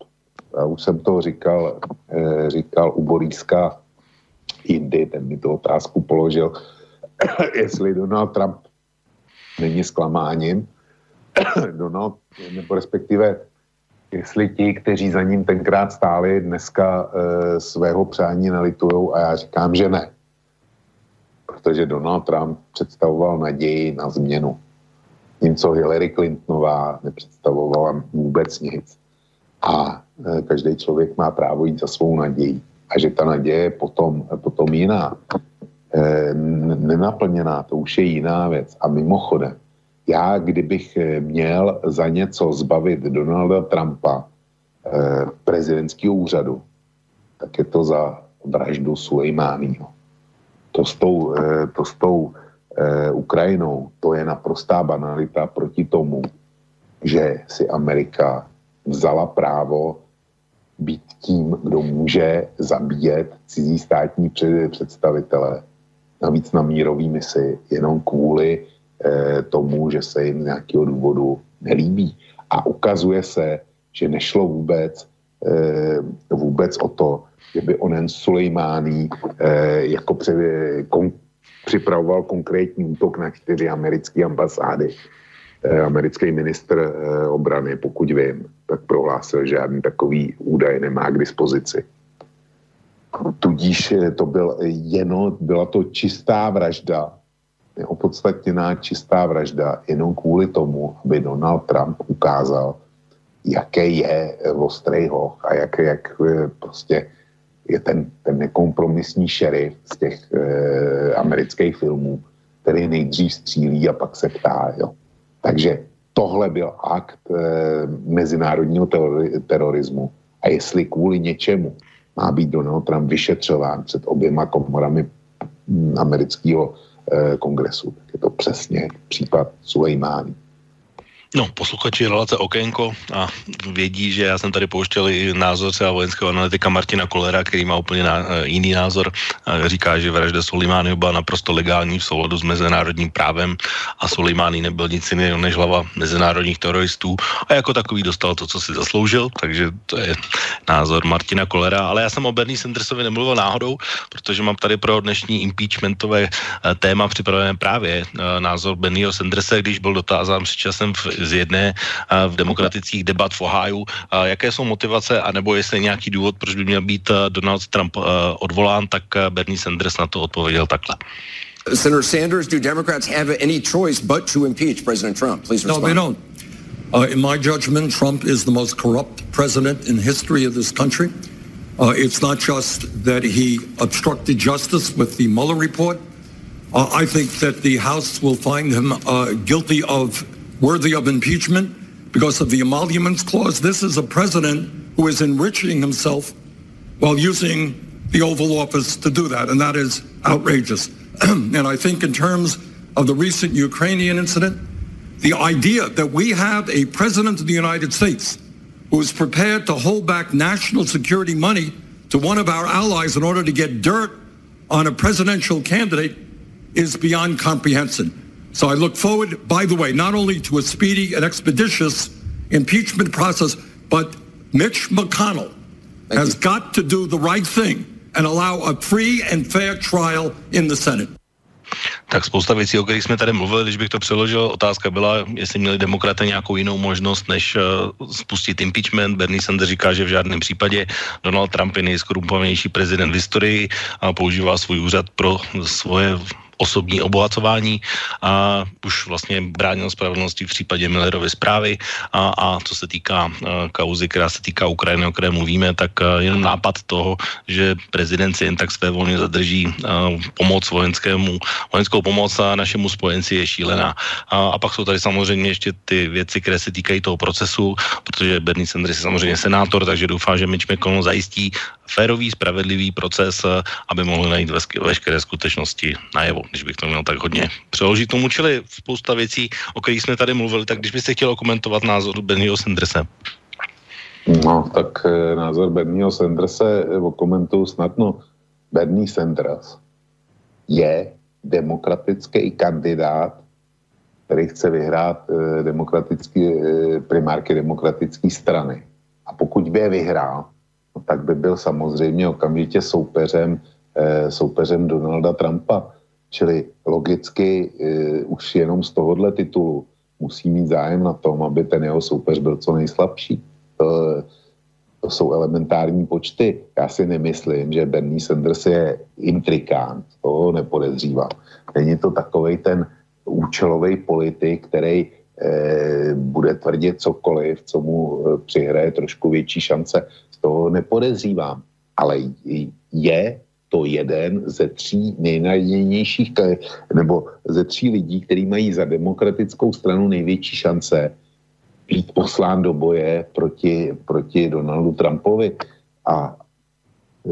já už jsem to říkal, říkal u Boríska jindy, ten mi tu otázku položil, jestli Donald Trump není zklamáním, Donald, nebo respektive jestli ti, kteří za ním tenkrát stáli, dneska e, svého přání nelitujou a já říkám, že ne. Protože Donald Trump představoval naději na změnu. Tím, co Hillary Clintonová nepředstavovala vůbec nic. A e, každý člověk má právo jít za svou naději. A že ta naděje je potom, potom jiná. Eh, nenaplněná, to už je jiná věc. A mimochodem, já kdybych eh, měl za něco zbavit Donalda Trumpa eh, prezidentského úřadu, tak je to za vraždu Sulejmányho. To s tou, to s tou Ukrajinou, to je naprostá banalita proti tomu, že si Amerika vzala právo být tím, kdo může zabíjet cizí státní představitele navíc na mírový misi, jenom kvůli eh, tomu, že se jim z nějakého důvodu nelíbí. A ukazuje se, že nešlo vůbec, eh, vůbec o to, že by onen Sulejmání eh, jako při, kon, připravoval konkrétní útok na čtyři americké ambasády. Eh, americký ministr eh, obrany, pokud vím, tak prohlásil, že žádný takový údaj nemá k dispozici. Tudíž to byl jenom, byla to čistá vražda, neopodstatněná čistá vražda, jenom kvůli tomu, aby Donald Trump ukázal, jaký je ostrý hoch a jak, jak eh, prostě je ten, ten nekompromisní šerif z těch e, amerických filmů, který nejdřív střílí a pak se ptá. Jo. Takže tohle byl akt e, mezinárodního terorismu. A jestli kvůli něčemu má být Donald Trump vyšetřován před oběma komorami amerického eh, kongresu. Tak je to přesně případ Sulejmání. No, posluchači relace Okénko a vědí, že já jsem tady pouštěl i názor třeba vojenského analytika Martina Kolera, který má úplně na, eh, jiný názor. Říká, že vražda Solimány byla naprosto legální v souladu s mezinárodním právem a Solimány nebyl nic jiného než hlava mezinárodních teroristů a jako takový dostal to, co si zasloužil, takže to je názor Martina Kolera. Ale já jsem o Bernie Sandersovi nemluvil náhodou, protože mám tady pro dnešní impeachmentové eh, téma připravené právě eh, názor Bernieho Sandersa, když byl dotázán před časem v, z jedné v demokratických debat v Ohio, jaké jsou motivace, anebo jestli nějaký důvod, proč by měl být Donald Trump odvolán, tak Bernie Sanders na to odpověděl takhle. Senator Sanders, do Democrats have any choice but to impeach President Trump? Please respond. No, they don't. Uh, in my judgment, Trump is the most corrupt president in history of this country. Uh, it's not just that he obstructed justice with the Mueller report. Uh, I think that the House will find him uh, guilty of worthy of impeachment because of the emoluments clause. This is a president who is enriching himself while using the Oval Office to do that, and that is outrageous. and I think in terms of the recent Ukrainian incident, the idea that we have a president of the United States who is prepared to hold back national security money to one of our allies in order to get dirt on a presidential candidate is beyond comprehension. So I look forward, by the way, not only to a speedy and expeditious impeachment process, but Mitch McConnell Thank has you. got to do the right thing and allow a free and fair trial in the Senate. Tak spousta věcí, o kterých jsme tady mluvili, když bych to přeložil, otázka byla, jestli měli demokraté nějakou jinou možnost, než uh, spustit impeachment. Bernie Sanders říká, že v žádném případě Donald Trump je nejskorumpovanější prezident v historii a používá svůj úřad pro svoje osobní obohacování a už vlastně bránil spravedlnosti v případě Millerovy zprávy a, a co se týká uh, kauzy, která se týká Ukrajiny, o které mluvíme, tak uh, jenom nápad toho, že prezident si jen tak své volně zadrží uh, pomoc vojenskému, vojenskou pomoc a našemu spojenci je šílená. A, a pak jsou tady samozřejmě ještě ty věci, které se týkají toho procesu, protože Bernie Sanders je samozřejmě senátor, takže doufám, že Mitch McConnell zajistí férový, spravedlivý proces, aby mohli najít veškeré skutečnosti najevo když bych to měl tak hodně přeložit tomu, čili spousta věcí, o kterých jsme tady mluvili, tak když byste chtěl komentovat názor Bennyho Sandersa. No, tak e, názor Bernieho Sandersa e, komentuju snadno. Bernie Sanders je demokratický kandidát, který chce vyhrát e, demokratický, primárky demokratické strany. A pokud by je vyhrál, no, tak by byl samozřejmě okamžitě soupeřem, soupeřem Donalda Trumpa. Čili logicky uh, už jenom z tohohle titulu musí mít zájem na tom, aby ten jeho soupeř byl co nejslabší. To, to jsou elementární počty. Já si nemyslím, že Bernie Sanders je intrikant, to nepodezřívám. Není to takový ten účelový politik, který eh, bude tvrdit cokoliv, co mu eh, přihraje trošku větší šance. Z toho nepodezřívám. Ale je to jeden ze tří nejnadějnějších, nebo ze tří lidí, kteří mají za demokratickou stranu největší šance být poslán do boje proti, proti Donaldu Trumpovi. A e,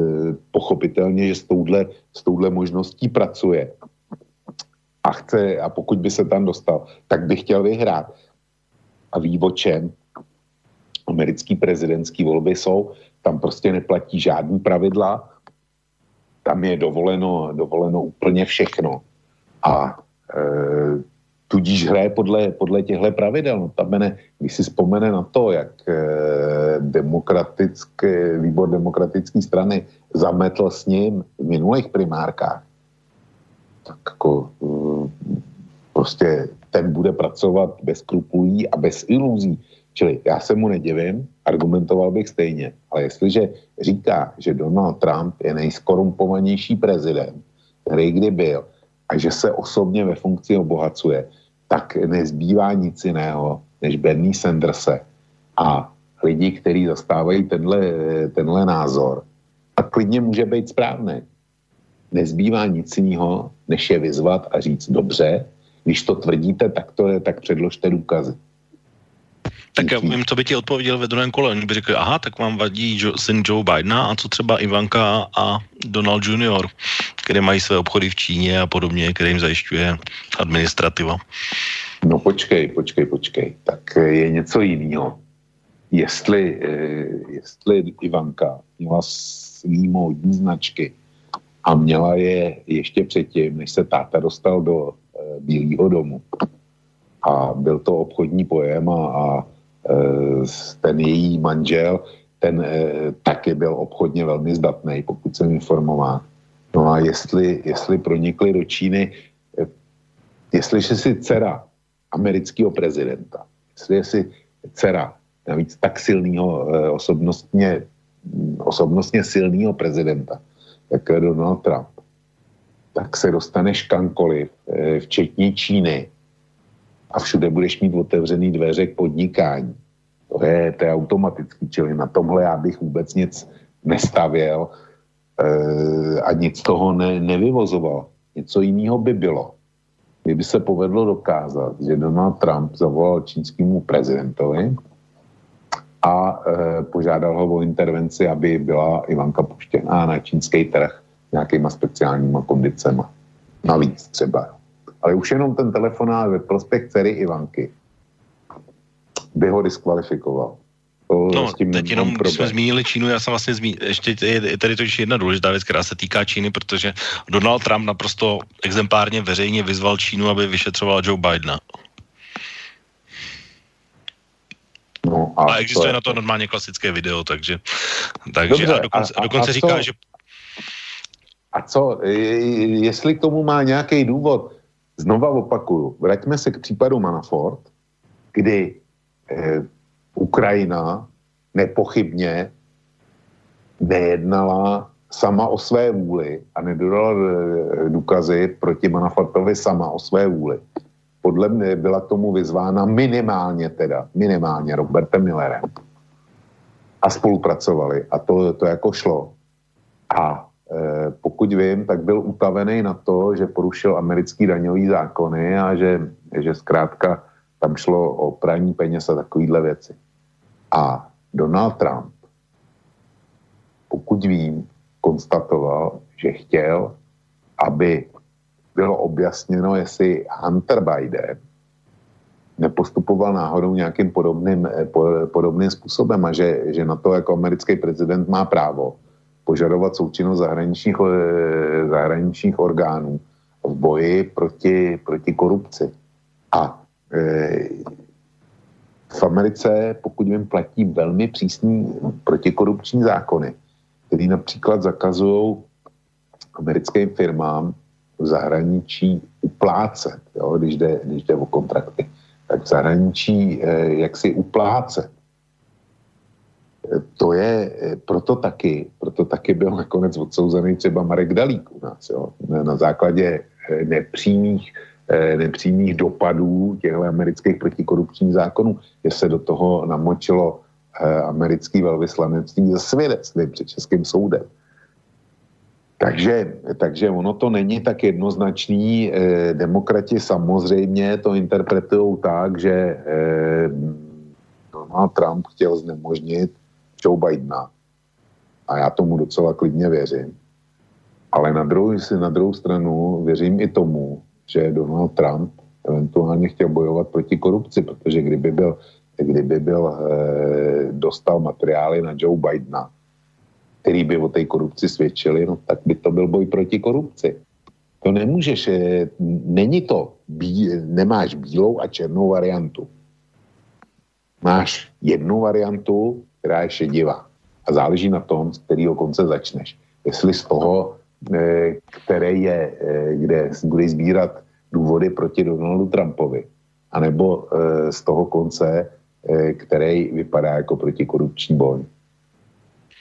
pochopitelně, že s touhle, s touhle možností pracuje. A chce, a pokud by se tam dostal, tak by chtěl vyhrát. A ví o čem? Americký prezidentský volby jsou, tam prostě neplatí žádný pravidla, tam je dovoleno, dovoleno úplně všechno. A e, tudíž hraje podle, podle těchto pravidel. No, mene, když si vzpomene na to, jak e, demokratické, výbor demokratické strany zametl s ním v minulých primárkách, tak jako e, prostě ten bude pracovat bez skrupulí a bez iluzí. Čili já se mu nedivím, argumentoval bych stejně, ale jestliže říká, že Donald Trump je nejskorumpovanější prezident, který kdy byl, a že se osobně ve funkci obohacuje, tak nezbývá nic jiného než Bernie Sanderse a lidi, kteří zastávají tenhle, tenhle názor. A klidně může být správný. Nezbývá nic jiného, než je vyzvat a říct dobře, když to tvrdíte, tak to je, tak předložte důkazy. Tak já vím, co by ti odpověděl ve druhém kole. Oni by řekli, aha, tak vám vadí jo, syn Joe Bidena a co třeba Ivanka a Donald Junior, které mají své obchody v Číně a podobně, které jim zajišťuje administrativa. No počkej, počkej, počkej. Tak je něco jiného. Jestli, jestli Ivanka měla svý módní značky a měla je ještě předtím, než se táta dostal do Bílého domu, a byl to obchodní pojem a, a ten její manžel, ten taky byl obchodně velmi zdatný, pokud jsem informován. No a jestli, jestli pronikli do Číny, jestliže si dcera amerického prezidenta, jestli je si dcera navíc tak silného, osobnostně, osobnostně silného prezidenta, jako je Donald Trump, tak se dostaneš kamkoliv, včetně Číny, a všude budeš mít otevřený dveře k podnikání. To je, to je automatický, čili na tomhle já bych vůbec nic nestavěl e, a nic toho ne, nevyvozoval. Něco jiného by bylo. Kdyby se povedlo dokázat, že Donald Trump zavolal čínskému prezidentovi a e, požádal ho o intervenci, aby byla Ivanka puštěná na čínský trh nějakýma speciálníma kondicema. Navíc třeba ale už jenom ten telefonát ve prospěch dcery Ivanky by ho diskvalifikoval. To no, tím teď jenom, když jsme zmínili Čínu, já jsem vlastně zmínil, ještě je, je tady totiž jedna důležitá věc, která se týká Číny, protože Donald Trump naprosto exemplárně veřejně vyzval Čínu, aby vyšetřoval Joe Bidena. No, a, a existuje to na to normálně klasické video, takže, takže Dobře, a dokonce, a, a, dokonce a říká, co, že... A co, jestli k tomu má nějaký důvod, Znova opakuju, vraťme se k případu Manafort, kdy eh, Ukrajina nepochybně nejednala sama o své vůli a nedodala eh, důkazy proti Manafortovi sama o své vůli. Podle mě byla tomu vyzvána minimálně teda, minimálně Robertem Millerem. A spolupracovali. A to, to jako šlo. A pokud vím, tak byl utavený na to, že porušil americký daňový zákony a že, že zkrátka tam šlo o praní peněz a takovýhle věci. A Donald Trump, pokud vím, konstatoval, že chtěl, aby bylo objasněno, jestli Hunter Biden nepostupoval náhodou nějakým podobným, eh, podobným způsobem a že, že na to jako americký prezident má právo požadovat součinnost zahraničních, eh, zahraničních orgánů v boji proti, proti korupci. A e, v Americe, pokud jim platí velmi přísní protikorupční zákony, které například zakazují americkým firmám v zahraničí uplácet, jo, když, jde, když jde o kontrakty, tak v zahraničí e, jak si uplácet to je proto taky, proto taky byl nakonec odsouzený třeba Marek Dalík u nás, jo, na základě eh, nepřímých, eh, nepřímých dopadů těchto amerických protikorupčních zákonů, že se do toho namočilo eh, americký velvyslanectví ze svědectví před Českým soudem. Takže, takže ono to není tak jednoznačný. Demokrati samozřejmě to interpretují tak, že Donald Trump chtěl znemožnit Joe Bidena. A já tomu docela klidně věřím. Ale na druhou, na druhou stranu věřím i tomu, že Donald Trump eventuálně chtěl bojovat proti korupci, protože kdyby byl, kdyby byl e, dostal materiály na Joe Bidena, který by o té korupci svědčili, no tak by to byl boj proti korupci. To nemůžeš, e, není to, bí, nemáš bílou a černou variantu. Máš jednu variantu, která je šedivá. A záleží na tom, z kterého konce začneš. Jestli z toho, eh, které je, eh, kde budeš sbírat důvody proti Donaldu Trumpovi, anebo eh, z toho konce, který vypadá jako protikorupční boj.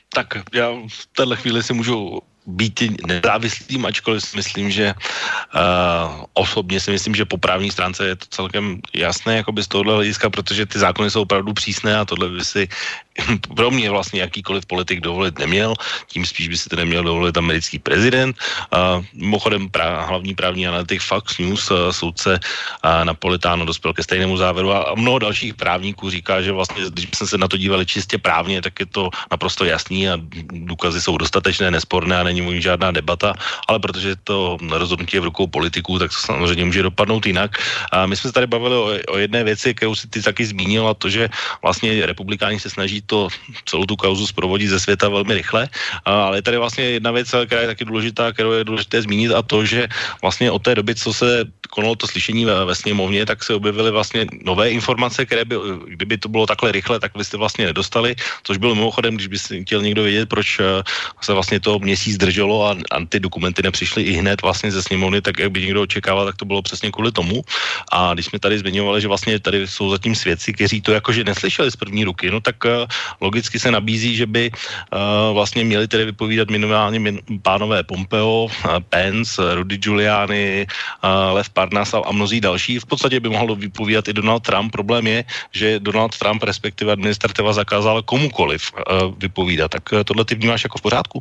Tak já v této chvíli si můžu být nezávislým, ačkoliv si myslím, že uh, osobně si myslím, že po právní stránce je to celkem jasné jakoby z tohohle hlediska, protože ty zákony jsou opravdu přísné a tohle by si pro mě vlastně jakýkoliv politik dovolit neměl, tím spíš by si to neměl dovolit americký prezident. Uh, mimochodem prá, hlavní právní analytik Fox News, uh, soudce uh, Napolitáno dospěl ke stejnému závěru a, mnoho dalších právníků říká, že vlastně, když jsme se na to dívali čistě právně, tak je to naprosto jasný a důkazy jsou dostatečné, nesporné a není můj žádná debata, ale protože to rozhodnutí je v rukou politiků, tak to samozřejmě může dopadnout jinak. A my jsme se tady bavili o, o jedné věci, kterou si ty taky zmínila, to, že vlastně republikáni se snaží to celou tu kauzu zprovodit ze světa velmi rychle, a, ale je tady vlastně jedna věc, která je taky důležitá, kterou je důležité zmínit a to, že vlastně od té doby, co se konalo to slyšení ve, ve sněmovně, tak se objevily vlastně nové informace, které by, kdyby to bylo takhle rychle, tak byste vlastně nedostali, což bylo mimochodem, když by si chtěl někdo vědět, proč eh, se vlastně to měsíc drželo a, a ty dokumenty nepřišly i hned vlastně ze sněmovny, tak jak by někdo očekával, tak to bylo přesně kvůli tomu. A když jsme tady zmiňovali, že vlastně tady jsou zatím svědci, kteří to jakože neslyšeli z první ruky, no tak uh, logicky se nabízí, že by uh, vlastně měli tedy vypovídat minimálně min, pánové Pompeo, uh, Pence, Rudy Giuliani, Lev Parnas a, mnozí další. V podstatě by mohl vypovídat i Donald Trump. Problém je, že Donald Trump, respektive administrativa, zakázala komukoliv vypovídat. Tak tohle ty vnímáš jako v pořádku?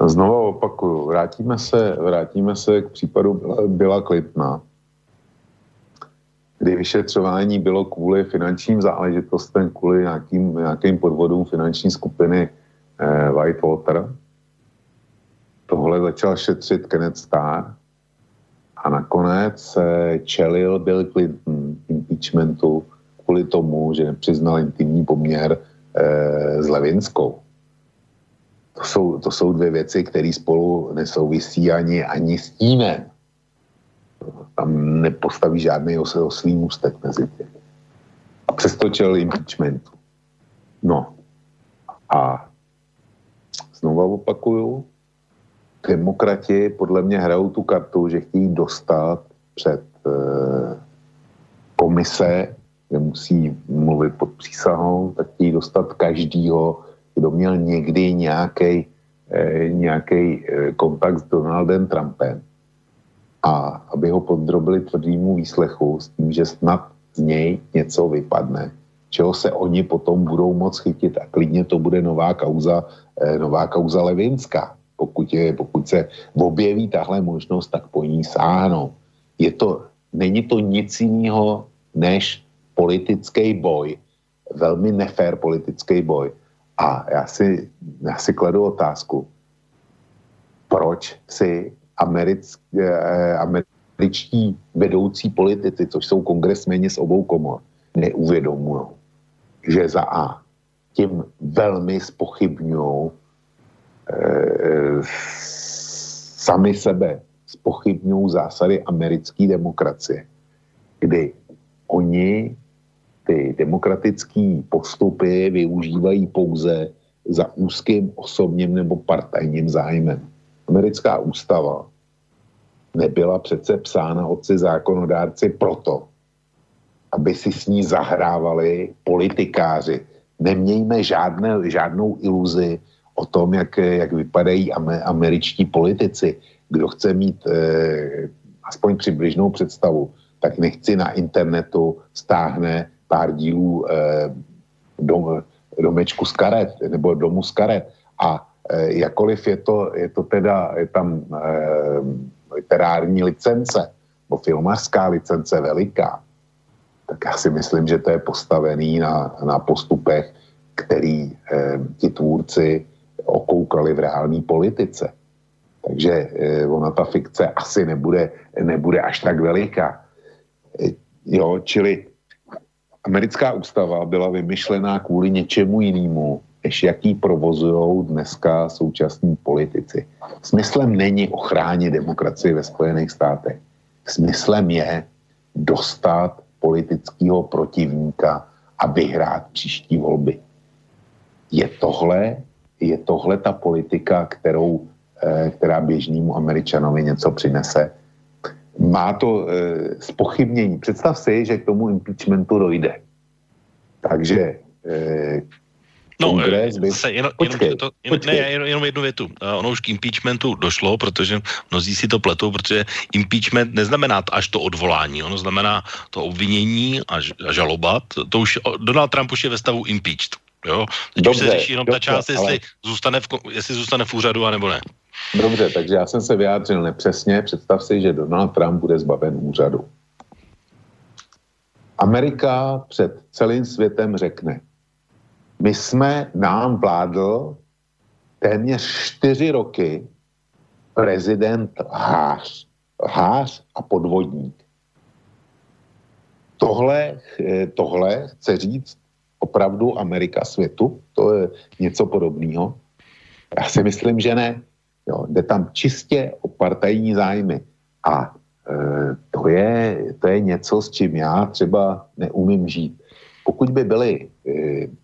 Znovu opakuju, vrátíme se, vrátíme se k případu Byla Klitna, kdy vyšetřování bylo kvůli finančním záležitostem, kvůli nějakým, nějakým podvodům finanční skupiny eh, Whitewater. Tohle začal šetřit Kenneth Starr a nakonec se čelil Bill Clinton impeachmentu kvůli tomu, že nepřiznal intimní poměr eh, s Levinskou. To jsou, to jsou dvě věci, které spolu nesouvisí ani, ani s tím. Tam nepostaví žádný oslý můstek mezi tím. A přesto čel impeachmentu. No. A znovu opakuju, demokrati podle mě hrajou tu kartu, že chtějí dostat před e, komise, kde musí mluvit pod přísahou, tak chtějí dostat každýho, kdo měl někdy nějaký eh, nějaký eh, kontakt s Donaldem Trumpem a aby ho podrobili tvrdýmu výslechu s tím, že snad z něj něco vypadne, čeho se oni potom budou moc chytit a klidně to bude nová kauza, eh, nová kauza Levinská. Pokud, je, pokud se objeví tahle možnost, tak po ní sáhnou. Je to, není to nic jiného než politický boj, velmi nefér politický boj a já si, já si kladu otázku, proč si americk, eh, američtí vedoucí politici, což jsou kongresmeni z obou komor, neuvědomují, že za A tím velmi spochybňují eh, sami sebe, spochybňují zásady americké demokracie, kdy oni ty demokratické postupy využívají pouze za úzkým osobním nebo partajním zájmem. Americká ústava nebyla přece psána otci zákonodárci proto, aby si s ní zahrávali politikáři. Nemějme žádné, žádnou iluzi o tom, jak, jak vypadají američtí politici. Kdo chce mít eh, aspoň přibližnou představu, tak nechci na internetu stáhne pár dílů eh, dom, domečku z karet, nebo domu z karet. A eh, jakoliv je to, je to teda, je tam eh, literární licence, nebo filmařská licence veliká, tak já si myslím, že to je postavený na, na postupech, který eh, ti tvůrci okoukali v reální politice. Takže eh, ona ta fikce asi nebude, nebude až tak veliká. Eh, jo, čili americká ústava byla vymyšlená kvůli něčemu jinému, než jaký provozují dneska současní politici. Smyslem není ochránit demokracii ve Spojených státech. Smyslem je dostat politického protivníka a vyhrát příští volby. Je tohle, je tohle ta politika, kterou, eh, která běžnému američanovi něco přinese? Má to e, spochybnění. Představ si, že k tomu impeachmentu dojde. Takže e, No, kongres by... se, jenom, počkej, jenom, to, jenom, ne, jenom, jenom jednu větu. Uh, ono už k impeachmentu došlo, protože mnozí si to pletou, protože impeachment neznamená až to odvolání, ono znamená to obvinění a, a žaloba. To, to už, Donald Trump už je ve stavu impeached. Jo? Teď dobře, už se řeší jenom dobře, ta část, ale... jestli, zůstane v, jestli zůstane v úřadu, anebo ne. Dobře, takže já jsem se vyjádřil nepřesně. Představ si, že Donald Trump bude zbaven úřadu. Amerika před celým světem řekne, my jsme, nám vládl téměř čtyři roky prezident hář, hář a podvodník. Tohle, eh, tohle chce říct opravdu Amerika světu? To je něco podobného? Já si myslím, že ne. Jo, jde tam čistě o partajní zájmy. A e, to, je, to je něco, s čím já třeba neumím žít. Pokud by byli e,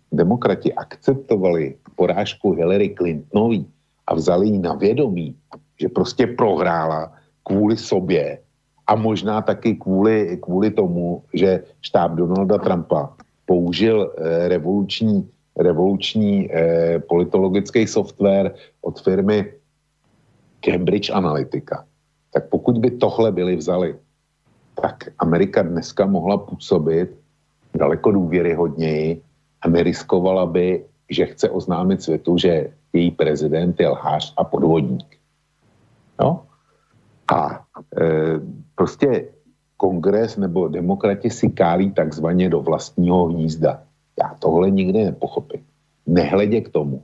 demokrati akceptovali porážku Hillary Clintonový a vzali ji na vědomí, že prostě prohrála kvůli sobě a možná taky kvůli, kvůli tomu, že štáb Donalda Trumpa použil eh, revoluční, revoluční eh, politologický software od firmy Cambridge Analytica. Tak pokud by tohle byli vzali, tak Amerika dneska mohla působit daleko důvěryhodněji a neriskovala by, že chce oznámit světu, že její prezident je lhář a podvodník. No? A e, prostě kongres nebo demokrati si kálí takzvaně do vlastního hnízda. Já tohle nikdy nepochopím. Nehledě k tomu,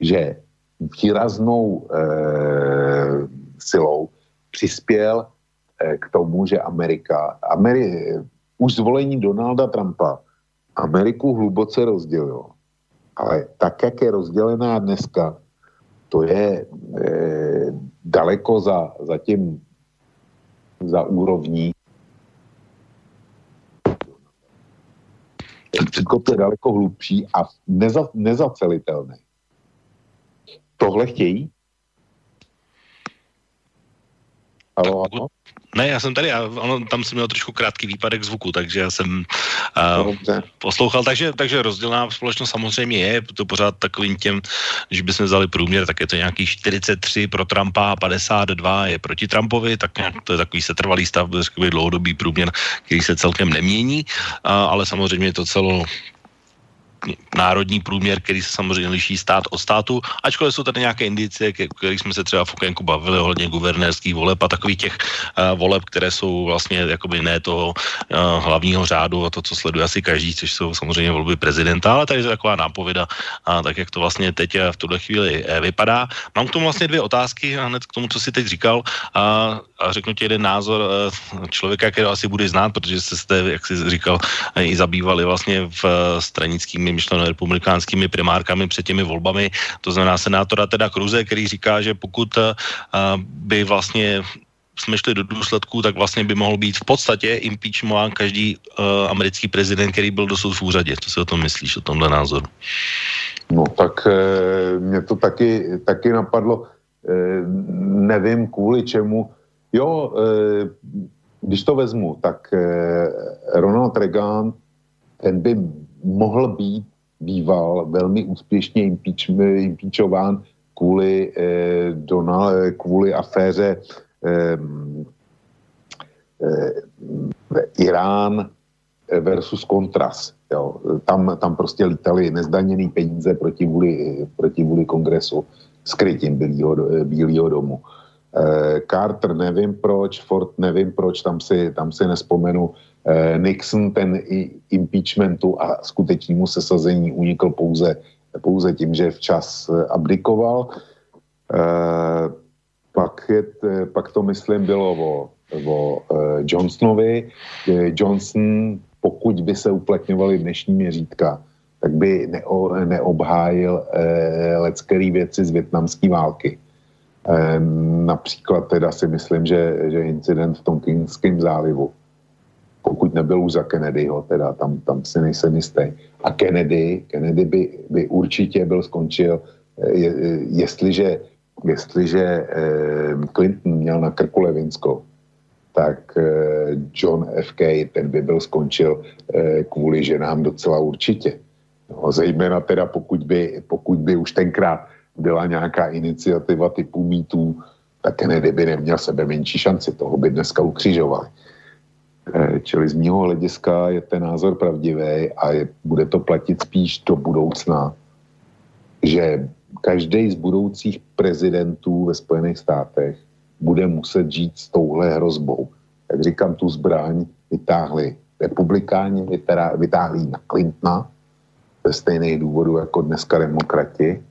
že výraznou e, silou přispěl e, k tomu, že Amerika, Ameri, už zvolení Donalda Trumpa Ameriku hluboce rozdělilo. Ale tak, jak je rozdělená dneska, to je e, daleko za, za tím, za úrovní. Ten předkop je daleko hlubší a neza, nezacelitelný. Tohle chtějí? Halo, ano? Ne, já jsem tady, a ono, tam jsem měl trošku krátký výpadek zvuku, takže já jsem uh, poslouchal, takže, takže rozdělená společnost samozřejmě je, to pořád takovým těm, že bychom vzali průměr, tak je to nějaký 43 pro Trumpa a 52 je proti Trumpovi, tak nějak to je takový setrvalý stav, takový dlouhodobý průměr, který se celkem nemění, uh, ale samozřejmě je to celo, národní průměr, který se samozřejmě liší stát od státu, ačkoliv jsou tady nějaké indicie, kterých jsme se třeba v okénku bavili ohledně guvernérských voleb a takových těch uh, voleb, které jsou vlastně jakoby ne toho uh, hlavního řádu a to, co sleduje asi každý, což jsou samozřejmě volby prezidenta, ale tady je taková nápověda, uh, tak jak to vlastně teď v tuhle chvíli uh, vypadá. Mám k tomu vlastně dvě otázky a hned k tomu, co si teď říkal uh, a řeknu ti jeden názor člověka, který asi bude znát, protože jste, jak jsi říkal, i zabývali vlastně v stranickými myšleno republikánskými primárkami před těmi volbami, to znamená senátora teda Kruze, který říká, že pokud uh, by vlastně jsme šli do důsledků, tak vlastně by mohl být v podstatě impeachmován každý uh, americký prezident, který byl dosud v úřadě. Co si o tom myslíš, o tomhle názoru? No tak e, mě to taky, taky napadlo, e, nevím kvůli čemu. Jo, e, když to vezmu, tak e, Ronald Reagan, ten by mohl být býval velmi úspěšně impeach, impeachován kvůli, eh, Donald, eh, kvůli aféře eh, eh, Irán versus Contras. Jo. Tam, tam prostě lítali nezdaněný peníze proti vůli, proti vůli kongresu skrytím Bílého, Bílého domu. Eh, Carter nevím proč, Ford nevím proč, tam si, tam si nespomenu. Eh, Nixon ten impeachmentu a skutečnému sesazení unikl pouze, pouze tím, že včas eh, abdikoval. Eh, pak, je, pak to, myslím, bylo o, o Johnsonovi. Johnson, pokud by se uplatňovaly dnešní měřítka, tak by neo, neobhájil eh, leckerý věci z větnamské války. Eh, například teda si myslím, že, že incident v tom Kingském zálivu pokud nebyl už za Kennedyho, teda tam, tam si nejsem jistý. A Kennedy, Kennedy by, by určitě byl skončil, eh, je, jestliže, jestliže eh, Clinton měl na krku Levinsko, tak eh, John F. K. ten by byl skončil kvůli ženám docela určitě. No, zejména teda pokud by, pokud by už tenkrát byla nějaká iniciativa typu mítů, tak Kennedy by neměl sebe menší šanci, toho by dneska ukřižovali. Eh, čili z mého hlediska je ten názor pravdivý a je, bude to platit spíš do budoucna, že každý z budoucích prezidentů ve Spojených státech bude muset žít s touhle hrozbou. Jak říkám, tu zbraň vytáhli republikáni, vytáhli na Clintona ze stejných důvodů jako dneska demokrati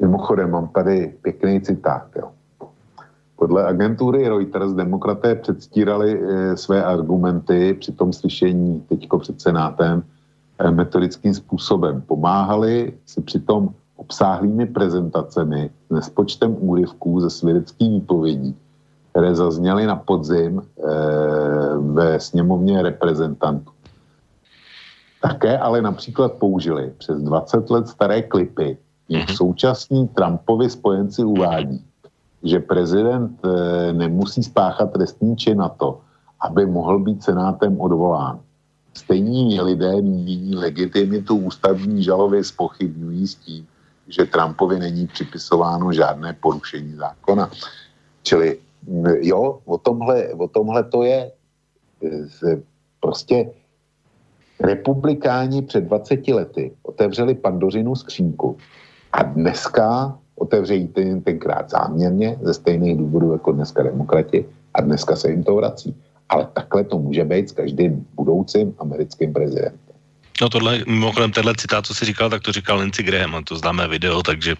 Mimochodem, mám tady pěkný citát. Jo. Podle agentury Reuters demokraté předstírali e, své argumenty při tom slyšení teďko před Senátem e, metodickým způsobem. Pomáhali si přitom obsáhlými prezentacemi s nespočtem úryvků ze svědeckých výpovědí, které zazněly na podzim e, ve sněmovně reprezentantů. Také ale například použili přes 20 let staré klipy, jak mhm. současní Trumpovi spojenci uvádí, že prezident e, nemusí spáchat trestní čin na to, aby mohl být senátem odvolán. Stejní lidé nyní legitimitu ústavní žaloby spochybňují s tím, že Trumpovi není připisováno žádné porušení zákona. Čili jo, o tomhle, o tomhle to je e, prostě republikáni před 20 lety otevřeli pandořinu skřínku a dneska otevřejí ten, tenkrát záměrně ze stejných důvodů jako dneska demokrati a dneska se jim to vrací. Ale takhle to může být s každým budoucím americkým prezidentem. No tohle, mimochodem, tenhle citát, co si říkal, tak to říkal Nancy Graham, a to známé video, takže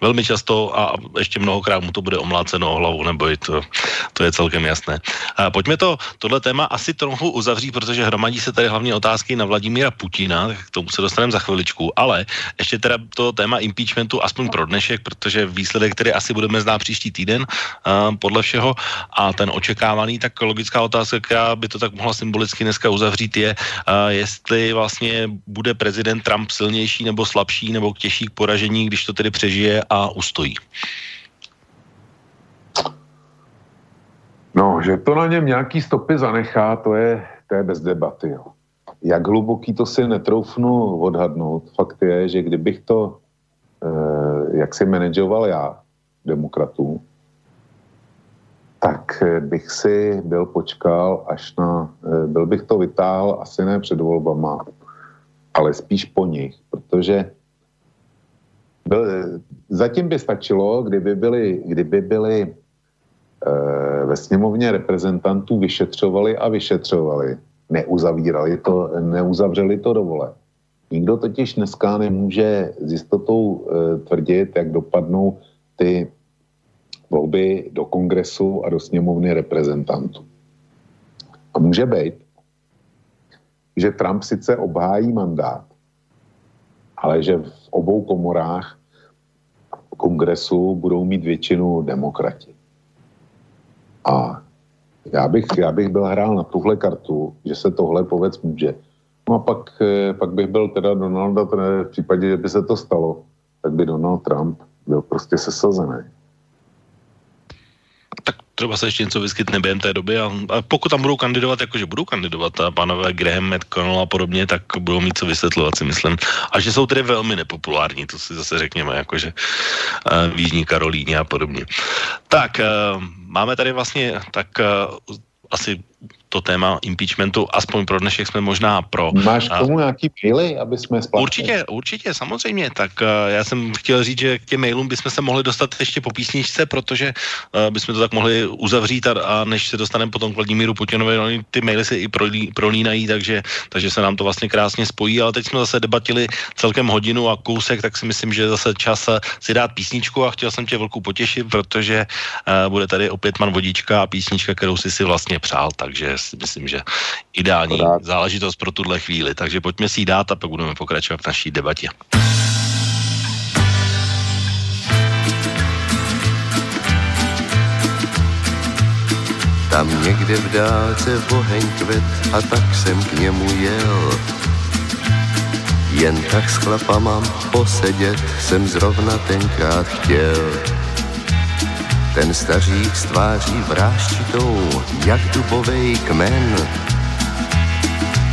velmi často a ještě mnohokrát mu to bude omláceno o hlavu, nebo to, to je celkem jasné. A pojďme to, tohle téma asi trochu uzavřít, protože hromadí se tady hlavně otázky na Vladimíra Putina, k tomu se dostaneme za chviličku, ale ještě teda to téma impeachmentu aspoň pro dnešek, protože výsledek, který asi budeme znát příští týden, a podle všeho, a ten očekávaný, tak logická otázka, která by to tak mohla symbolicky dneska uzavřít, je, jestli vlastně bude prezident Trump silnější nebo slabší nebo těžší k poražení, když to tedy přežije a ustojí? No, že to na něm nějaký stopy zanechá, to je, to je bez debaty. Jo. Jak hluboký to si netroufnu odhadnout. Fakt je, že kdybych to, eh, jak si manažoval já, demokratů, tak eh, bych si byl počkal až na, eh, byl bych to vytáhl asi ne před volbama, ale spíš po nich, protože byl, zatím by stačilo, kdyby byli, kdyby byli e, ve sněmovně reprezentantů vyšetřovali a vyšetřovali, neuzavírali to, neuzavřeli to dovole. Nikdo totiž dneska nemůže s jistotou e, tvrdit, jak dopadnou ty volby do kongresu a do sněmovny reprezentantů. A může být, že Trump sice obhájí mandát, ale že v obou komorách kongresu budou mít většinu demokrati. A já bych, já bych byl hrál na tuhle kartu, že se tohle povec může. No a pak, eh, pak bych byl teda Donalda, v případě, že by se to stalo, tak by Donald Trump byl prostě sesazený třeba se ještě něco vyskytne během té doby a, a pokud tam budou kandidovat, jakože budou kandidovat a pánové Graham, McConnell a podobně, tak budou mít co vysvětlovat, si myslím. A že jsou tedy velmi nepopulární, to si zase řekněme, jakože v Jižní Karolíně a podobně. Tak, uh, máme tady vlastně tak uh, asi to téma impeachmentu, aspoň pro dnešek jsme možná pro. Máš k tomu nějaký maily, aby jsme splatili? Určitě, určitě, samozřejmě. Tak uh, já jsem chtěl říct, že k těm mailům bychom se mohli dostat ještě po písničce, protože uh, bychom to tak mohli uzavřít a, a než se dostaneme potom k Vladimíru Putinovi, no, ty maily se i prolí, prolínají, takže, takže se nám to vlastně krásně spojí, ale teď jsme zase debatili celkem hodinu a kousek, tak si myslím, že zase čas eh, si dát písničku a chtěl jsem tě velkou potěšit, protože uh, bude tady opět man vodička a písnička, kterou si si vlastně přál, takže si myslím, že ideální Podát. záležitost pro tuhle chvíli. Takže pojďme si ji dát a pak budeme pokračovat v naší debatě. Tam někde v dálce oheň kvet a tak jsem k němu jel. Jen tak s chlapama posedět jsem zrovna tenkrát chtěl. Ten stařík s tváří vráščitou, jak dubovej kmen,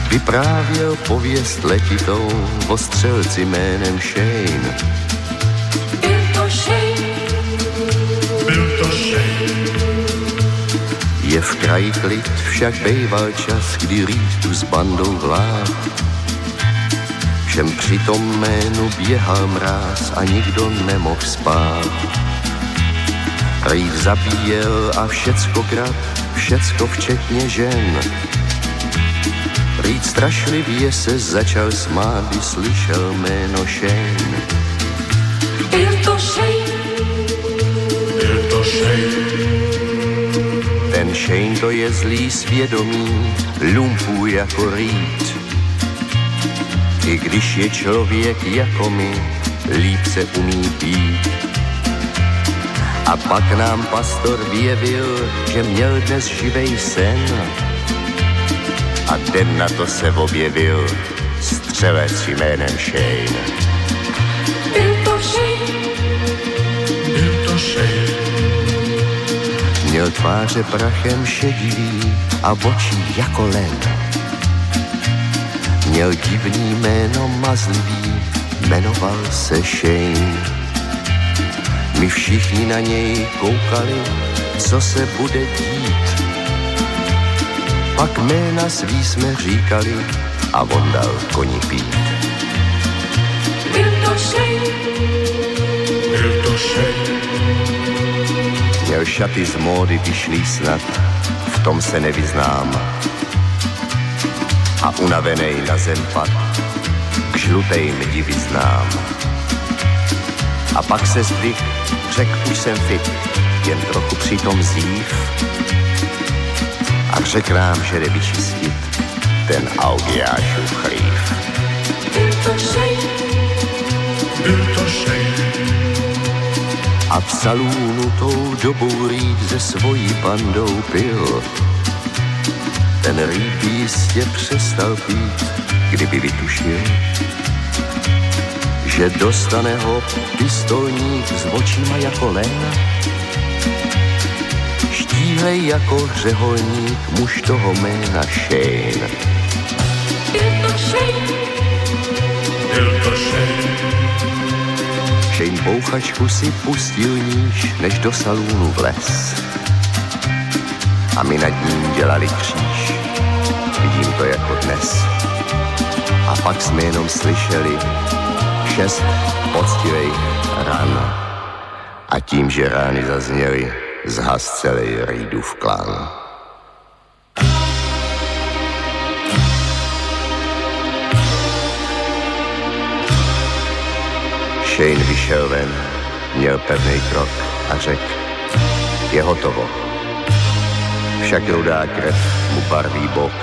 vyprávěl pověst letitou o střelci jménem Shane. Byl to Shane, byl to Shane. Je v kraji klid, však bejval čas, kdy tu s bandou vlád. Všem při tom jménu běhal mráz a nikdo nemohl spát. Rýv zabíjel a všecko krát, všecko včetně žen. Rýd strašlivě se začal smát, když slyšel jméno Shane. Byl to Shane. Byl to Shane. Ten Shane to je zlý svědomí, lumpu jako rýt. I když je člověk jako my, líp se umí pít. A pak nám pastor vyjevil, že měl dnes živej sen. A den na to se objevil střelec jménem Shane. Byl to Shane. Byl to Shane. Měl tváře prachem šedivý a očí jako len. Měl divný jméno mazlivý, jmenoval se Shane. My všichni na něj koukali, co se bude dít. Pak jména svý jsme říkali a on dal koni pít. Byl to Shane. Byl to Shane. Měl šaty z módy vyšlý snad, v tom se nevyznám. A unavenej na zem pad, k žlutej divi znám. A pak se zdvih, řek už jsem fit, jen trochu přitom zív. A řek nám, že jde vyčistit ten Augiášův chlív. Byl to Shane. Byl to Shane. A v salúnu tou dobou rýd ze svojí bandou pil. Ten rýd by jistě přestal pít, kdyby vytušil, že dostane ho pistolník s očima jako len. Štíhlej jako řeholník muž toho jména Shane. Byl to Shane. Byl to Shane. Shane bouchačku si pustil níž, než do salúnu vles. A my nad ním dělali kříž, vidím to jako dnes. A pak jsme jenom slyšeli šest poctivých ran. A tím, že rány zazněly, zhas celý Reedův klan. Shane vyšel ven, měl pevný krok a řekl, je hotovo. Však rudá krev mu barví bok,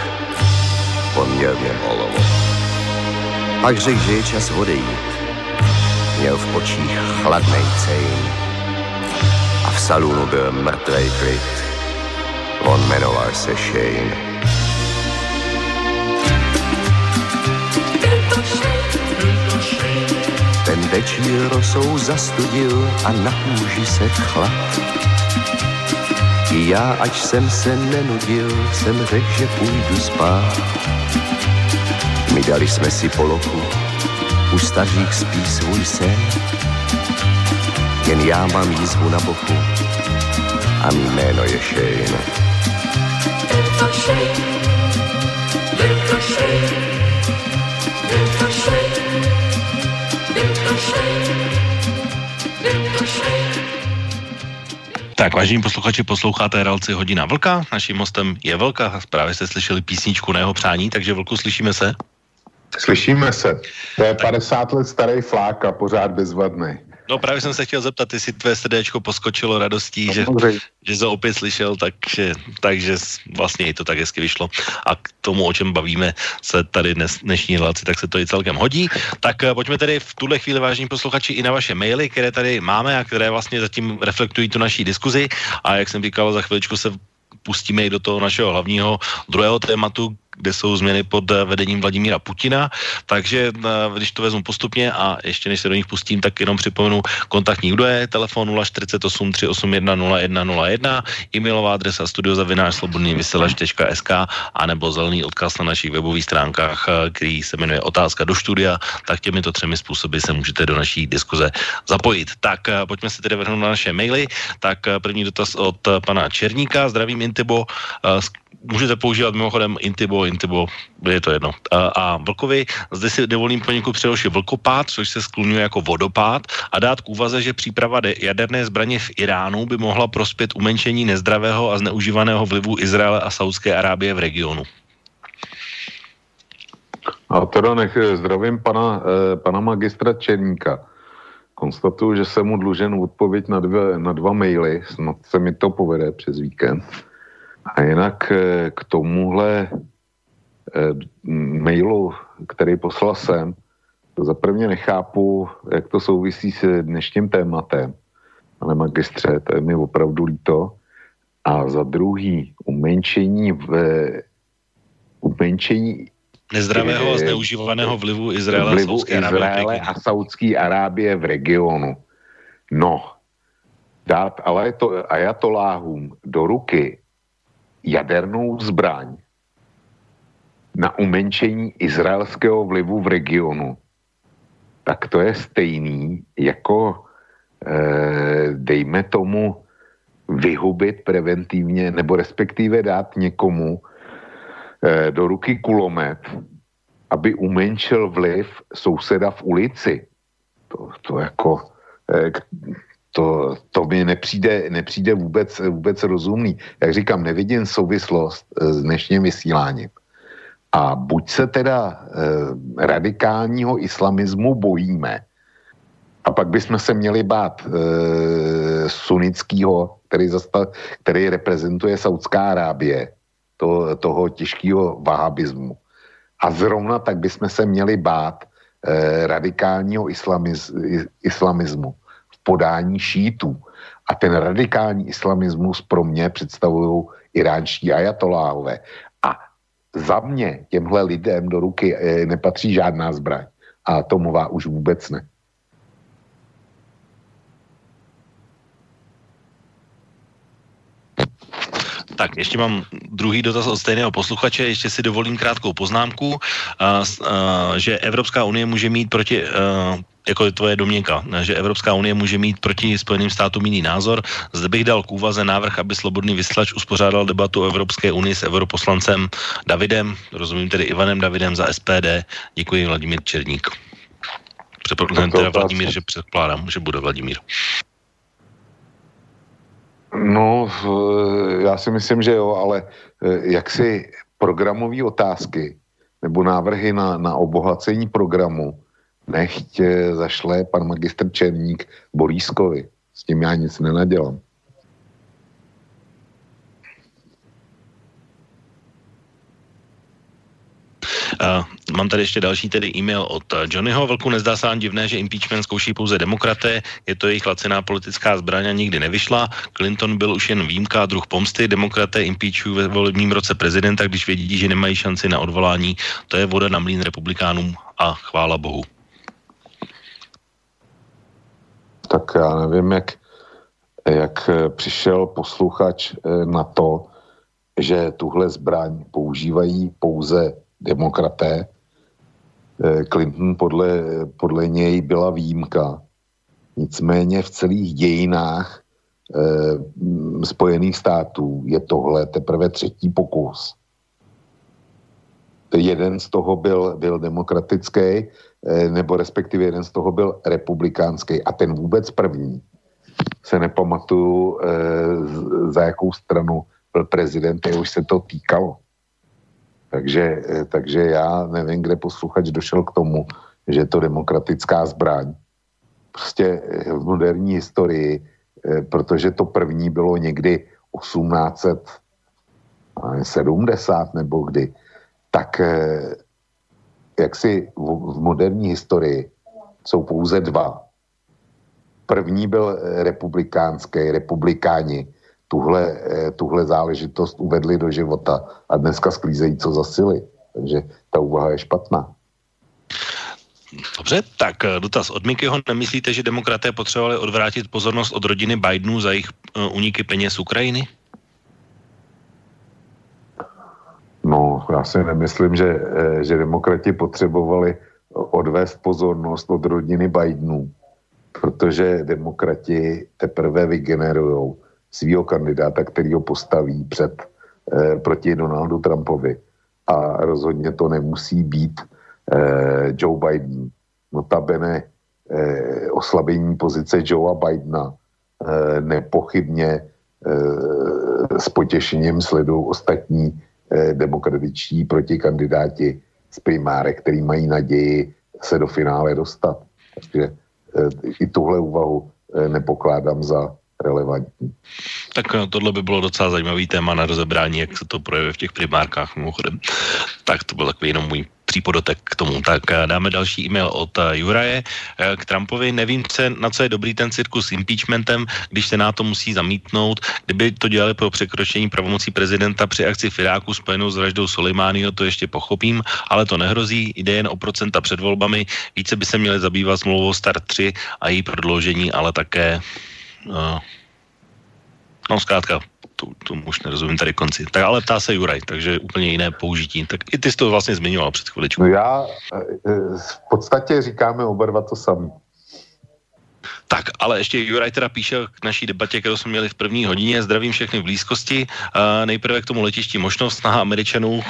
on měl v něm olovo. Pak řekl, že je čas odejít. Měl v očích chladnej cejn a v salonu byl mrtvej klid. On jmenoval se Shane. Ten večír rosou zastudil a na kůži se chlad. I já, ač jsem se nenudil, jsem řekl, že půjdu spát. My dali jsme si polochu, u stařích spí svůj sen. Jen já mám jízvu na boku a mý jméno je Shane. To Shane. To Shane. To Shane. To Shane. Shane. Tak, vážení posluchači, posloucháte relaci Hodina Vlka. Naším hostem je Vlka. Právě jste slyšeli písničku na jeho přání, takže Vlku, slyšíme se? Slyšíme se. To je 50 let starý flák a pořád bezvadný. No právě jsem se chtěl zeptat, jestli tvé srdéčko poskočilo radostí, že, Samozřejmě. že to opět slyšel, takže, takže vlastně i to tak hezky vyšlo. A k tomu, o čem bavíme se tady dnes, dnešní relaci, tak se to i celkem hodí. Tak eh, pojďme tedy v tuhle chvíli, vážení posluchači, i na vaše maily, které tady máme a které vlastně zatím reflektují tu naší diskuzi. A jak jsem říkal, za chviličku se pustíme i do toho našeho hlavního druhého tématu, kde jsou změny pod eh, vedením Vladimíra Putina. Takže eh, když to vezmu postupně a ještě než se do nich pustím, tak jenom připomenu kontaktní údaje, telefon 048 381 0101, e-mailová adresa studiozavinářslobodnývyselač.sk a nebo zelený odkaz na našich webových stránkách, eh, který se jmenuje Otázka do studia, tak těmito třemi způsoby se můžete do naší diskuze zapojit. Tak pojďme se tedy vrhnout na naše maily. Tak první dotaz od pana Černíka, zdravím Intibo, můžete používat mimochodem Intibo, Intibo, je to jedno. A, a Vlkovi zde si dovolím poněkud přeložit vlkopád, což se skloňuje jako vodopád a dát k úvaze, že příprava de- jaderné zbraně v Iránu by mohla prospět umenšení nezdravého a zneužívaného vlivu Izraele a Saudské Arábie v regionu. A teda nech zdravím pana, eh, pana magistra Černíka. konstatuju, že jsem mu dlužen odpověď na, dvě, na dva maily, snad se mi to povede přes víkend. A jinak eh, k tomuhle eh, mailu, který poslal jsem, to za prvně nechápu, jak to souvisí s dnešním tématem. Ale magistře, to je mi opravdu líto. A za druhý, umenšení v umenšení nezdravého a zneužívaného vlivu Izraele, vlivu Izraele a Saudské Arábie v regionu. No, dát ale to ajatoláhům do ruky jadernou zbraň na umenšení izraelského vlivu v regionu, tak to je stejný jako eh, dejme tomu vyhubit preventivně nebo respektive dát někomu eh, do ruky kulomet, aby umenšil vliv souseda v ulici. To, to jako eh, to, to mi nepřijde, nepřijde vůbec, vůbec rozumný. Jak říkám, nevidím souvislost eh, s dnešním vysíláním. A buď se teda eh, radikálního islamismu bojíme, a pak bychom se měli bát e, sunického, který, který reprezentuje Saudská Arábie, to, toho těžkého vahabismu. A zrovna tak bychom se měli bát e, radikálního islamiz, islamismu podání šítů. A ten radikální islamismus pro mě představují iránští ajatoláhové. A za mě těmhle lidem do ruky e, nepatří žádná zbraň. A atomová už vůbec ne. Tak, ještě mám druhý dotaz od stejného posluchače, ještě si dovolím krátkou poznámku, že Evropská unie může mít proti, jako je tvoje domněnka, že Evropská unie může mít proti Spojeným státům jiný názor. Zde bych dal k úvaze návrh, aby Slobodný vyslač uspořádal debatu o Evropské unii s europoslancem Davidem, rozumím tedy Ivanem Davidem za SPD. Děkuji, Vladimír Černík. Předpokládám teda Vladimír, že předpokládám, že bude Vladimír. No, já si myslím, že jo, ale eh, jak si programové otázky nebo návrhy na, na obohacení programu nechť eh, zašle pan magistr Černík Borískovi. S tím já nic nenadělám. Uh, mám tady ještě další tedy e-mail od uh, Johnnyho. Velku nezdá se vám divné, že impeachment zkouší pouze demokraté. Je to jejich lacená politická zbraň a nikdy nevyšla. Clinton byl už jen výjimka, druh pomsty. Demokraté impeachují ve volebním roce prezidenta, když vědí, že nemají šanci na odvolání. To je voda na mlín republikánům a chvála Bohu. Tak já nevím, jak, jak přišel posluchač eh, na to, že tuhle zbraň používají pouze demokraté. Eh, Clinton podle, podle něj byla výjimka. Nicméně v celých dějinách eh, Spojených států je tohle teprve třetí pokus. Jeden z toho byl, byl demokratický, eh, nebo respektive jeden z toho byl republikánský a ten vůbec první se nepamatuju, eh, za jakou stranu byl prezident, už se to týkalo. Takže, eh, takže já nevím, kde posluchač došel k tomu, že je to demokratická zbraň. Prostě eh, v moderní historii, eh, protože to první bylo někdy 1870 nebo kdy, tak jak si v moderní historii jsou pouze dva. První byl republikánský, republikáni, tuhle, eh, tuhle záležitost uvedli do života a dneska sklízejí co za sily. Takže ta úvaha je špatná. Dobře, tak eh, dotaz od Mikyho. Nemyslíte, že demokraté potřebovali odvrátit pozornost od rodiny Bidenů za jejich uniky eh, peněz z Ukrajiny? No, já si nemyslím, že, že demokrati potřebovali odvést pozornost od rodiny Bidenů, protože demokrati teprve vygenerují svého kandidáta, který ho postaví před, eh, proti Donaldu Trumpovi. A rozhodně to nemusí být eh, Joe Biden. Notabene eh, oslabení pozice Joea Bidena eh, nepochybně eh, s potěšením sledují ostatní eh, demokratičtí protikandidáti z primáre, který mají naději se do finále dostat. Takže i tuhle úvahu nepokládám za relevantní. Tak tohle by bylo docela zajímavý téma na rozebrání, jak se to projevuje v těch primárkách mimochodem. Tak to byl takový jenom můj přípodotek k tomu. Tak eh, dáme další e-mail od eh, Juraje eh, k Trumpovi. Nevím, co, na co je dobrý ten cirkus s impeachmentem, když se na to musí zamítnout. Kdyby to dělali po překročení pravomocí prezidenta při akci v Iráku spojenou s vraždou Soleimányho, to ještě pochopím, ale to nehrozí. Jde jen o procenta před volbami. Více by se měli zabývat smlouvou Start 3 a její prodloužení, ale také uh, no zkrátka to, to už nerozumím tady konci. Tak ale ptá se Juraj, takže úplně jiné použití. Tak i ty jsi to vlastně zmiňoval před chviličkou. No já eh, eh, v podstatě říkáme oba dva to samé. Tak, ale ještě Juraj teda píše k naší debatě, kterou jsme měli v první hodině. Zdravím všechny v blízkosti. Uh, nejprve k tomu letišti možnost snaha Američanů, uh,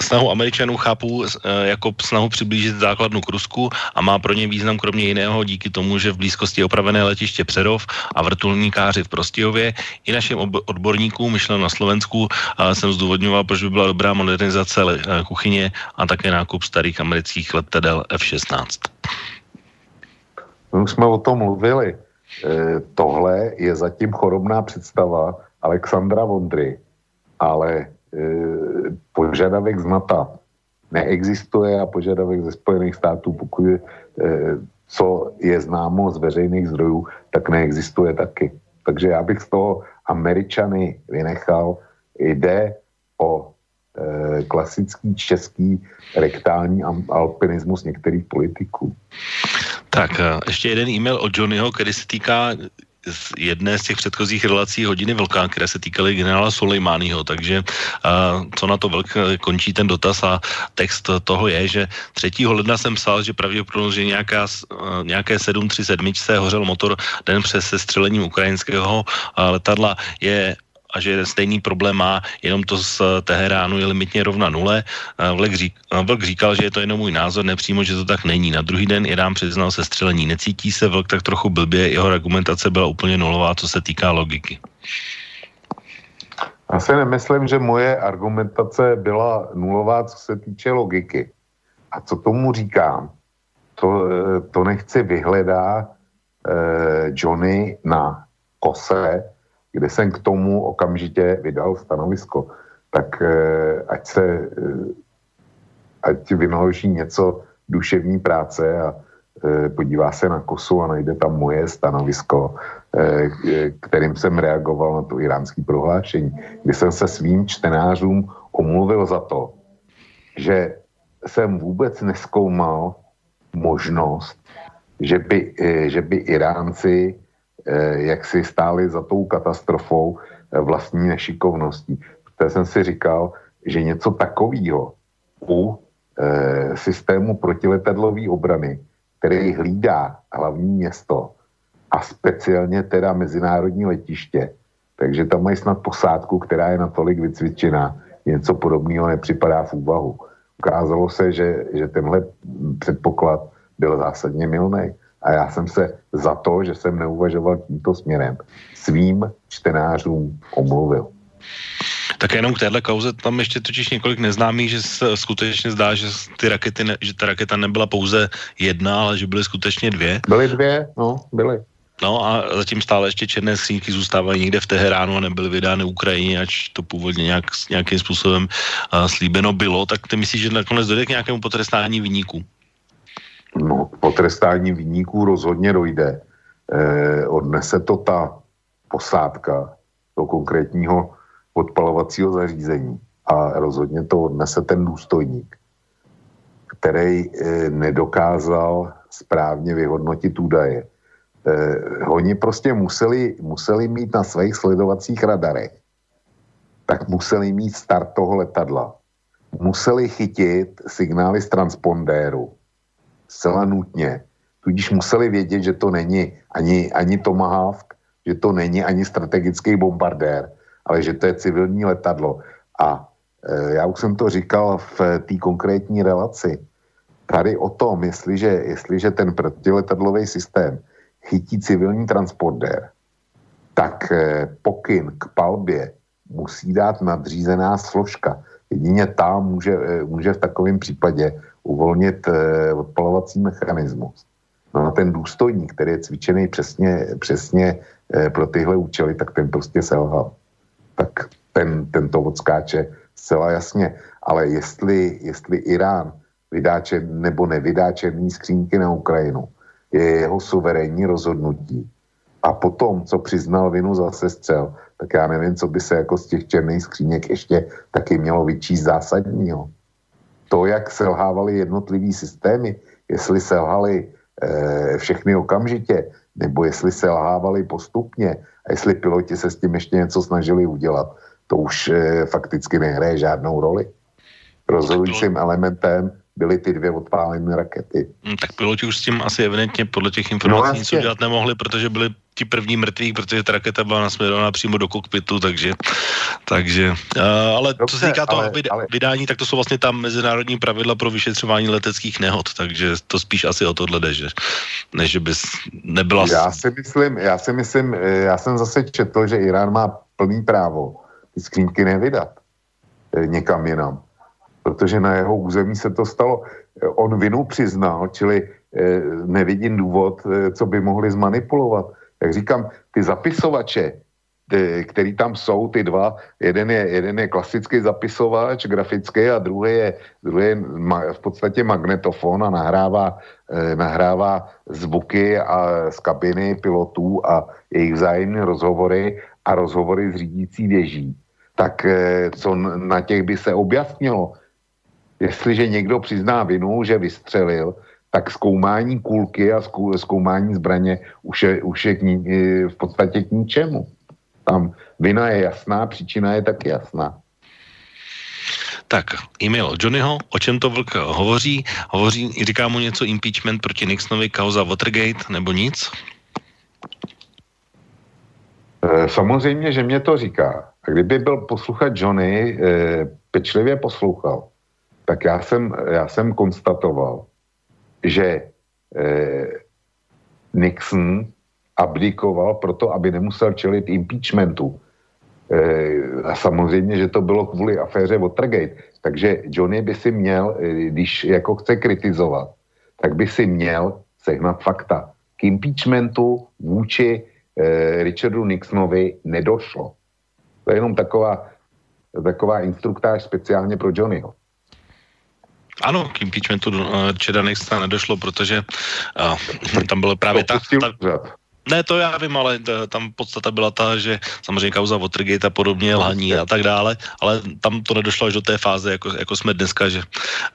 snahu Američanů chápu uh, jako snahu přiblížit základnu k Rusku a má pro ně význam kromě jiného díky tomu, že v blízkosti je opravené letiště Přerov a vrtulníkáři v Prostějově. I našim odborníkům, myšleno na Slovensku, uh, jsem zdůvodňoval, proč by byla dobrá modernizace uh, kuchyně a také nákup starých amerických letadel F-16. My už jsme o tom mluvili. E, tohle je zatím chorobná představa Alexandra Vondry, ale e, požadavek z NATO neexistuje a požadavek ze Spojených států, pokud e, co je známo z veřejných zdrojů, tak neexistuje taky. Takže já bych z toho Američany vynechal. Jde o e, klasický český rektální alpinismus některých politiků. Tak ještě jeden e-mail od Johnnyho, který se týká z jedné z těch předchozích relací hodiny Vlka, které se týkaly generála Sulejmányho, takže uh, co na to Vlk končí ten dotaz a text toho je, že 3. ledna jsem psal, že pravděpodobně, že nějaká, uh, nějaké 737 hořel motor den přes sestřelením ukrajinského uh, letadla je a že stejný problém má, jenom to z Teheránu je limitně rovna nule. Vlk, řík, Vlk říkal, že je to jenom můj názor, nepřímo, že to tak není. Na druhý den Irán přiznal se střelení. Necítí se Vlk tak trochu blbě, jeho argumentace byla úplně nulová, co se týká logiky. Já si nemyslím, že moje argumentace byla nulová, co se týče logiky. A co tomu říkám, to, to nechci vyhledat eh, Johnny na kose, kde jsem k tomu okamžitě vydal stanovisko, tak eh, ať se, eh, ať vynaloží něco duševní práce a eh, podívá se na kosu a najde tam moje stanovisko, kterým jsem reagoval na to iránské prohlášení, kdy jsem se svým čtenářům omluvil za to, že jsem vůbec neskoumal možnost, že by, že by Iránci jak si stáli za tou katastrofou eh, vlastní nešikovností. Protože jsem si říkal, že něco takového u e, systému protiletadlové obrany, který hlídá hlavní město a speciálně teda mezinárodní letiště, takže tam mají snad posádku, která je natolik vycvičená, něco podobného nepřipadá v úvahu. Ukázalo se, že, že tenhle předpoklad byl zásadně milný. A já jsem se za to, že jsem neuvažoval tímto směrem, svým čtenářům omluvil. Tak jenom k téhle kauze, tam ještě totiž několik neznámých, že se skutečně zdá, že, ty rakety ne, že ta raketa nebyla pouze jedna, ale že byly skutečně dvě. Byly dvě, no, byly. No a zatím stále ještě černé skřínky zůstávají někde v Teheránu a nebyly vydány Ukrajině, ač to původně nějak, nějakým způsobem uh, slíbeno bylo, tak ty myslíš, že nakonec dojde k nějakému potrestání vyníků? No, potrestání vyníků rozhodně dojde. Eh, odnese to ta posádka do konkrétního podpalovacího zařízení a rozhodně to odnese ten důstojník, který eh, nedokázal správně vyhodnotit údaje. Eh, oni prostě museli, museli mít na svých sledovacích radarech, tak museli mít start toho letadla. Museli chytit signály z transpondéru zcela nutně. Tudíž museli vědět, že to není ani, ani Tomahawk, že to není ani strategický bombardér, ale že to je civilní letadlo. A e, já už jsem to říkal v té konkrétní relaci. Tady o tom, jestliže, jestliže ten protiletadlový systém chytí civilní transpondér, tak e, pokyn k palbě musí dát nadřízená složka. Jedině ta může, e, může v takovém případě uvolnit eh, odpalovací mechanismus. No a ten důstojník, který je cvičený přesně, přesně eh, pro tyhle účely, tak ten prostě selhal. Tak ten, ten to odskáče zcela jasně. Ale jestli, jestli Irán vydá čer, nebo nevydá černý skřínky na Ukrajinu, je jeho suverénní rozhodnutí. A potom, co přiznal vinu za sestřel, tak já nevím, co by se jako z těch černých skříněk ještě taky mělo vyčíst zásadního. To, jak selhávaly jednotlivý systémy, jestli selhali e, všechny okamžitě, nebo jestli selhávali postupně a jestli piloti se s tím ještě něco snažili udělat, to už e, fakticky nehraje žádnou roli. Rozhodujícím elementem byly ty dvě odpálené rakety. Hmm, tak piloti už s tím asi evidentně podle těch informací no, nic udělat nemohli, protože byli ti první mrtví, protože ta raketa byla nasměrovaná přímo do kokpitu, takže, takže uh, ale Dobře, co se týká toho ale, ale... vydání, tak to jsou vlastně tam mezinárodní pravidla pro vyšetřování leteckých nehod, takže to spíš asi o tohle jde, že, než že bys nebyla... Já si myslím, já si myslím, eh, já jsem zase četl, že Irán má plný právo ty skřínky nevydat eh, někam jinam, protože na jeho území se to stalo. On vinu přiznal, čili nevidím důvod, co by mohli zmanipulovat jak říkám, ty zapisovače, ty, který tam jsou, ty dva, jeden je, jeden je klasický zapisovač grafický a druhý je, druhý je v podstatě magnetofon a nahrává, eh, nahrává zvuky a z kabiny pilotů a jejich vzájemné rozhovory a rozhovory s řídící věží. Tak eh, co na těch by se objasnilo? Jestliže někdo přizná vinu, že vystřelil, tak zkoumání kůlky a zkoumání zbraně už je, už je k ní, v podstatě k ničemu. Tam vina je jasná, příčina je taky jasná. Tak, e-mail Johnnyho, o čem to vlk hovoří? Hovoří, říká mu něco impeachment proti Nixonovi, kauza Watergate, nebo nic? E, samozřejmě, že mě to říká. A kdyby byl posluchač Johnny, e, pečlivě poslouchal, tak já jsem, já jsem konstatoval, že eh, Nixon abdikoval proto, aby nemusel čelit impeachmentu. Eh, a samozřejmě, že to bylo kvůli aféře Watergate. Takže Johnny by si měl, eh, když jako chce kritizovat, tak by si měl sehnat fakta. K impeachmentu vůči eh, Richardu Nixonovi nedošlo. To je jenom taková, taková instruktáž speciálně pro Johnnyho. Ano, k impeachmentu Čeda Nixona nedošlo, protože uh, tam bylo právě ta, ta, ne, to já vím, ale t- tam podstata byla ta, že samozřejmě kauza Watergate a podobně, lhaní a tak dále, ale tam to nedošlo až do té fáze, jako, jako jsme dneska, že,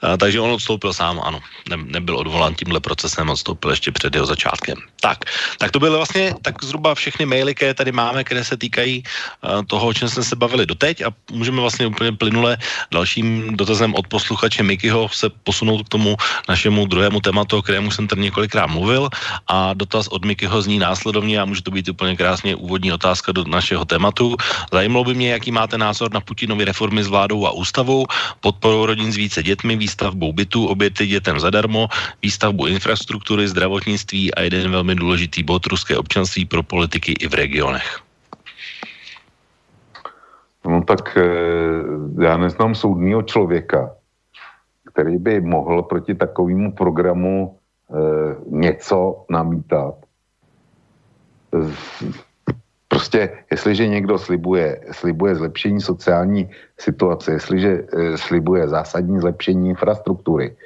a, takže on odstoupil sám, ano, ne, nebyl odvolán tímhle procesem, odstoupil ještě před jeho začátkem. Tak, tak to byly vlastně tak zhruba všechny maily, které tady máme, které se týkají a, toho, o čem jsme se bavili doteď a můžeme vlastně úplně plynule dalším dotazem od posluchače Mikyho se posunout k tomu našemu druhému tématu, o kterému jsem tady několikrát mluvil a dotaz od Mikyho zní nás následovně a může to být úplně krásně úvodní otázka do našeho tématu. Zajímalo by mě, jaký máte názor na Putinovy reformy s vládou a ústavou, podporu rodin s více dětmi, výstavbou bytů, oběty dětem zadarmo, výstavbu infrastruktury, zdravotnictví a jeden velmi důležitý bod ruské občanství pro politiky i v regionech. No tak eh, já neznám soudního člověka, který by mohl proti takovému programu e, něco namítat prostě, jestliže někdo slibuje, slibuje zlepšení sociální situace, jestliže e, slibuje zásadní zlepšení infrastruktury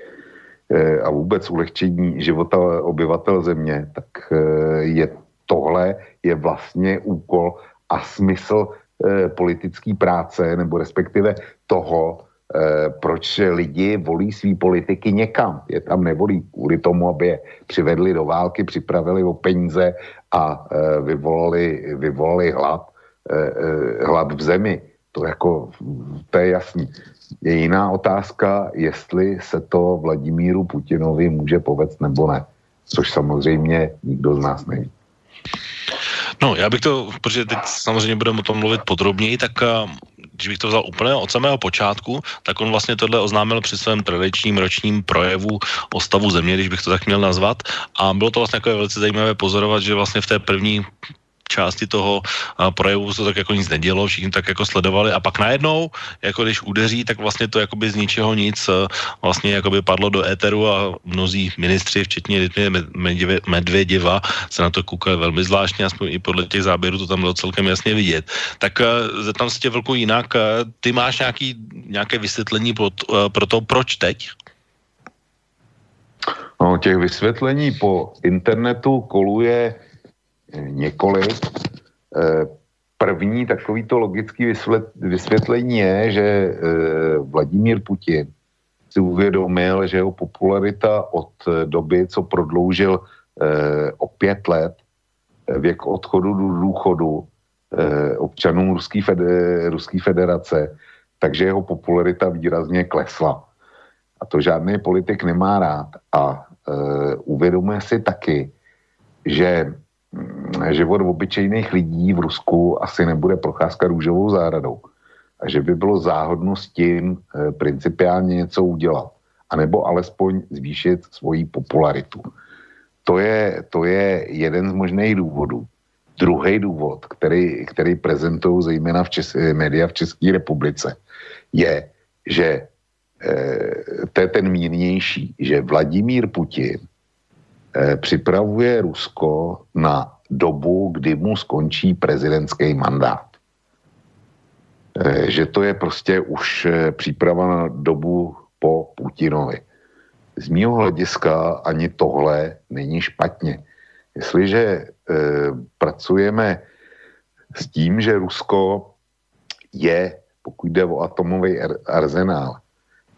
e, a vůbec ulehčení života obyvatel země, tak e, je tohle je vlastně úkol a smysl politické práce, nebo respektive toho, proč lidi volí svý politiky někam. Je tam nevolí kvůli tomu, aby je přivedli do války, připravili o peníze a e, vyvolali, vyvolali hlad, e, e, hlad v zemi. To jako, to je jasný. Je jiná otázka, jestli se to Vladimíru Putinovi může povést nebo ne. Což samozřejmě nikdo z nás neví. No, já bych to, protože teď samozřejmě budeme o tom mluvit podrobněji, tak když bych to vzal úplně od samého počátku, tak on vlastně tohle oznámil při svém tradičním ročním projevu o stavu země, když bych to tak měl nazvat. A bylo to vlastně jako velice zajímavé pozorovat, že vlastně v té první části toho projevu se tak jako nic nedělo, všichni tak jako sledovali a pak najednou, jako když udeří, tak vlastně to jakoby z ničeho nic vlastně jakoby padlo do éteru a mnozí ministři, včetně Litmy Medvěděva, se na to koukali velmi zvláštně, aspoň i podle těch záběrů to tam bylo celkem jasně vidět. Tak zeptám se tě velkou jinak, ty máš nějaký, nějaké vysvětlení pro, pro to, proč teď? No, těch vysvětlení po internetu koluje několik. Eh, první takovýto logický vysvětlení je, že eh, Vladimír Putin si uvědomil, že jeho popularita od doby, co prodloužil eh, o pět let věk odchodu do důchodu občanů Ruské federace, takže jeho popularita výrazně klesla. A to žádný politik nemá rád. A uvědomuje si taky, že život obyčejných lidí v Rusku asi nebude procházka růžovou záradou. A že by bylo záhodno s tím e, principiálně něco udělat. A nebo alespoň zvýšit svoji popularitu. To je, to je jeden z možných důvodů. Druhý důvod, který, který prezentují zejména v Čes, média v České republice, je, že e, to je ten mírnější, že Vladimír Putin Eh, připravuje Rusko na dobu, kdy mu skončí prezidentský mandát. Eh, že to je prostě už eh, příprava na dobu po Putinovi. Z mého hlediska ani tohle není špatně. Jestliže e, pracujeme s tím, že Rusko je, pokud jde o atomový arzenál,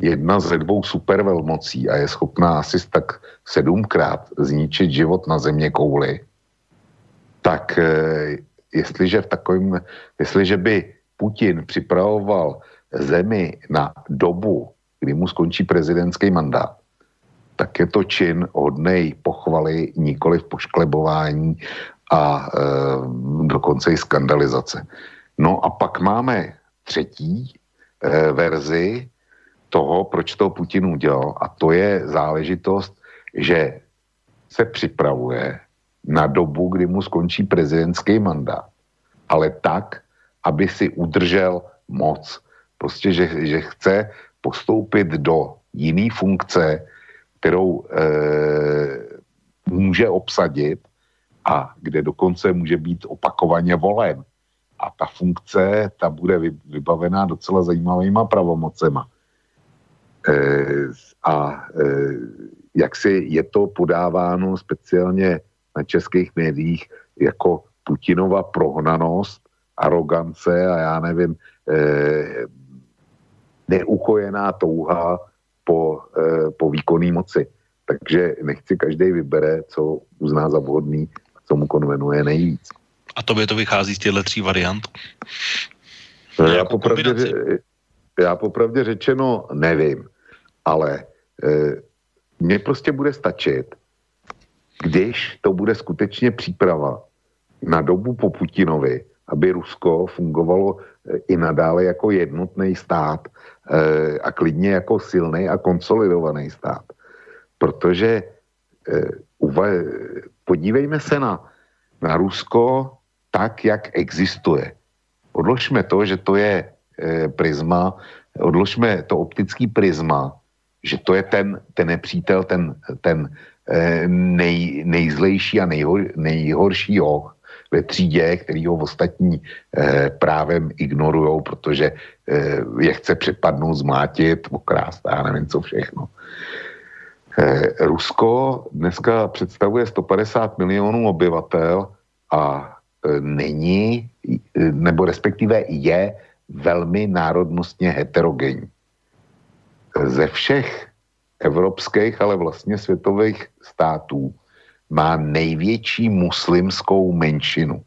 jedna ze dvou supervelmocí a je schopná asi tak sedmkrát zničit život na země kouli, tak eh, jestliže v takovým, jestliže by Putin připravoval zemi na dobu, kdy mu skončí prezidentský mandát, tak je to čin hodnej pochvaly, nikoli v pošklebování a e, dokonce i skandalizace. No a pak máme třetí e, verzi, toho, proč to Putin udělal. A to je záležitost, že se připravuje na dobu, kdy mu skončí prezidentský mandát, ale tak, aby si udržel moc. Prostě, že, že chce postoupit do jiné funkce, kterou e, může obsadit a kde dokonce může být opakovaně volen. A ta funkce, ta bude vybavená docela zajímavýma pravomocema. Eh, a eh, jak si je to podáváno speciálně na českých médiích jako Putinova prohnanost, arogance a já nevím, eh, neuchojená touha po, po výkonné moci. Takže nechci každý vybere, co uzná za vhodný a co mu konvenuje nejvíc. A to by to vychází z těchto tří variant? Já jako popravdě, já popravdě řečeno nevím ale e, mně prostě bude stačit, když to bude skutečně příprava na dobu po Putinovi, aby Rusko fungovalo e, i nadále jako jednotný stát e, a klidně jako silný a konsolidovaný stát. Protože e, uva, podívejme se na, na Rusko tak, jak existuje. Odložme to, že to je e, prisma, odložme to optický prisma že to je ten, ten nepřítel, ten, ten eh, nej, nejzlejší a nejhor, nejhorší hoch ve třídě, který ho ostatní eh, právem ignorujou, protože eh, je chce přepadnout, zmátit, okrást a nevím co všechno. Eh, Rusko dneska představuje 150 milionů obyvatel a eh, není, nebo respektive je velmi národnostně heterogenní ze všech evropských, ale vlastně světových států má největší muslimskou menšinu.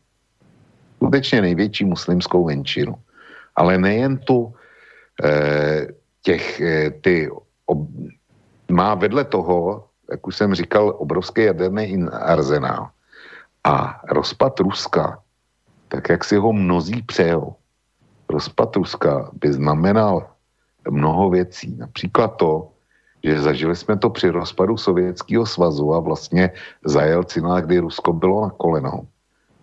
Skutečně největší muslimskou menšinu. Ale nejen tu eh, těch, eh, ty, ob, má vedle toho, jak už jsem říkal, obrovský jaderný arzenál. A rozpad Ruska, tak jak si ho mnozí přejou, rozpad Ruska by znamenal mnoho věcí. Například to, že zažili jsme to při rozpadu Sovětského svazu a vlastně za Jelcina, kdy Rusko bylo na kolenou,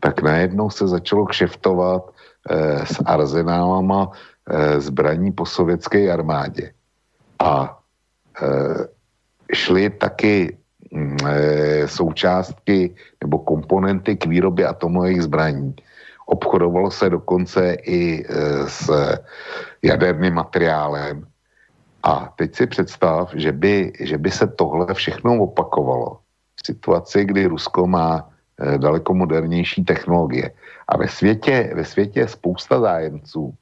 tak najednou se začalo kšeftovat eh, s arzenálama eh, zbraní po sovětské armádě. A eh, šly taky eh, součástky nebo komponenty k výrobě atomových zbraní. Obchodovalo se dokonce i eh, s jaderným materiálem. A teď si představ, že by, že by se tohle všechno opakovalo v situaci, kdy Rusko má Eh, daleko modernější technologie. A ve světě, ve světě je spousta zájemců,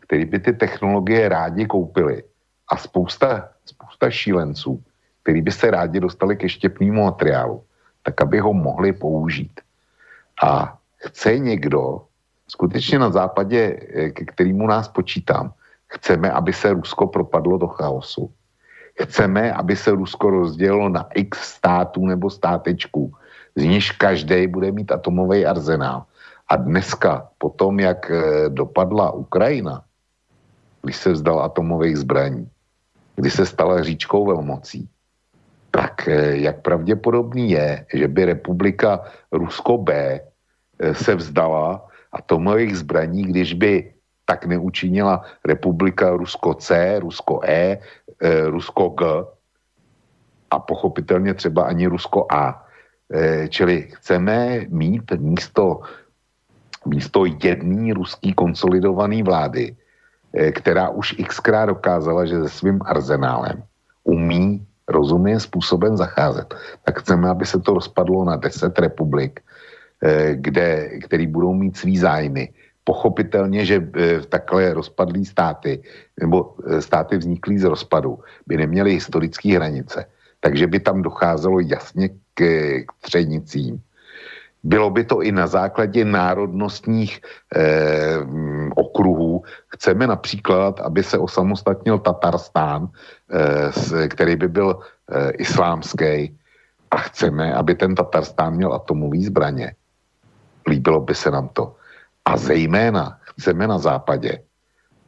kteří by ty technologie rádi koupili a spousta, spousta šílenců, kteří by se rádi dostali ke štěpnému materiálu, tak aby ho mohli použít. A chce někdo, skutečně na západě, eh, ke kterému nás počítám, chceme, aby se Rusko propadlo do chaosu. Chceme, aby se Rusko rozdělilo na x států nebo státečků, z níž každý bude mít atomový arzenál. A dneska, po tom, jak eh, dopadla Ukrajina, když se vzdal atomových zbraní, kdy se stala říčkou velmocí, tak eh, jak pravděpodobný je, že by republika Rusko B se vzdala atomových zbraní, když by tak neučinila republika Rusko C, Rusko E, Rusko G a pochopitelně třeba ani Rusko A. Eh, čili chceme mít místo, místo jedné ruský konsolidované vlády, eh, která už xkrát dokázala, že se svým arzenálem umí rozumným způsobem zacházet, tak chceme, aby se to rozpadlo na deset republik, eh, kde, který budou mít svý zájmy. Pochopitelně, že v takhle rozpadlý státy nebo státy vzniklý z rozpadu by neměly historické hranice, takže by tam docházelo jasně k, k třenicím. Bylo by to i na základě národnostních eh, okruhů. Chceme například, aby se osamostatnil Tatarstán, eh, který by byl eh, islámský, a chceme, aby ten Tatarstán měl atomový zbraně. Líbilo by se nám to. A zejména chceme na západě,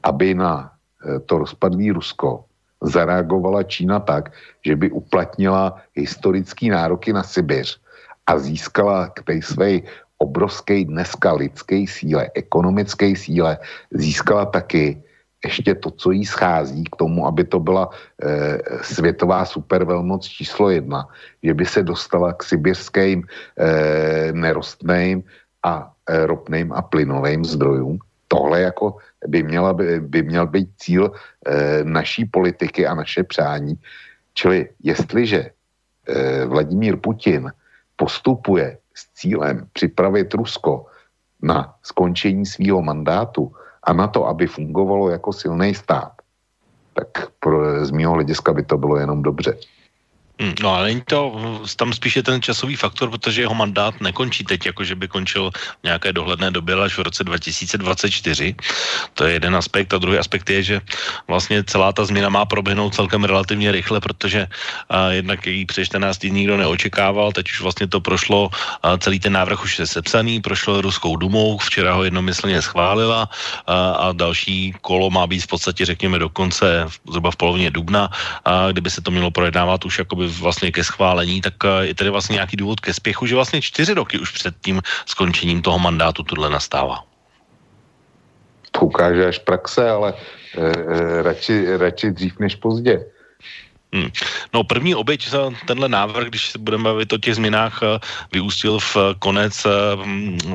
aby na eh, to rozpadlý Rusko zareagovala Čína tak, že by uplatnila historický nároky na Sibiř a získala k té své obrovské dneska lidské síle, ekonomické síle, získala taky ještě to, co jí schází k tomu, aby to byla e, světová supervelmoc číslo jedna, že by se dostala k sibirským e, nerostným a ropným a plynovým zdrojům. Tohle jako by, měla, by, by měl být cíl e, naší politiky a naše přání. Čili jestliže e, Vladimír Putin postupuje s cílem připravit Rusko na skončení svého mandátu a na to, aby fungovalo jako silný stát, tak pro, z mého hlediska by to bylo jenom dobře. Hmm, no ale není to, tam spíše ten časový faktor, protože jeho mandát nekončí teď, jako že by končil v nějaké dohledné době, až v roce 2024. To je jeden aspekt. A druhý aspekt je, že vlastně celá ta změna má proběhnout celkem relativně rychle, protože a, jednak její před 14 dní nikdo neočekával, teď už vlastně to prošlo, a, celý ten návrh už je sepsaný, prošlo Ruskou dumou, včera ho jednomyslně schválila a, a další kolo má být v podstatě, řekněme, dokonce zhruba v polovině dubna, a kdyby se to mělo projednávat už jakoby vlastně ke schválení, tak eh, je tady vlastně nějaký důvod ke spěchu, že vlastně čtyři roky už před tím skončením toho mandátu tohle nastává. To ukáže až praxe, ale e, radši, radši dřív než pozdě. Hmm. No první oběť za tenhle návrh, když se budeme bavit o těch změnách, vyústil v konec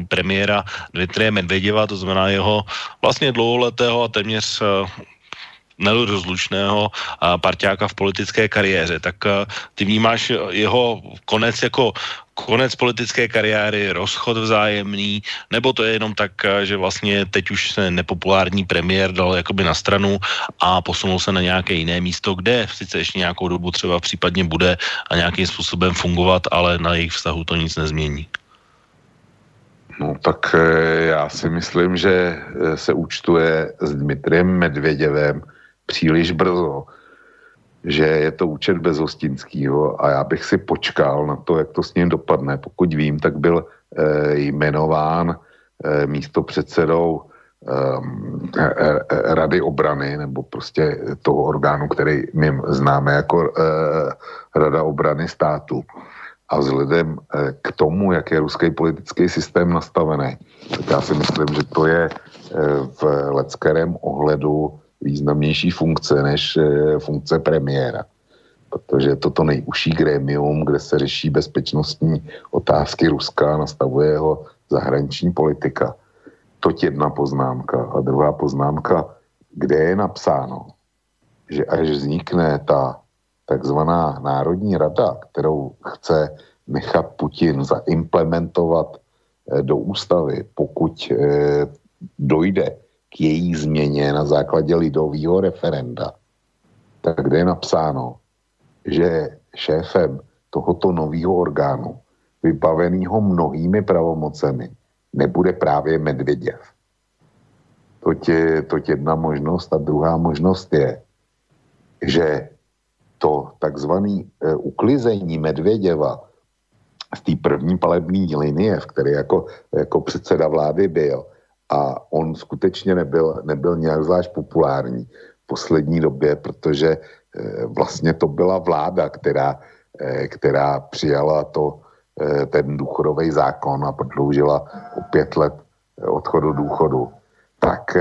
premiéra Dmitrije Medvěděva, to znamená jeho vlastně dlouholetého a téměř nerozlučného parťáka v politické kariéře. Tak ty vnímáš jeho konec jako konec politické kariéry, rozchod vzájemný, nebo to je jenom tak, že vlastně teď už se nepopulární premiér dal jakoby na stranu a posunul se na nějaké jiné místo, kde sice ještě nějakou dobu třeba případně bude a nějakým způsobem fungovat, ale na jejich vztahu to nic nezmění. No tak eh, já si myslím, že eh, se účtuje s Dmitriem Medvěděvem příliš brzo, že je to účet bez hostinského a já bych si počkal na to, jak to s ním dopadne. Pokud vím, tak byl e, jmenován e, místo předsedou e, Rady obrany, nebo prostě toho orgánu, který my známe jako Rada obrany státu. a vzhledem eh, k tomu, jak je ruský politický systém nastavený, tak já si myslím, že to je eh, v leckerém ohledu významnější funkce než eh, funkce premiéra. Protože je to to nejužší grémium, kde se řeší bezpečnostní otázky Ruska, nastavuje jeho zahraniční politika. Toť jedna poznámka. A druhá poznámka, kde je napsáno, že až vznikne ta takzvaná Národní rada, kterou chce nechat Putin zaimplementovat eh, do ústavy, pokud eh, dojde k její změně na základě lidového referenda, tak kde je napsáno, že šéfem tohoto nového orgánu, vybaveného mnohými pravomocemi, nebude právě Medvěděv. To je, to je jedna možnost. A druhá možnost je, že to takzvané e, uklizení Medvěděva z té první palební linie, v které jako, jako předseda vlády byl, a on skutečně nebyl, nebyl nějak zvlášť populární v poslední době, protože e, vlastně to byla vláda, která, e, která přijala to, e, ten důchodový zákon a prodloužila o pět let odchodu důchodu. Tak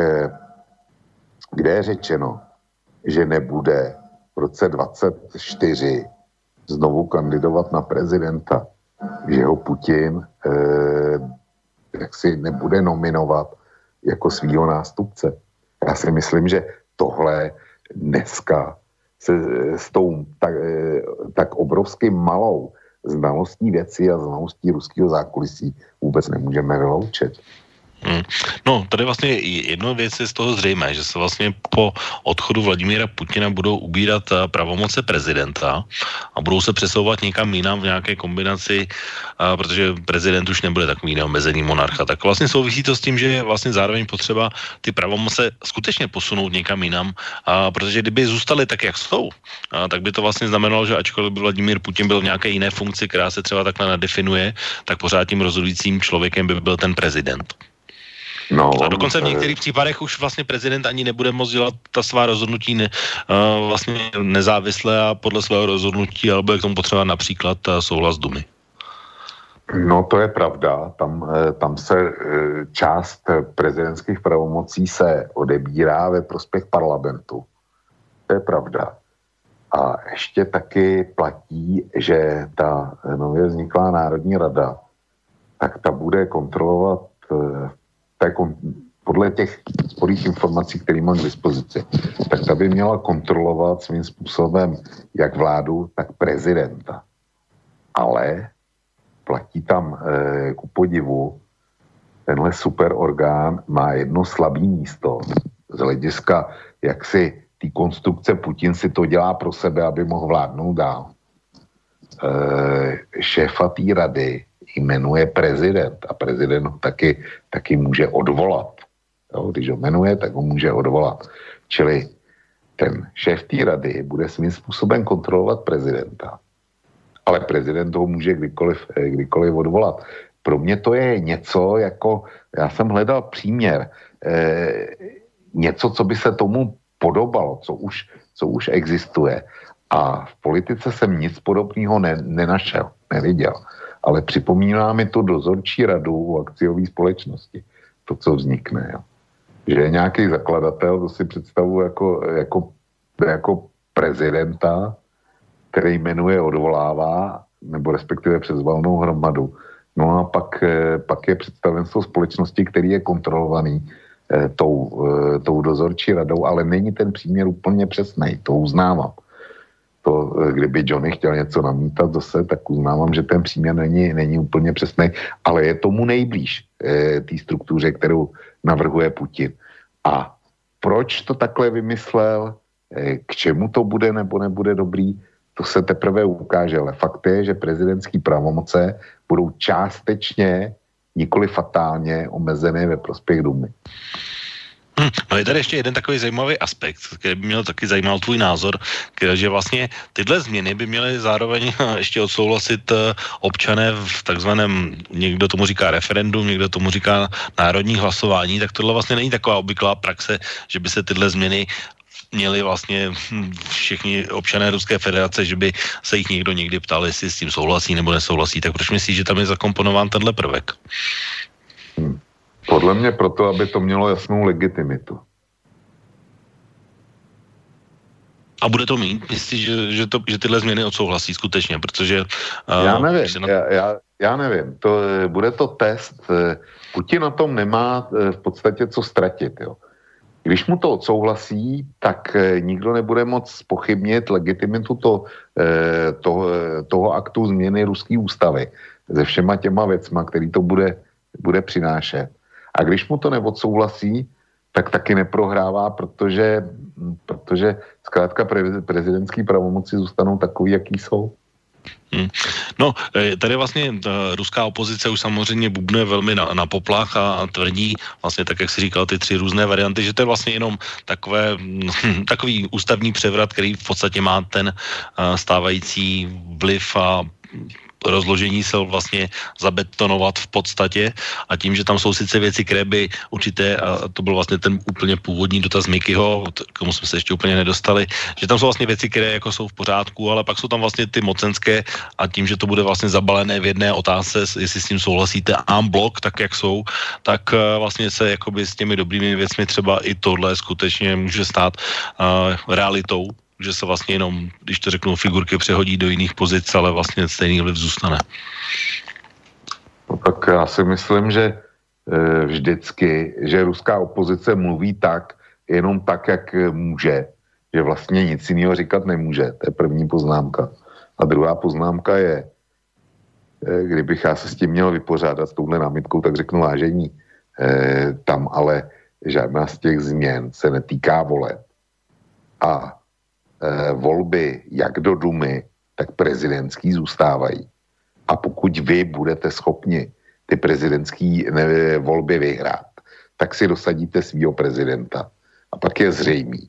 kde je řečeno, že nebude v roce 24 znovu kandidovat na prezidenta, že ho Putin eh, jak si nebude nominovat jako svýho nástupce. Já si myslím, že tohle dneska se s tou tak, eh, tak obrovsky malou znalostí věcí a znalostí ruského zákulisí vůbec nemůžeme vyloučit. Hmm. No, tady vlastně jedna věc je z toho zřejmé, že se vlastně po odchodu Vladimíra Putina budou ubírat eh, pravomoce prezidenta a budou se přesouvat někam jinam v nějaké kombinaci, eh, protože prezident už nebude takový neomezený monarcha. Tak vlastně souvisí to s tím, že je vlastně zároveň potřeba ty pravomoce skutečně posunout někam jinam, a, protože kdyby zůstaly tak, jak jsou, a, tak by to vlastně znamenalo, že ačkoliv by Vladimír Putin byl v nějaké jiné funkci, která se třeba takhle nadefinuje, tak pořád tím rozhodujícím člověkem by byl ten prezident. No, a dokonce v některých případech už vlastně prezident ani nebude moct dělat ta svá rozhodnutí ne, uh, vlastně nezávisle a podle svého rozhodnutí, ale bude k tomu potřeba například uh, souhlas Dumy. No to je pravda, tam, eh, tam se část prezidentských pravomocí se odebírá ve prospěch parlamentu. To je pravda. A ještě taky platí, že ta nově vzniklá Národní rada, tak ta bude kontrolovat v tak podle těch sporých informací, které mám k dispozici, tak ta by měla kontrolovat svým způsobem jak vládu, tak prezidenta. Ale platí tam e, ku podivu, tenhle superorgán má jedno slabé místo z hlediska, jak si ty konstrukce Putin si to dělá pro sebe, aby mohl vládnout dál. E, šéfa té rady jmenuje prezident a prezident ho taky, taky může odvolat. Jo, když ho jmenuje, tak ho může odvolat. Čili ten šéf té rady bude svým způsobem kontrolovat prezidenta. Ale prezident ho může kdykoliv, eh, kdykoliv odvolat. Pro mě to je něco jako, já jsem hledal příměr, eh, něco, co by se tomu podobalo, co už, co už existuje. A v politice jsem nic podobného ne, nenašel, neviděl ale připomíná mi to dozorčí radu u akciové společnosti, to, co vznikne. Jo. Že je nějaký zakladatel, to si představu jako, jako, jako prezidenta, který jmenuje, odvolává, nebo respektive přes valnou hromadu. No a pak, eh, pak je představenstvo společnosti, který je kontrolovaný eh, tou, eh, tou dozorčí radou, ale není ten příměr úplně přesný, to uznávám to, eh, kdyby Johnny chtěl něco namítat zase, tak uznávám, že ten příměr není, není úplně přesný, ale je tomu nejblíž e, té struktuře, kterou navrhuje Putin. A proč to takhle vymyslel, e, k čemu to bude nebo nebude dobrý, to se teprve ukáže, ale fakt je, že prezidentský pravomoce budou částečně, nikoli fatálně omezené ve prospěch Dumy. Hm, no je tady ještě jeden takový zajímavý aspekt, který by měl taky zajímal tvůj názor, že vlastně tyhle změny by měly zároveň ještě odsouhlasit eh, občané v takzvaném, někdo tomu říká referendum, někdo tomu říká národní hlasování, tak tohle vlastně není taková obvyklá praxe, že by se tyhle změny měli vlastně hm, všichni občané Ruské federace, že by se jich někdo někdy ptal, jestli s tím souhlasí nebo nesouhlasí, tak proč myslíš, že tam je zakomponován tenhle prvek? Hmm. Podle mě proto, aby to mělo jasnou legitimitu. A bude to mít? Myslíš, že, že, to, že tyhle změny odsouhlasí skutečně? Protože... Uh, já nevím, na... já, já, já nevím. To, bude to test. Putin na tom nemá eh, v podstatě co ztratit. Jo. Když mu to odsouhlasí, tak eh, nikdo nebude moc pochybnit legitimitu to, eh, toho, toho aktu změny ruské ústavy se všema těma věcma, který to bude, bude přinášet. A když mu to neodsouhlasí, tak taky neprohrává, protože, protože zkrátka prezidentský pravomoci zůstanou takový, jaký jsou. Hmm. No, e, tady vlastně ta ruská opozice už samozřejmě bubne velmi na, na poplach a, a tvrdí vlastně tak, jak si říkal, ty tři různé varianty, že to je vlastně jenom takové, takový ústavní převrat, který v podstatě má ten stávající vliv a rozložení sil vlastně zabetonovat v podstatě a tím, že tam jsou sice věci, které by určité, a to byl vlastně ten úplně původní dotaz Mikyho, k tomu jsme se ještě úplně nedostali, že tam jsou vlastně věci, které jako jsou v pořádku, ale pak jsou tam vlastně ty mocenské a tím, že to bude vlastně zabalené v jedné otázce, jestli s tím souhlasíte en blok, tak jak jsou, tak eh, vlastně se jakoby s těmi dobrými věcmi třeba i tohle skutečně může stát uh, realitou že se vlastně jenom, když to řeknu, figurky přehodí do jiných pozic, ale vlastně stejný vliv zůstane. No tak já si myslím, že e, vždycky, že ruská opozice mluví tak, jenom tak, jak může, že vlastně nic jiného říkat nemůže. To je první poznámka. A druhá poznámka je, e, kdybych já se s tím měl vypořádat s touhle námitkou, tak řeknu vážení, e, tam ale žádná z těch změn se netýká voleb. A volby jak do Dumy, tak prezidentský zůstávají. A pokud vy budete schopni ty prezidentské volby vyhrát, tak si dosadíte svého prezidenta. A pak je zřejmý,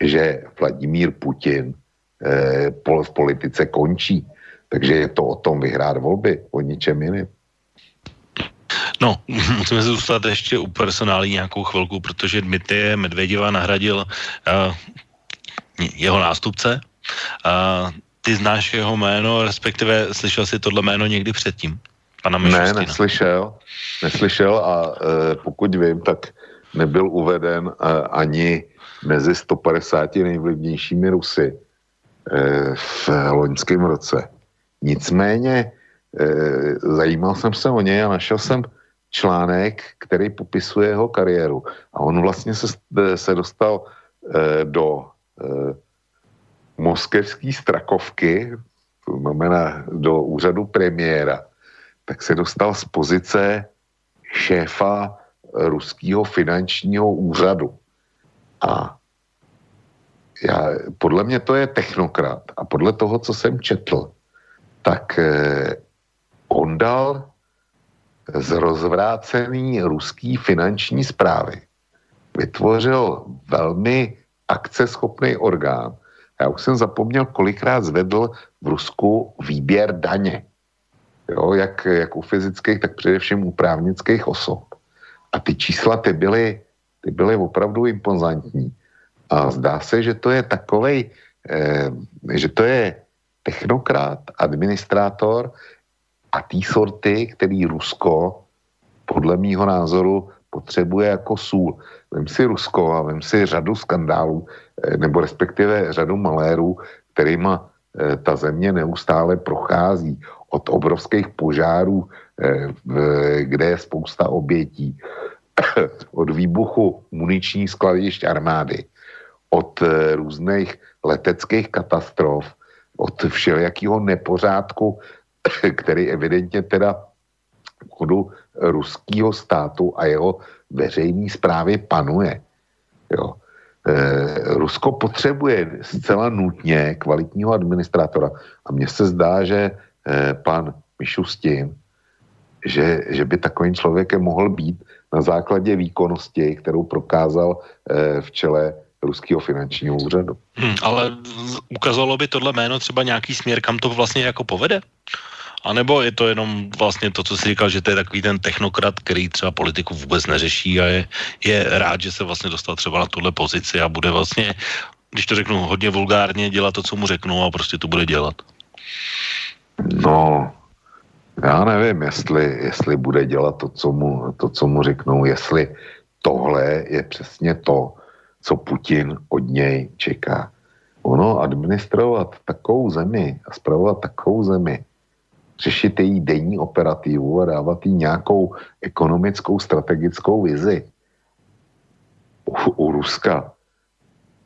že Vladimír Putin eh, v politice končí. Takže je to o tom vyhrát volby, o ničem jiném. No, musíme zůstat ještě u personálí nějakou chvilku, protože Dmitry Medvedeva nahradil uh, jeho nástupce. A ty znáš jeho jméno, respektive slyšel jsi tohle jméno někdy předtím? Pana ne, neslyšel. Neslyšel a e, pokud vím, tak nebyl uveden e, ani mezi 150 nejvlivnějšími Rusy e, v loňském roce. Nicméně e, zajímal jsem se o něj a našel jsem článek, který popisuje jeho kariéru. A on vlastně se, se dostal e, do moskevský strakovky, to znamená do úřadu premiéra, tak se dostal z pozice šéfa ruského finančního úřadu. A já, podle mě to je technokrat. A podle toho, co jsem četl, tak eh, on dal z rozvrácený ruský finanční zprávy vytvořil velmi akceschopný orgán. Já už jsem zapomněl, kolikrát zvedl v Rusku výběr daně. Jo, jak, jak u fyzických, tak především u právnických osob. A ty čísla, ty byly, ty byly opravdu impozantní. A zdá se, že to je takovej, eh, že to je technokrat, administrátor a tý sorty, který Rusko podle mýho názoru potřebuje jako sůl. Vem si Rusko a vem si řadu skandálů, eh, nebo respektive řadu malérů, kterýma eh, ta země neustále prochází. Od obrovských požárů, eh, kde je spousta obětí, od výbuchu muničních skladišť armády, od různých leteckých katastrof, od všelijakého nepořádku, který evidentně teda chodu ruského státu a jeho veřejné zprávy panuje. Jo. E, Rusko potřebuje zcela nutně kvalitního administrátora a mně se zdá, že e, pan Mišustin, že, že by takovým člověkem mohl být na základě výkonnosti, kterou prokázal e, v čele ruského finančního úřadu. Hmm, ale ukázalo by tohle jméno třeba nějaký směr, kam to vlastně jako povede? A nebo je to jenom vlastně to, co jsi říkal, že to je takový ten technokrat, který třeba politiku vůbec neřeší a je, je rád, že se vlastně dostal třeba na tuhle pozici a bude vlastně, když to řeknu hodně vulgárně, dělat to, co mu řeknou a prostě to bude dělat. No, já nevím, jestli, jestli bude dělat to co, mu, to, co mu řeknou, jestli tohle je přesně to, co Putin od něj čeká. Ono administrovat takovou zemi a zpravovat takovou zemi, řešit její denní operativu a dávat jí nějakou ekonomickou, strategickou vizi u, u Ruska,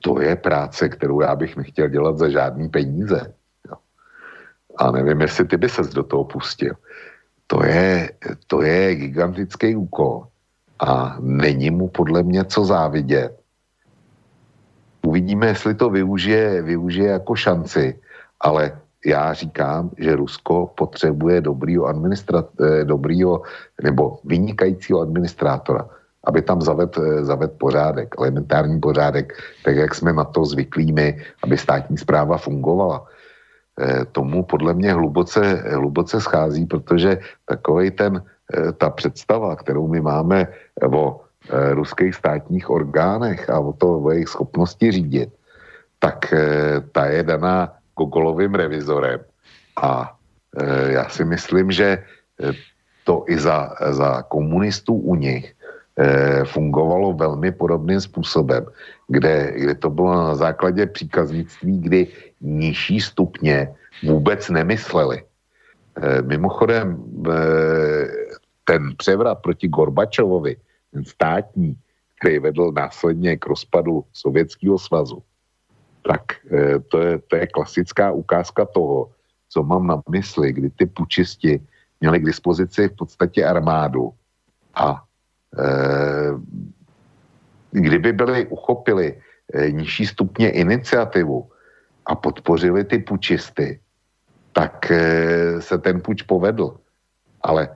to je práce, kterou já bych nechtěl dělat za žádný peníze. Jo. A nevím, jestli ty by ses do toho pustil. To je, to je gigantický úkol a není mu podle mě co závidět. Uvidíme, jestli to využije, využije jako šanci, ale já říkám, že Rusko potřebuje dobrýho, eh, dobrýho nebo vynikajícího administrátora, aby tam zaved, eh, zaved pořádek, elementární pořádek, tak jak jsme na to zvyklými, aby státní zpráva fungovala. Eh, tomu podle mě hluboce, hluboce schází, protože takový ten, ta představa, kterou my máme o ruských státních orgánech a o to o jejich schopnosti řídit, tak ta je daná Gogolovým revizorem. A e, já si myslím, že e, to i za, za komunistů u nich e, fungovalo velmi podobným způsobem, kde, kde to bylo na základě příkaznictví, kdy nižší stupně vůbec nemysleli. E, mimochodem, e, ten převrat proti Gorbačovovi, ten státní, který vedl následně k rozpadu Sovětského svazu, tak eh, to je, to je klasická ukázka toho, co mám na mysli, kdy ty pučisti měli k dispozici v podstatě armádu a e, kdyby byli uchopili e, nižší stupně iniciativu a podpořili ty pučisty, tak e, se ten puč povedl. Ale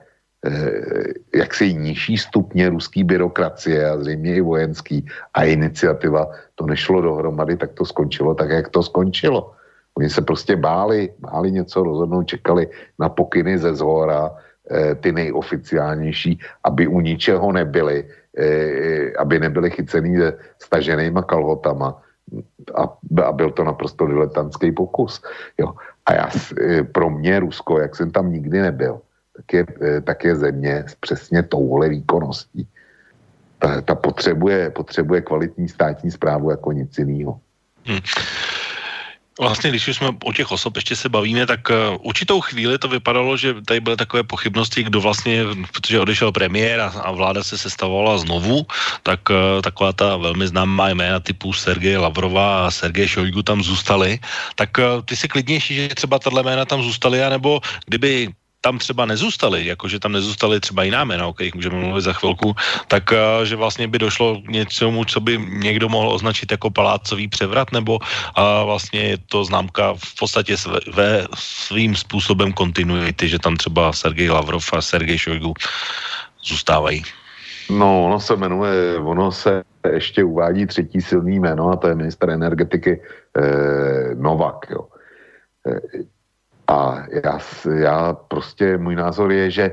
jaksi nižší stupně ruský byrokracie a zřejmě i vojenský a iniciativa, to nešlo dohromady, tak to skončilo tak, jak to skončilo. Oni se prostě báli, báli něco rozhodnout, čekali na pokyny ze zhora, eh, ty nejoficiálnější, aby u ničeho nebyli, eh, aby nebyli chycený staženýma kalhotama. A, a byl to naprosto diletantský pokus. Jo. A já, pro mě Rusko, jak jsem tam nikdy nebyl, tak je, eh, tak je země s přesně touhle výkonností. Ta, ta potřebuje, potřebuje kvalitní státní zprávu jako nic jiného. Hmm. Vlastně, když už jsme o těch osob ještě se bavíme, tak uh, určitou chvíli to vypadalo, že tady byly takové pochybnosti, kdo vlastně, protože odešel premiér a, a vláda se sestavovala znovu, tak uh, taková ta velmi známá jména typu Sergej Lavrova a Sergej Šojgu tam zůstali. Tak uh, ty si klidnější, že třeba tahle jména tam zůstaly, anebo kdyby tam třeba nezůstali, jakože tam nezůstali třeba jiná jména, o kterých můžeme mluvit za chvilku, tak uh, že vlastně by došlo k něčemu, co by někdo mohl označit jako palácový převrat, nebo uh, vlastně je to známka v podstatě ve svým způsobem kontinuity, že tam třeba Sergej Lavrov a Sergej Šojgu zůstávají. No, ono se jmenuje, ono se ještě uvádí třetí silný jméno a to je minister energetiky eh, Novak, jo. Eh, a já, já prostě, můj názor je, že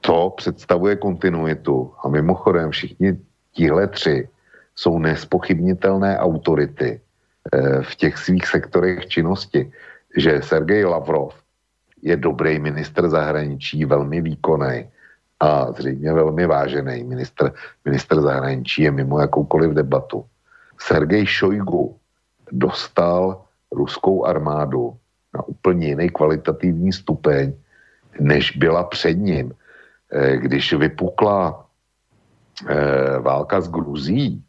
to představuje kontinuitu. A mimochodem všichni tihle tři jsou nespochybnitelné autority eh, v těch svých sektorech činnosti. Že Sergej Lavrov je dobrý minister zahraničí, velmi výkonný a zřejmě velmi vážený minister, minister zahraničí, je mimo jakoukoliv debatu. Sergej Šojgu dostal ruskou armádu na úplně jiný kvalitativní stupeň, než byla před ním. Eh, když vypukla eh, válka s Gruzí,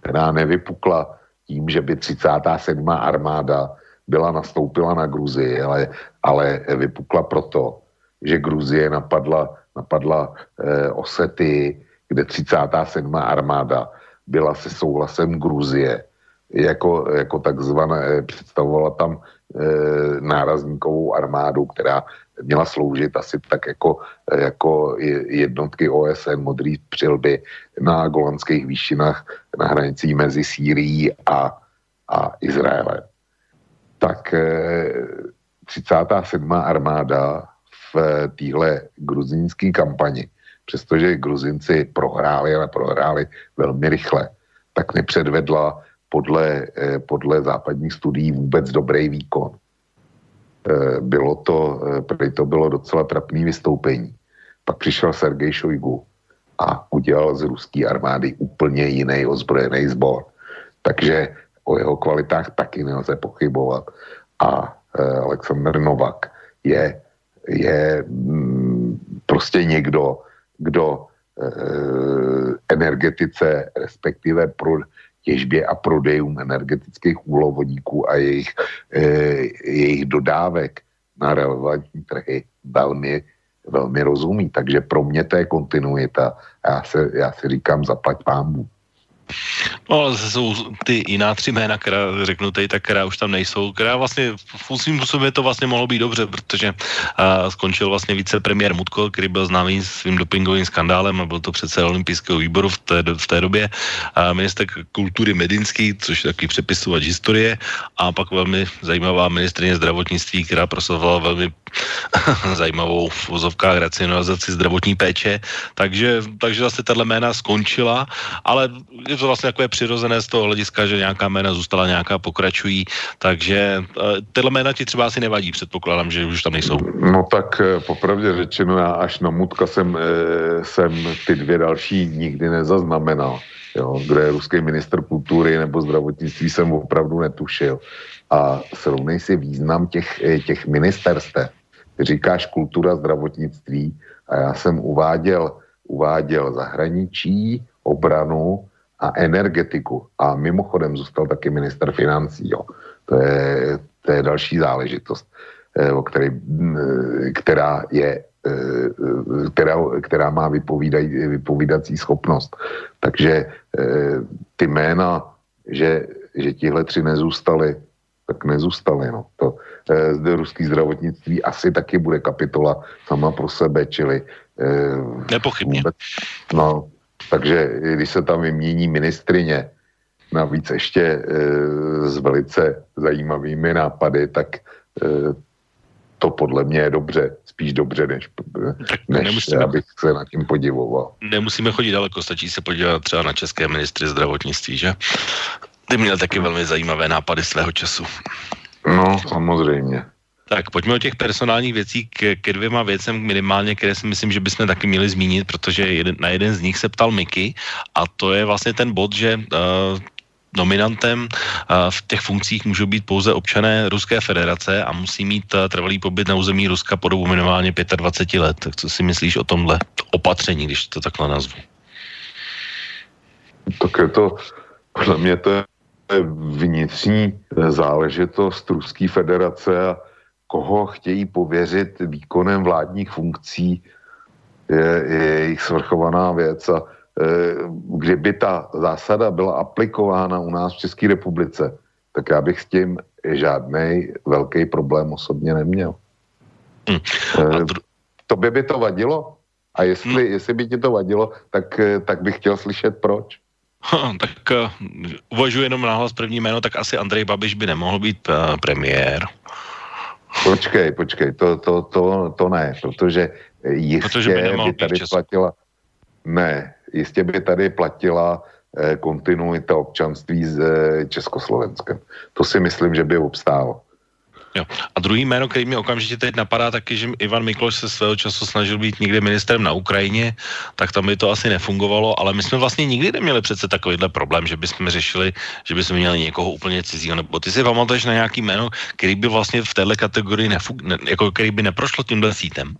která nevypukla tím, že by 37. armáda byla nastoupila na Gruzii, ale, ale vypukla proto, že Gruzie napadla, napadla eh, Osety, kde 37. armáda byla se souhlasem Gruzie, jako, jako takzvané, představovala tam nárazníkovou armádu, která měla sloužit asi tak jako, jako jednotky OSN modrý přilby na golandských výšinách na hranicí mezi Sýrií a, a Izraelem. Tak e, 37. armáda v téhle gruzínské kampani, přestože Gruzinci prohráli, ale prohráli velmi rychle, tak nepředvedla podle, eh, podle západních studií vůbec dobrý výkon. Eh, bylo to, eh, to bylo docela trapný vystoupení. Pak přišel Sergej Šojgu a udělal z ruské armády úplně jiný ozbrojený sbor. Takže o jeho kvalitách taky nelze pochybovat. A Aleksandr Novak je, je mm, prostě někdo, kdo energetice, respektive pro, těžbě a prodejům energetických úlovodíků a jejich, e, jejich dodávek na relevantní trhy velmi, velmi rozumí. Takže pro mě to je kontinuita. Já, se, já si říkám zaplať pámu. No ale jsou ty jiná tři jména, která řeknu tady, tak která už tam nejsou, která vlastně v svým způsobem to vlastně mohlo být dobře, protože uh, skončil vlastně vicepremiér Mutko, který byl známý svým dopingovým skandálem a byl to přece olympijského výboru v té, v té době, uh, minister kultury Medinský, což je takový přepisovač historie a pak velmi zajímavá ministrině zdravotnictví, která prosazovala velmi zajímavou v vozovkách racionalizaci zdravotní péče, takže, takže zase tato jména skončila, ale je to vlastně takové přirozené z toho hlediska, že nějaká jména zůstala, nějaká pokračují, takže uh, tyhle jména ti třeba asi nevadí, předpokládám, že už tam nejsou. No tak eh, popravdě řečeno, já až na Mutka jsem, eh, jsem ty dvě další nikdy nezaznamenal. Jo, kdo je ruský minister kultury nebo zdravotnictví, jsem opravdu netušil. A srovnej si význam těch, těch ministerstev. Říkáš kultura, zdravotnictví a já jsem uváděl, uváděl zahraničí, obranu a energetiku. A mimochodem zůstal taky minister financí. Jo. To, je, to je další záležitost, eh, o který, mm, která je eh, která, která má vypovídaj, vypovídací schopnost. Takže eh, ty jména, že, že tihle tři nezůstali, tak nezůstali. No. To, zde ruský zdravotnictví asi taky bude kapitola sama pro sebe, čili Nepochybně. Vůbec, no, takže když se tam vymění ministrině, navíc ještě e, s velice zajímavými nápady, tak e, to podle mě je dobře, spíš dobře, než, než nemusíme, abych se nad tím podivoval. Nemusíme chodit daleko, stačí se podívat třeba na české ministry zdravotnictví, že? Ty měl taky velmi zajímavé nápady svého času. No, samozřejmě. Tak pojďme o těch personálních věcí ke, ke dvěma věcem minimálně, které si myslím, že bychom taky měli zmínit, protože jeden, na jeden z nich se ptal Miky a to je vlastně ten bod, že uh, nominantem uh, v těch funkcích můžou být pouze občané Ruské federace a musí mít uh, trvalý pobyt na území Ruska po dobu minimálně 25 let. Tak co si myslíš o tomhle opatření, když to takhle nazvu? Tak je to, podle mě to je vnitřní záležitost Ruské federace a koho chtějí pověřit výkonem vládních funkcí, je, je jejich svrchovaná věc a e, kdyby ta zásada byla aplikována u nás v České republice, tak já bych s tím žádný velký problém osobně neměl. Hmm. E, to by by to vadilo? A jestli, hmm. jestli by ti to vadilo, tak, e, tak bych chtěl slyšet proč. Tak uh, uvažuji jenom náhlas první jméno, tak asi Andrej Babiš by nemohl být uh, premiér. Počkej, počkej, to, to, to, to ne, protože jistě protože by, by tady platila, ne, jistě by tady platila eh, kontinuita občanství s eh, Československem. To si myslím, že by obstálo. Jo. A druhý jméno, který mi okamžitě teď napadá, taky, že Ivan Mikloš se svého času snažil být někde ministrem na Ukrajině, tak tam by to asi nefungovalo, ale my jsme vlastně nikdy neměli přece takovýhle problém, že bychom řešili, že bychom měli někoho úplně cizího. Nebo ty si pamatuješ na nějaký jméno, který by vlastně v této kategorii nefung- ne, jako který by neprošlo tímhle sítem?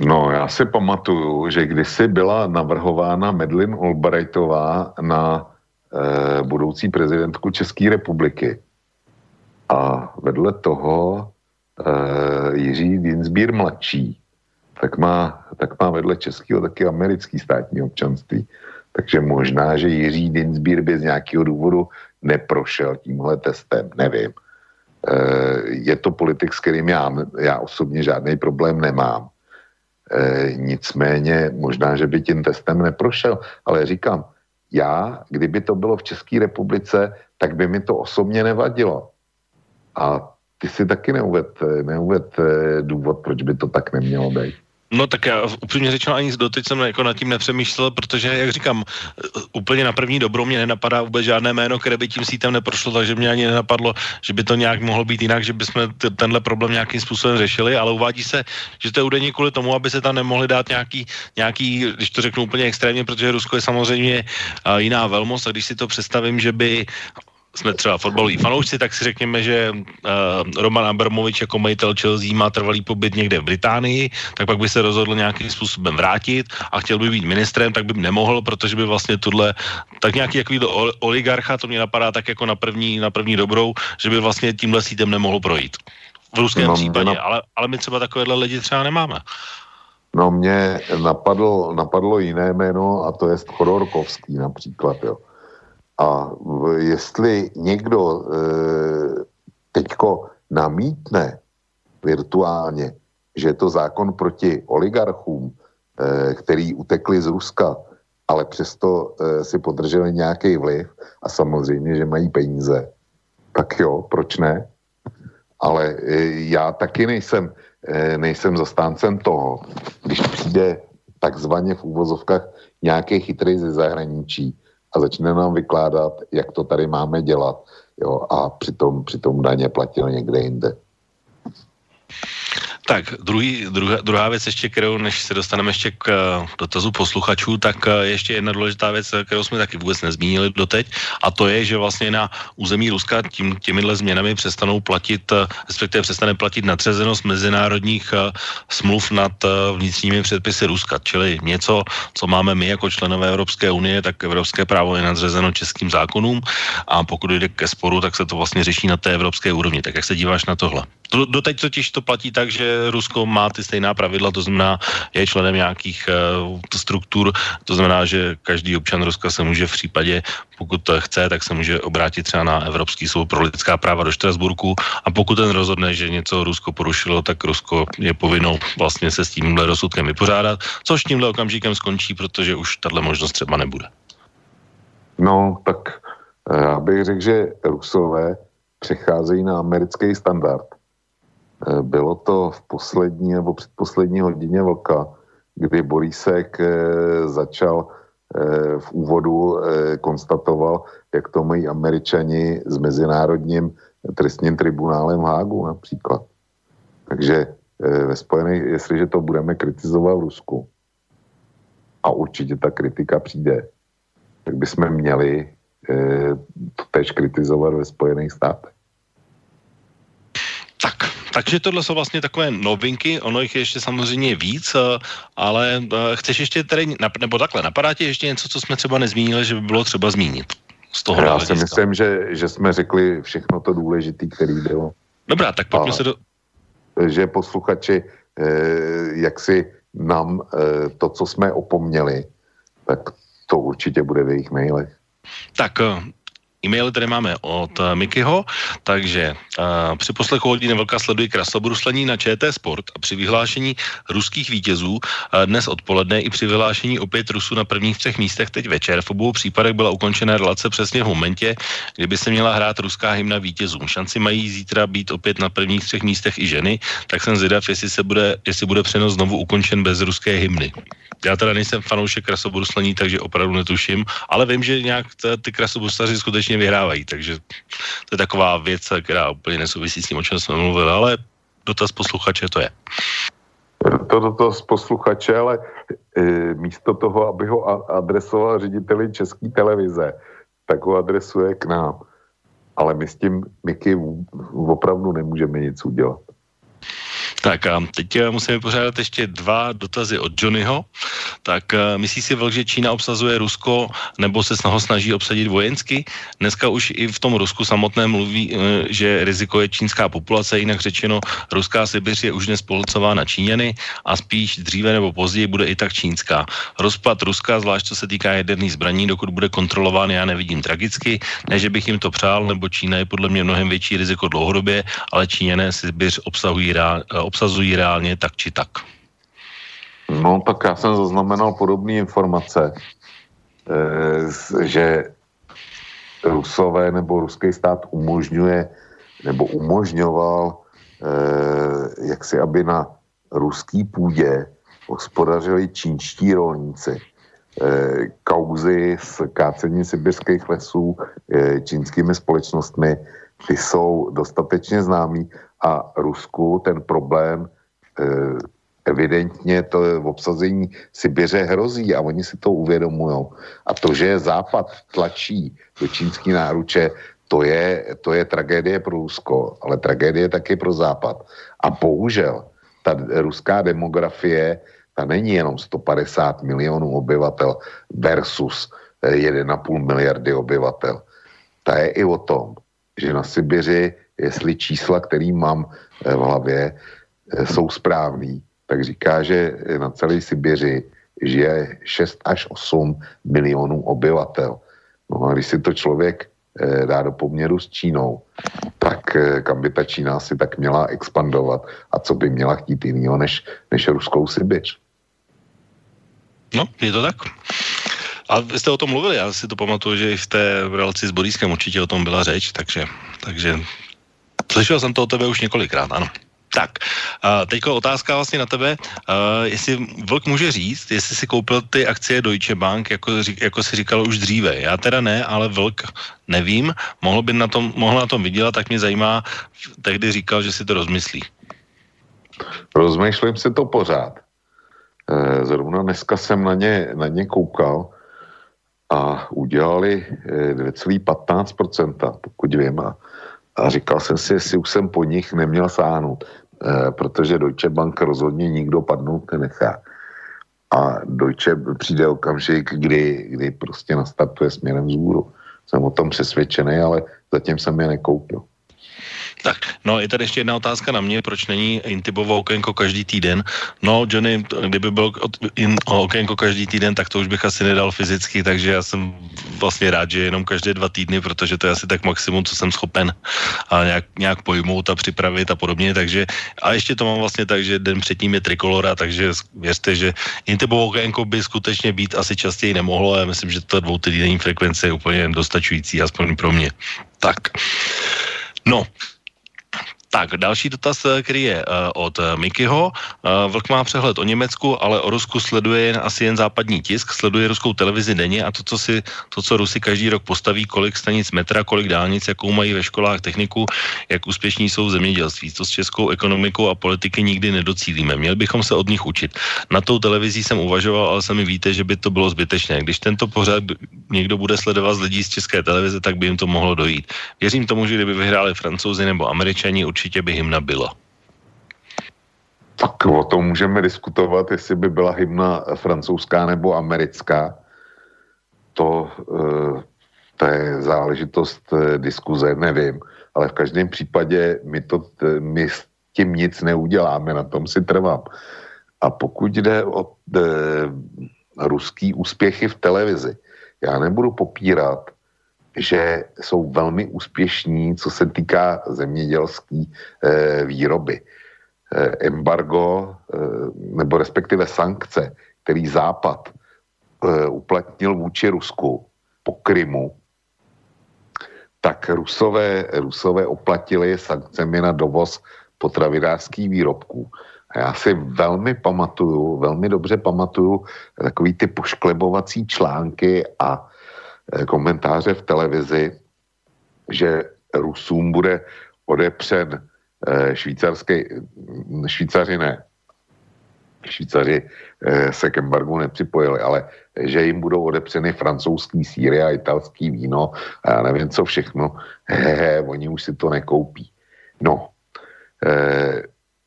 No, já si pamatuju, že kdysi byla navrhována Medlin Albrightová na e, budoucí prezidentku České republiky, a vedle toho e, Jiří Dinsbír mladší, tak má, tak má vedle českého taky americký státní občanství. Takže možná, že Jiří Dinsbír by z nějakého důvodu neprošel tímhle testem, nevím. E, je to politik, s kterým já, já osobně žádný problém nemám. E, nicméně možná, že by tím testem neprošel, ale říkám, já, kdyby to bylo v České republice, tak by mi to osobně nevadilo. A ty si taky neuved, neuved eh, důvod, proč by to tak nemělo být. No tak já upřímně řečeno ani doteď jsem jako nad tím nepřemýšlel, protože, jak říkám, úplně na první dobrou mě nenapadá vůbec žádné jméno, které by tím sítem neprošlo, takže mě ani nenapadlo, že by to nějak mohlo být jinak, že bychom tenhle problém nějakým způsobem řešili, ale uvádí se, že to je údajně kvůli tomu, aby se tam nemohli dát nějaký, nějaký, když to řeknu úplně extrémně, protože Rusko je samozřejmě jiná velmoc a když si to představím, že by jsme třeba fotbaloví fanoušci, tak si řekněme, že uh, Roman Abramovič jako majitel Chelsea má trvalý pobyt někde v Británii, tak pak by se rozhodl nějakým způsobem vrátit a chtěl by být ministrem, tak by nemohl, protože by vlastně tuhle, tak nějaký jaký oligarcha, to mě napadá tak jako na první, na první dobrou, že by vlastně tímhle sítem nemohl projít. V ruském no, případě, no. ale, ale my třeba takovéhle lidi třeba nemáme. No mě napadlo, napadlo jiné jméno a to je Chodorkovský například, jo. A jestli někdo e, teďko namítne virtuálně, že je to zákon proti oligarchům, e, který utekli z Ruska, ale přesto e, si podrželi nějaký vliv a samozřejmě, že mají peníze, tak jo, proč ne? Ale já taky nejsem, nejsem zastáncem toho, když přijde takzvaně v úvozovkách nějaký chytrý ze zahraničí, a začne nám vykládat, jak to tady máme dělat. Jo, a přitom, přitom daně platil někde jinde. Tak, druhý, druhá, druhá věc ještě, kterou, než se dostaneme ještě k uh, dotazu posluchačů, tak uh, ještě jedna důležitá věc, kterou jsme taky vůbec nezmínili doteď, a to je, že vlastně na území Ruska tím, těmihle změnami přestanou platit, respektive přestane platit nadřazenost mezinárodních smluv nad vnitřními předpisy Ruska, čili něco, co máme my jako členové Evropské unie, tak evropské právo je nadřazeno českým zákonům a pokud jde ke sporu, tak se to vlastně řeší na té evropské úrovni. Tak jak se díváš na tohle? Do, doteď totiž to platí tak, že Rusko má ty stejná pravidla, to znamená, je členem nějakých uh, struktur, to znamená, že každý občan Ruska se může v případě, pokud to chce, tak se může obrátit třeba na Evropský soud pro lidská práva do Štrasburku. A pokud ten rozhodne, že něco Rusko porušilo, tak Rusko je povinno vlastně se s tímhle rozsudkem vypořádat, což tímhle okamžikem skončí, protože už tahle možnost třeba nebude. No, tak eh, já bych řekl, že Rusové přecházejí na americký standard bylo to v poslední nebo předposlední hodině vlka, kdy Borisek eh, začal eh, v úvodu konstatoval, jak to mají američani s Mezinárodním trestním tribunálem v Hágu například. Takže ve Spojených, jestliže to budeme kritizovat v Rusku, a určitě ta kritika přijde, tak bychom měli tež kritizovat ve Spojených státech. Tak, takže tohle jsou vlastně takové novinky, ono jich je ještě samozřejmě víc, eh, ale eh, chceš ještě tady, nebo takhle, napadá ti ještě něco, co jsme třeba nezmínili, že by bylo třeba zmínit? Z toho Já si myslím, že, že jsme řekli všechno to důležité, který bylo. Dobrá, tak pojďme A, se do... Že posluchači, eh, jak si nám eh, to, co jsme opomněli, tak to určitě bude v jejich mailech. Tak eh, E-maily tady máme od uh, Mikyho, takže uh, při poslechu hodiny velká sledují krasobruslení na ČT Sport a při vyhlášení ruských vítězů uh, dnes odpoledne i při vyhlášení opět Rusů na prvních třech místech teď večer. V obou případech byla ukončena relace přesně v momentě, kdyby se měla hrát ruská hymna vítězům. Šanci mají zítra být opět na prvních třech místech i ženy, tak jsem zvědav, jestli, se bude, jestli bude přenos znovu ukončen bez ruské hymny. Já teda nejsem fanoušek krasobruslení, takže opravdu netuším, ale vím, že nějak ty krasobruslaři skutečně vyhrávají, takže to je taková věc, která úplně nesouvisí s tím, o čem jsme mluvili, ale dotaz posluchače to je. To dotaz posluchače, ale e, místo toho, aby ho adresoval řediteli České televize, tak ho adresuje k nám. Ale my s tím, Miky, opravdu nemůžeme nic udělat. Tak a teď eh, musíme pořádat ještě dva dotazy od Johnnyho. Tak eh, myslí si Vlk, že Čína obsazuje Rusko nebo se ho snaží obsadit vojensky? Dneska už i v tom Rusku samotné mluví, eh, že riziko je čínská populace, jinak řečeno, ruská Sibiř je už dnes na Číňany a spíš dříve nebo později bude i tak čínská. Rozpad Ruska, zvlášť co se týká jaderných zbraní, dokud bude kontrolován, já nevidím tragicky, ne, že bych jim to přál, nebo Čína je podle mě mnohem větší riziko dlouhodobě, ale Číňané Sibiř obsahují, rá, obsazují reálně tak či tak. No, tak já jsem zaznamenal podobné informace, eh, že Rusové nebo ruský stát umožňuje nebo umožňoval, eh, jak si, aby na ruský půdě hospodařili čínští rolníci. Eh, kauzy s kácením sibirských lesů čínskými společnostmi, ty jsou dostatečně známý a Rusku ten problém eh, evidentně to v obsazení Sibiře hrozí a oni si to uvědomují. A to, že Západ tlačí do čínský náruče, to je, to je tragédie pro Rusko, ale tragédie taky pro Západ. A bohužel ta ruská demografie, ta není jenom 150 milionů obyvatel versus 1,5 eh, miliardy obyvatel. Ta je i o tom, že na Sibiři, jestli čísla, který mám eh, v hlavě, eh, jsou správný, tak říká, že na celé Sibiři žije 6 až 8 milionů obyvatel. No a když si to člověk Eh, dá do poměru s Čínou, tak eh, kam by ta Čína si tak měla expandovat a co by měla chtít jinýho než, než ruskou Sibiř. No, je to tak. A vy jste o tom mluvili, já si to pamatuju, že v té relaci s Boriskem určitě o tom byla řeč, takže, takže slyšel jsem to o tebe už několikrát, ano. Tak, teďko otázka vlastně na tebe, jestli Vlk může říct, jestli si koupil ty akcie Deutsche Bank, jako, jako si říkal už dříve. Já teda ne, ale Vlk nevím, mohl by na tom, mohl na tom vydělat, tak mě zajímá, tehdy říkal, že si to rozmyslí. Rozmýšlím si to pořád. Eh, zrovna dneska jsem na ně, na ně koukal a udělali 2,15%, pokud vím. A, a říkal jsem si, jestli už jsem po nich neměl sáhnout. Eh, protože Deutsche Bank rozhodně nikdo padnout nenechá. A Deutsche přijde okamžik, kdy, kdy prostě nastartuje směrem vzhůru. Jsem o tom přesvědčený, ale zatím jsem je nekoupil. Tak, no je tady ještě jedna otázka na mě, proč není Intibovo okénko každý týden. No, Johnny, kdyby byl in, okénko každý týden, tak to už bych asi nedal fyzicky, takže já jsem vlastně rád, že jenom každé dva týdny, protože to je asi tak maximum, co jsem schopen a nějak, nějak pojmout a připravit a podobně, takže a ještě to mám vlastně tak, že den předtím je trikolora, takže věřte, že Intibovo okénko by skutečně být asi častěji nemohlo já myslím, že ta dvoutýdenní frekvence je úplně dostačující, aspoň pro mě. Tak. No, tak, další dotaz, eh, který je uh, od uh, Mikyho. Vlk má přehled o Německu, ale o Rusku sleduje jen, asi jen západní tisk, sleduje ruskou televizi denně a to, co, si, to, co Rusy každý rok postaví, kolik stanic metra, kolik dálnic, jakou mají ve školách techniku, jak úspěšní jsou v zemědělství. To s českou ekonomikou a politiky nikdy nedocílíme. Měli bychom se od nich učit. Na tou televizí jsem uvažoval, ale sami víte, že by to bylo zbytečné. Když tento pořad někdo bude sledovat z lidí z české televize, tak by jim to mohlo dojít. Věřím tomu, že kdyby vyhráli francouzi nebo američani, určitě by hymna byla? Tak o tom můžeme diskutovat, jestli by byla hymna francouzská nebo americká. To, eh, to je záležitost eh, diskuze, nevím. Ale v každém případě my, to, my s tím nic neuděláme, na tom si trvám. A pokud jde o ruský úspěchy v televizi, já nebudu popírat, že jsou velmi úspěšní, co se týká zemědělské e, výroby. E, embargo, e, nebo respektive sankce, který Západ e, uplatnil vůči Rusku po Krymu, tak Rusové, Rusové oplatili sankcemi na dovoz potravinářských výrobků. A já si velmi pamatuju, velmi dobře pamatuju takový ty pošklebovací články a Eh, komentáře v televizi, že Rusům bude odepřen eh, švýcarský, mm, švýcaři ne, Švýcaři eh, se k embargu nepřipojili, ale že jim budou odepřeny francouzský síry a italský víno a já nevím co všechno, hehe, oni už si to nekoupí. No,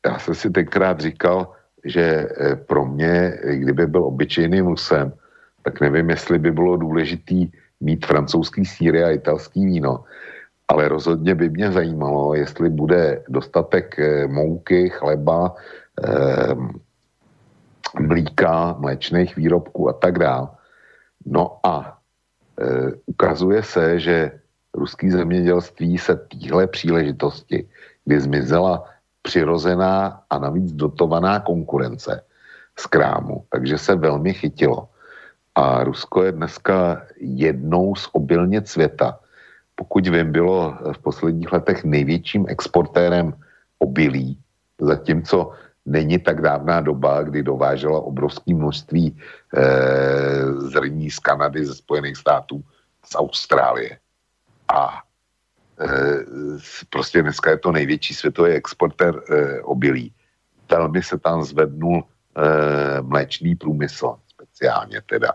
já jsem si tenkrát říkal, že pro mě, kdyby byl obyčejným Rusem, tak nevím, jestli by bylo důležitý mít francouzský síry a italský víno. Ale rozhodně by mě zajímalo, jestli bude dostatek eh, mouky, chleba, eh, mlíka, mléčných výrobků a tak dále. No a e, ukazuje se, že ruský zemědělství se týhle příležitosti, kdy zmizela přirozená a navíc dotovaná konkurence z krámu, takže se velmi chytilo. A Rusko je dneska jednou z obilnic světa, pokud vím, bylo v posledních letech největším exportérem obilí, zatímco není tak dávná doba, kdy dovážela obrovské množství e, zrní z Kanady, ze Spojených států, z Austrálie. A e, prostě dneska je to největší světový exportér e, obilí. Velmi se tam zvednul e, mléčný průmysl, speciálně teda.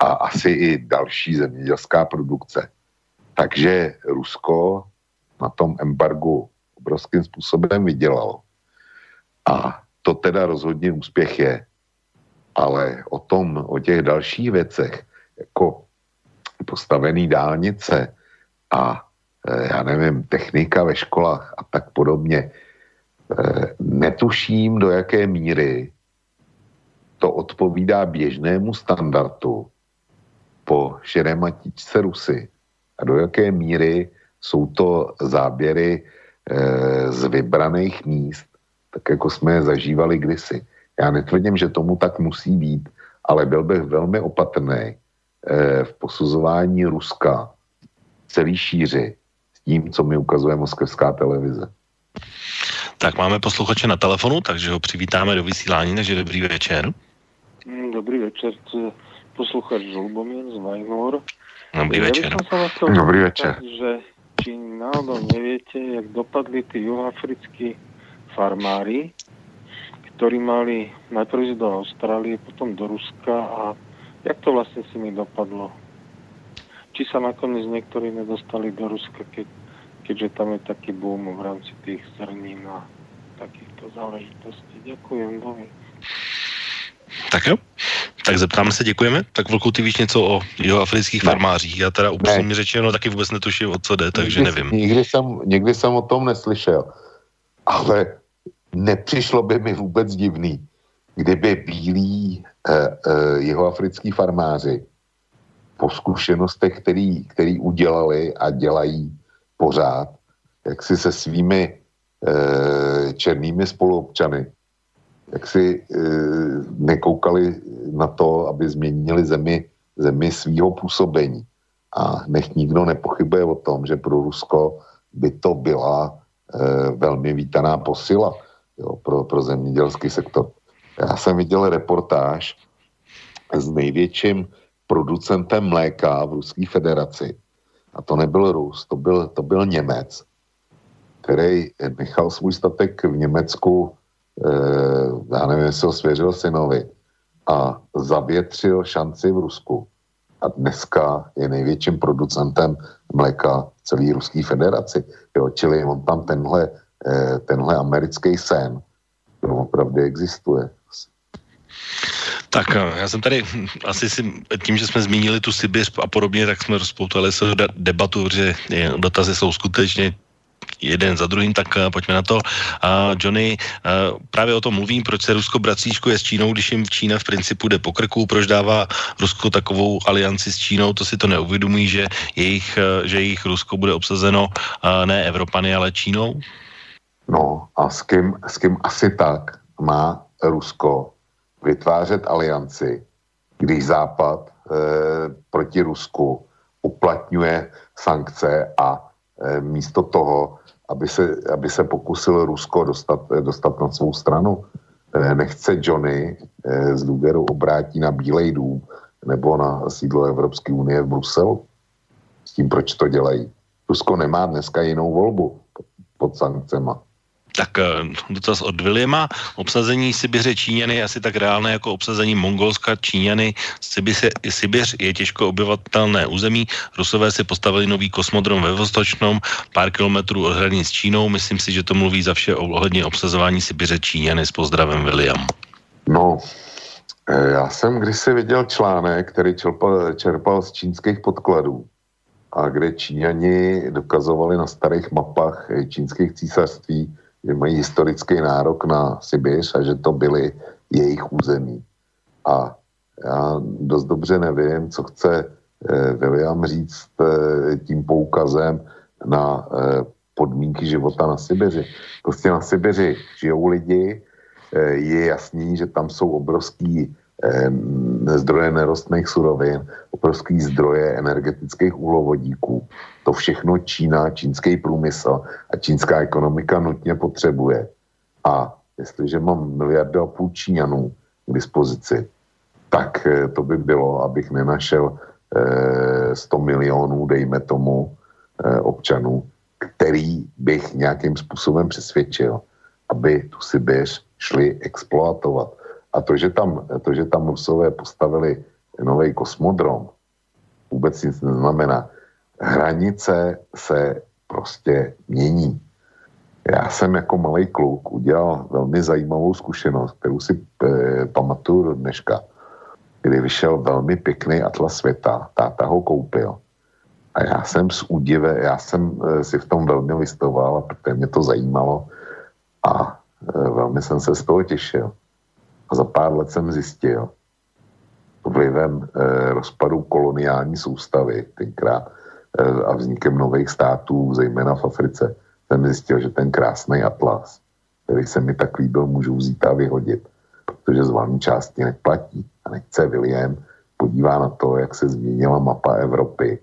A asi i další zemědělská produkce. Takže Rusko na tom embargu obrovským způsobem vydělalo. A to teda rozhodně úspěch je. Ale o tom, o těch dalších věcech, jako postavený dálnice a e, já nevím, technika ve školách a tak podobně, e, netuším, do jaké míry to odpovídá běžnému standardu po šerematičce Rusy a do jaké míry jsou to záběry e, z vybraných míst, tak jako jsme je zažívali kdysi. Já netvrdím, že tomu tak musí být, ale byl bych velmi opatrný e, v posuzování Ruska celý šíři s tím, co mi ukazuje moskevská televize. Tak máme posluchače na telefonu, takže ho přivítáme do vysílání, takže dobrý večer. Mm, dobrý večer, posluchač Žulbomír z Vajnor. Dobrý večer. Dobrý večer. Že či náhodou neviete, jak dopadli tí juhoafrickí farmári, ktorí mali najprv do Austrálie, potom do Ruska a jak to vlastne si mi dopadlo? Či sa nakoniec niektorí nedostali do Ruska, keď, keďže tam je taký boom v rámci tých zrnín a takýchto záležitostí. Ďakujem, dovi. Tak jo. Tak zeptáme se, děkujeme. Tak Vlku, ty víš něco o jeho afrických ne. farmářích. Já teda upřímně řečeno taky vůbec netuším, o co jde, takže nikdy, nevím. Nikdy jsem, nikdy jsem o tom neslyšel. Ale nepřišlo by mi vůbec divný, kdyby bílí eh, eh, jeho africký farmáři po zkušenostech, který, který udělali a dělají pořád, jak si se svými eh, černými spoluobčany, jak si e, nekoukali na to, aby změnili zemi, zemi svýho působení. A nech nikdo nepochybuje o tom, že pro Rusko by to byla e, velmi vítaná posila jo, pro, pro zemědělský sektor. Já jsem viděl reportáž s největším producentem mléka v Ruské federaci. A to nebyl Rus, to byl, to byl Němec, který nechal svůj statek v Německu já nevím, jestli ho svěřil synovi a zavětřil šanci v Rusku. A dneska je největším producentem mléka v celé Ruské federaci. Jo, čili on tam tenhle, eh, tenhle americký sen, to opravdu existuje. Tak eh, já jsem tady asi si, tím, že jsme zmínili tu Sibiř a podobně, tak jsme rozpoutali se debatu, že dotazy jsou skutečně jeden za druhým, tak uh, pojďme na to. Uh, Johnny, uh, právě o tom mluvím, proč se Rusko bracíčkuje s Čínou, když jim Čína v principu jde po krku, proč dává Rusko takovou alianci s Čínou, to si to neuvědomují, že jejich, uh, že jejich Rusko bude obsazeno ne Evropany, ale Čínou? No a s kým, s kým asi tak má Rusko vytvářet alianci, když Západ e, proti Rusku uplatňuje sankce a místo toho aby se, aby se pokusil Rusko dostat, dostat na svou stranu. Eh, nechce Johnny z eh, důvěru obrátí na Bílej dům nebo na sídlo Evropské unie v Bruselu. S tím, proč to dělají. Rusko nemá dneska jinou volbu pod sankcema. Tak eh, dotaz od Williama. Obsazení Sibiře Číňany je asi tak reálné jako obsazení Mongolska Číňany. Sibiř, Sibiř je těžko obyvatelné území. Rusové si postavili nový kosmodrom ve Vostočnom, pár kilometrů od hranic s Čínou. Myslím si, že to mluví za vše ohledně obsazování Sibiře Číňany. S pozdravem William. No, eh, já jsem kdysi viděl článek, který čerpal, čerpal z čínských podkladů a kde Číňani dokazovali na starých mapách čínských císařství, že mají historický nárok na Sibiř a že to byly jejich území. A já dost dobře nevím, co chce eh, William říct eh, tím poukazem na eh, podmínky života na Sibiři. Prostě na Sibiři žijou lidi, je jasný, že tam jsou obrovský zdroje nerostných surovin, obrovský zdroje energetických úlovodíků. To všechno Čína, čínský průmysl a čínská ekonomika nutně potřebuje. A jestliže mám miliardu a půl Číňanů k dispozici, tak eh, to by bylo, abych nenašel 100 milionů, dejme tomu, občanů, který bych nějakým způsobem přesvědčil, aby tu Sibiř šli exploatovat. A to, že tam, to, že tam Rusové postavili nový kosmodrom, vůbec nic neznamená. Hranice se prostě mění. Já jsem jako malý kluk udělal velmi zajímavou zkušenost, kterou si e, pamatuju do dneška, kdy vyšel velmi pěkný atlas světa, táta ho koupil. A já jsem s údive, já jsem e, si v tom velmi listoval, protože mě to zajímalo a e, velmi jsem se z toho těšil. A za pár let jsem zjistil, vlivem e, rozpadu koloniální soustavy tenkrát e, a vznikem nových států, zejména v Africe, jsem zjistil, že ten krásný atlas, který se mi tak líbil, můžu vzít a vyhodit, protože z valní části neplatí. A nechce William podívá na to, jak se změnila mapa Evropy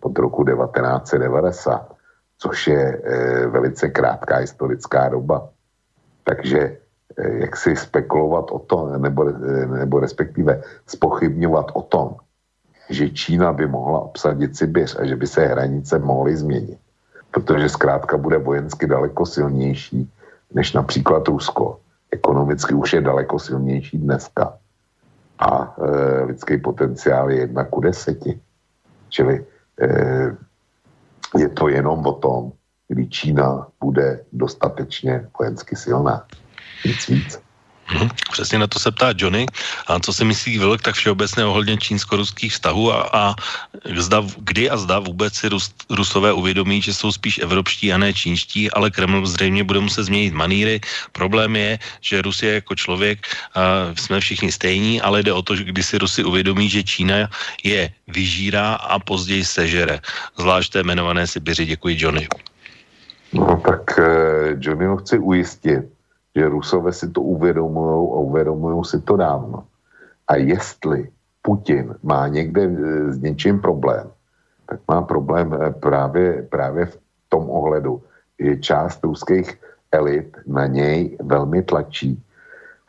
od roku 1990, což je e, velice krátká historická doba. Takže Eh, jak si spekulovat o tom, nebo, eh, nebo respektive spochybňovat o tom, že Čína by mohla obsadit Sibiř a že by se hranice mohly změnit. Protože zkrátka bude vojensky daleko silnější než například Rusko. Ekonomicky už je daleko silnější dneska. A e, lidský potenciál je jedna ku deseti. Čili e, je to jenom o tom, kdy Čína bude dostatečně vojensky silná nic víc. Hmm, přesně na to se ptá Johnny. A co si myslí Vlk tak všeobecně ohledně čínsko-ruských vztahů a, a zda, kdy a zda vůbec si Rus, Rusové uvědomí, že jsou spíš evropští a ne čínští, ale Kreml zřejmě bude muset změnit maníry. Problém je, že Rus je jako člověk, a jsme všichni stejní, ale jde o to, že když si Rusy uvědomí, že Čína je vyžírá a později sežere. Zvlášť té jmenované Sibiři. Děkuji, Johnny. No tak eh, Johnny chci ujistit, že Rusové si to uvědomují a uvědomují si to dávno. A jestli Putin má někde e, s něčím problém, tak má problém e, právě, právě v tom ohledu, že část ruských elit na něj velmi tlačí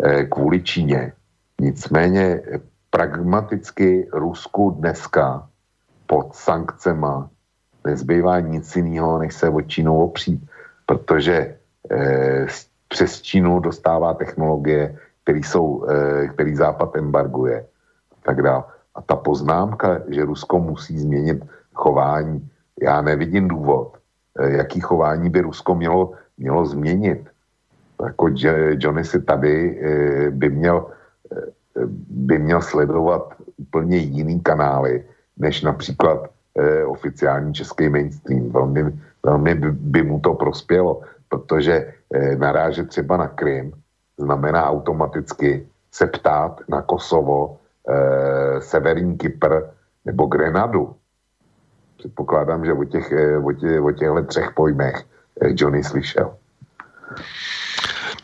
e, kvůli Číně. Nicméně pragmaticky Rusku dneska pod sankcema nezbývá nic jiného, než se o Čínu opřít, protože s přes Čínu dostává technologie, který, jsou, eh, který Západ embarguje tak dále. A ta poznámka, že Rusko musí změnit chování, já nevidím důvod, eh, jaký chování by Rusko mělo, mělo změnit. Jako Johnny si tady eh, by měl, by měl sledovat úplně jiný kanály, než například oficiální český mainstream. Velmi, velmi by mu to prospělo, protože Eh, narážet třeba na Krym, znamená automaticky se ptát na Kosovo, eh, Severní Kypr nebo Grenadu. Předpokládám, že o, těch, eh, o, tě, o těchto třech pojmech Johnny slyšel.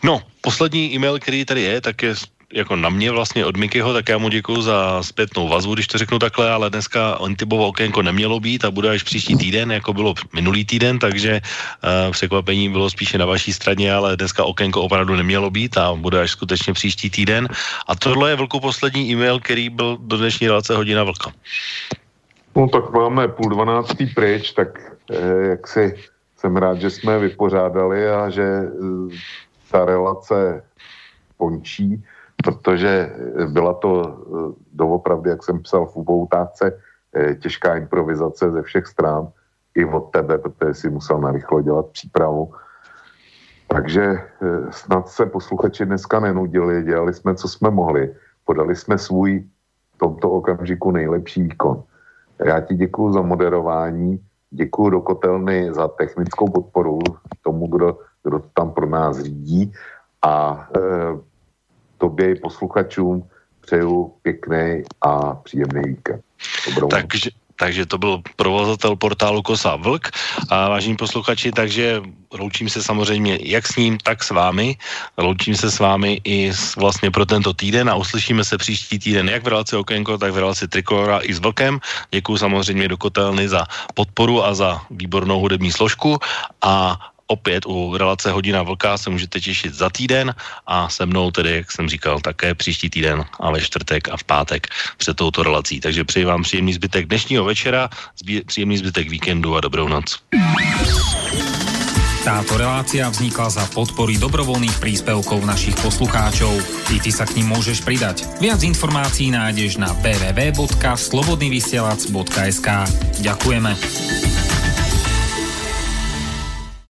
No, poslední e-mail, který tady je, tak je jako na mě vlastně od Mikyho, tak já mu děkuji za zpětnou vazbu, když to řeknu takhle, ale dneska Antibovo okénko nemělo být a bude až příští týden, jako bylo minulý týden, takže uh, překvapení bylo spíše na vaší straně, ale dneska okénko opravdu nemělo být a bude až skutečně příští týden. A tohle je vlku poslední e-mail, který byl do dnešní relace hodina vlka. No tak máme půl dvanáctý pryč, tak eh, jak si jsem rád, že jsme vypořádali a že eh, ta relace končí protože byla to eh, doopravdy, jak jsem psal v uboutáce, eh, těžká improvizace ze všech stran, i od tebe, protože si musel narychlo dělat přípravu. Takže eh, snad se posluchači dneska nenudili, dělali jsme, co jsme mohli, podali jsme svůj v tomto okamžiku nejlepší výkon. Já ti děkuji za moderování, děkuji do Kotelny za technickou podporu tomu, kdo, kdo to tam pro nás řídí a e, tobě i posluchačům přeju pěkný a příjemný víkend. Takže, takže to byl provozatel portálu Kosa Vlk. A vážení posluchači, takže loučím se samozřejmě jak s ním, tak s vámi. Loučím se s vámi i s, vlastně pro tento týden a uslyšíme se příští týden jak v relaci Okénko, tak v relaci Trikora i s Vlkem. Děkuji samozřejmě do Kotelny za podporu a za výbornou hudební složku a opět u relace Hodina Vlka se můžete těšit za týden a se mnou tedy, jak jsem říkal, také příští týden a ve čtvrtek a v pátek před touto relací. Takže přeji vám příjemný zbytek dnešního večera, příjemný zbytek víkendu a dobrou noc. Táto relácia vznikla za podpory dobrovoľných príspevkov našich poslucháčov. I ty sa k ním môžeš pridať. Viac informácií nájdeš na www.slobodnyvysielac.sk Ďakujeme.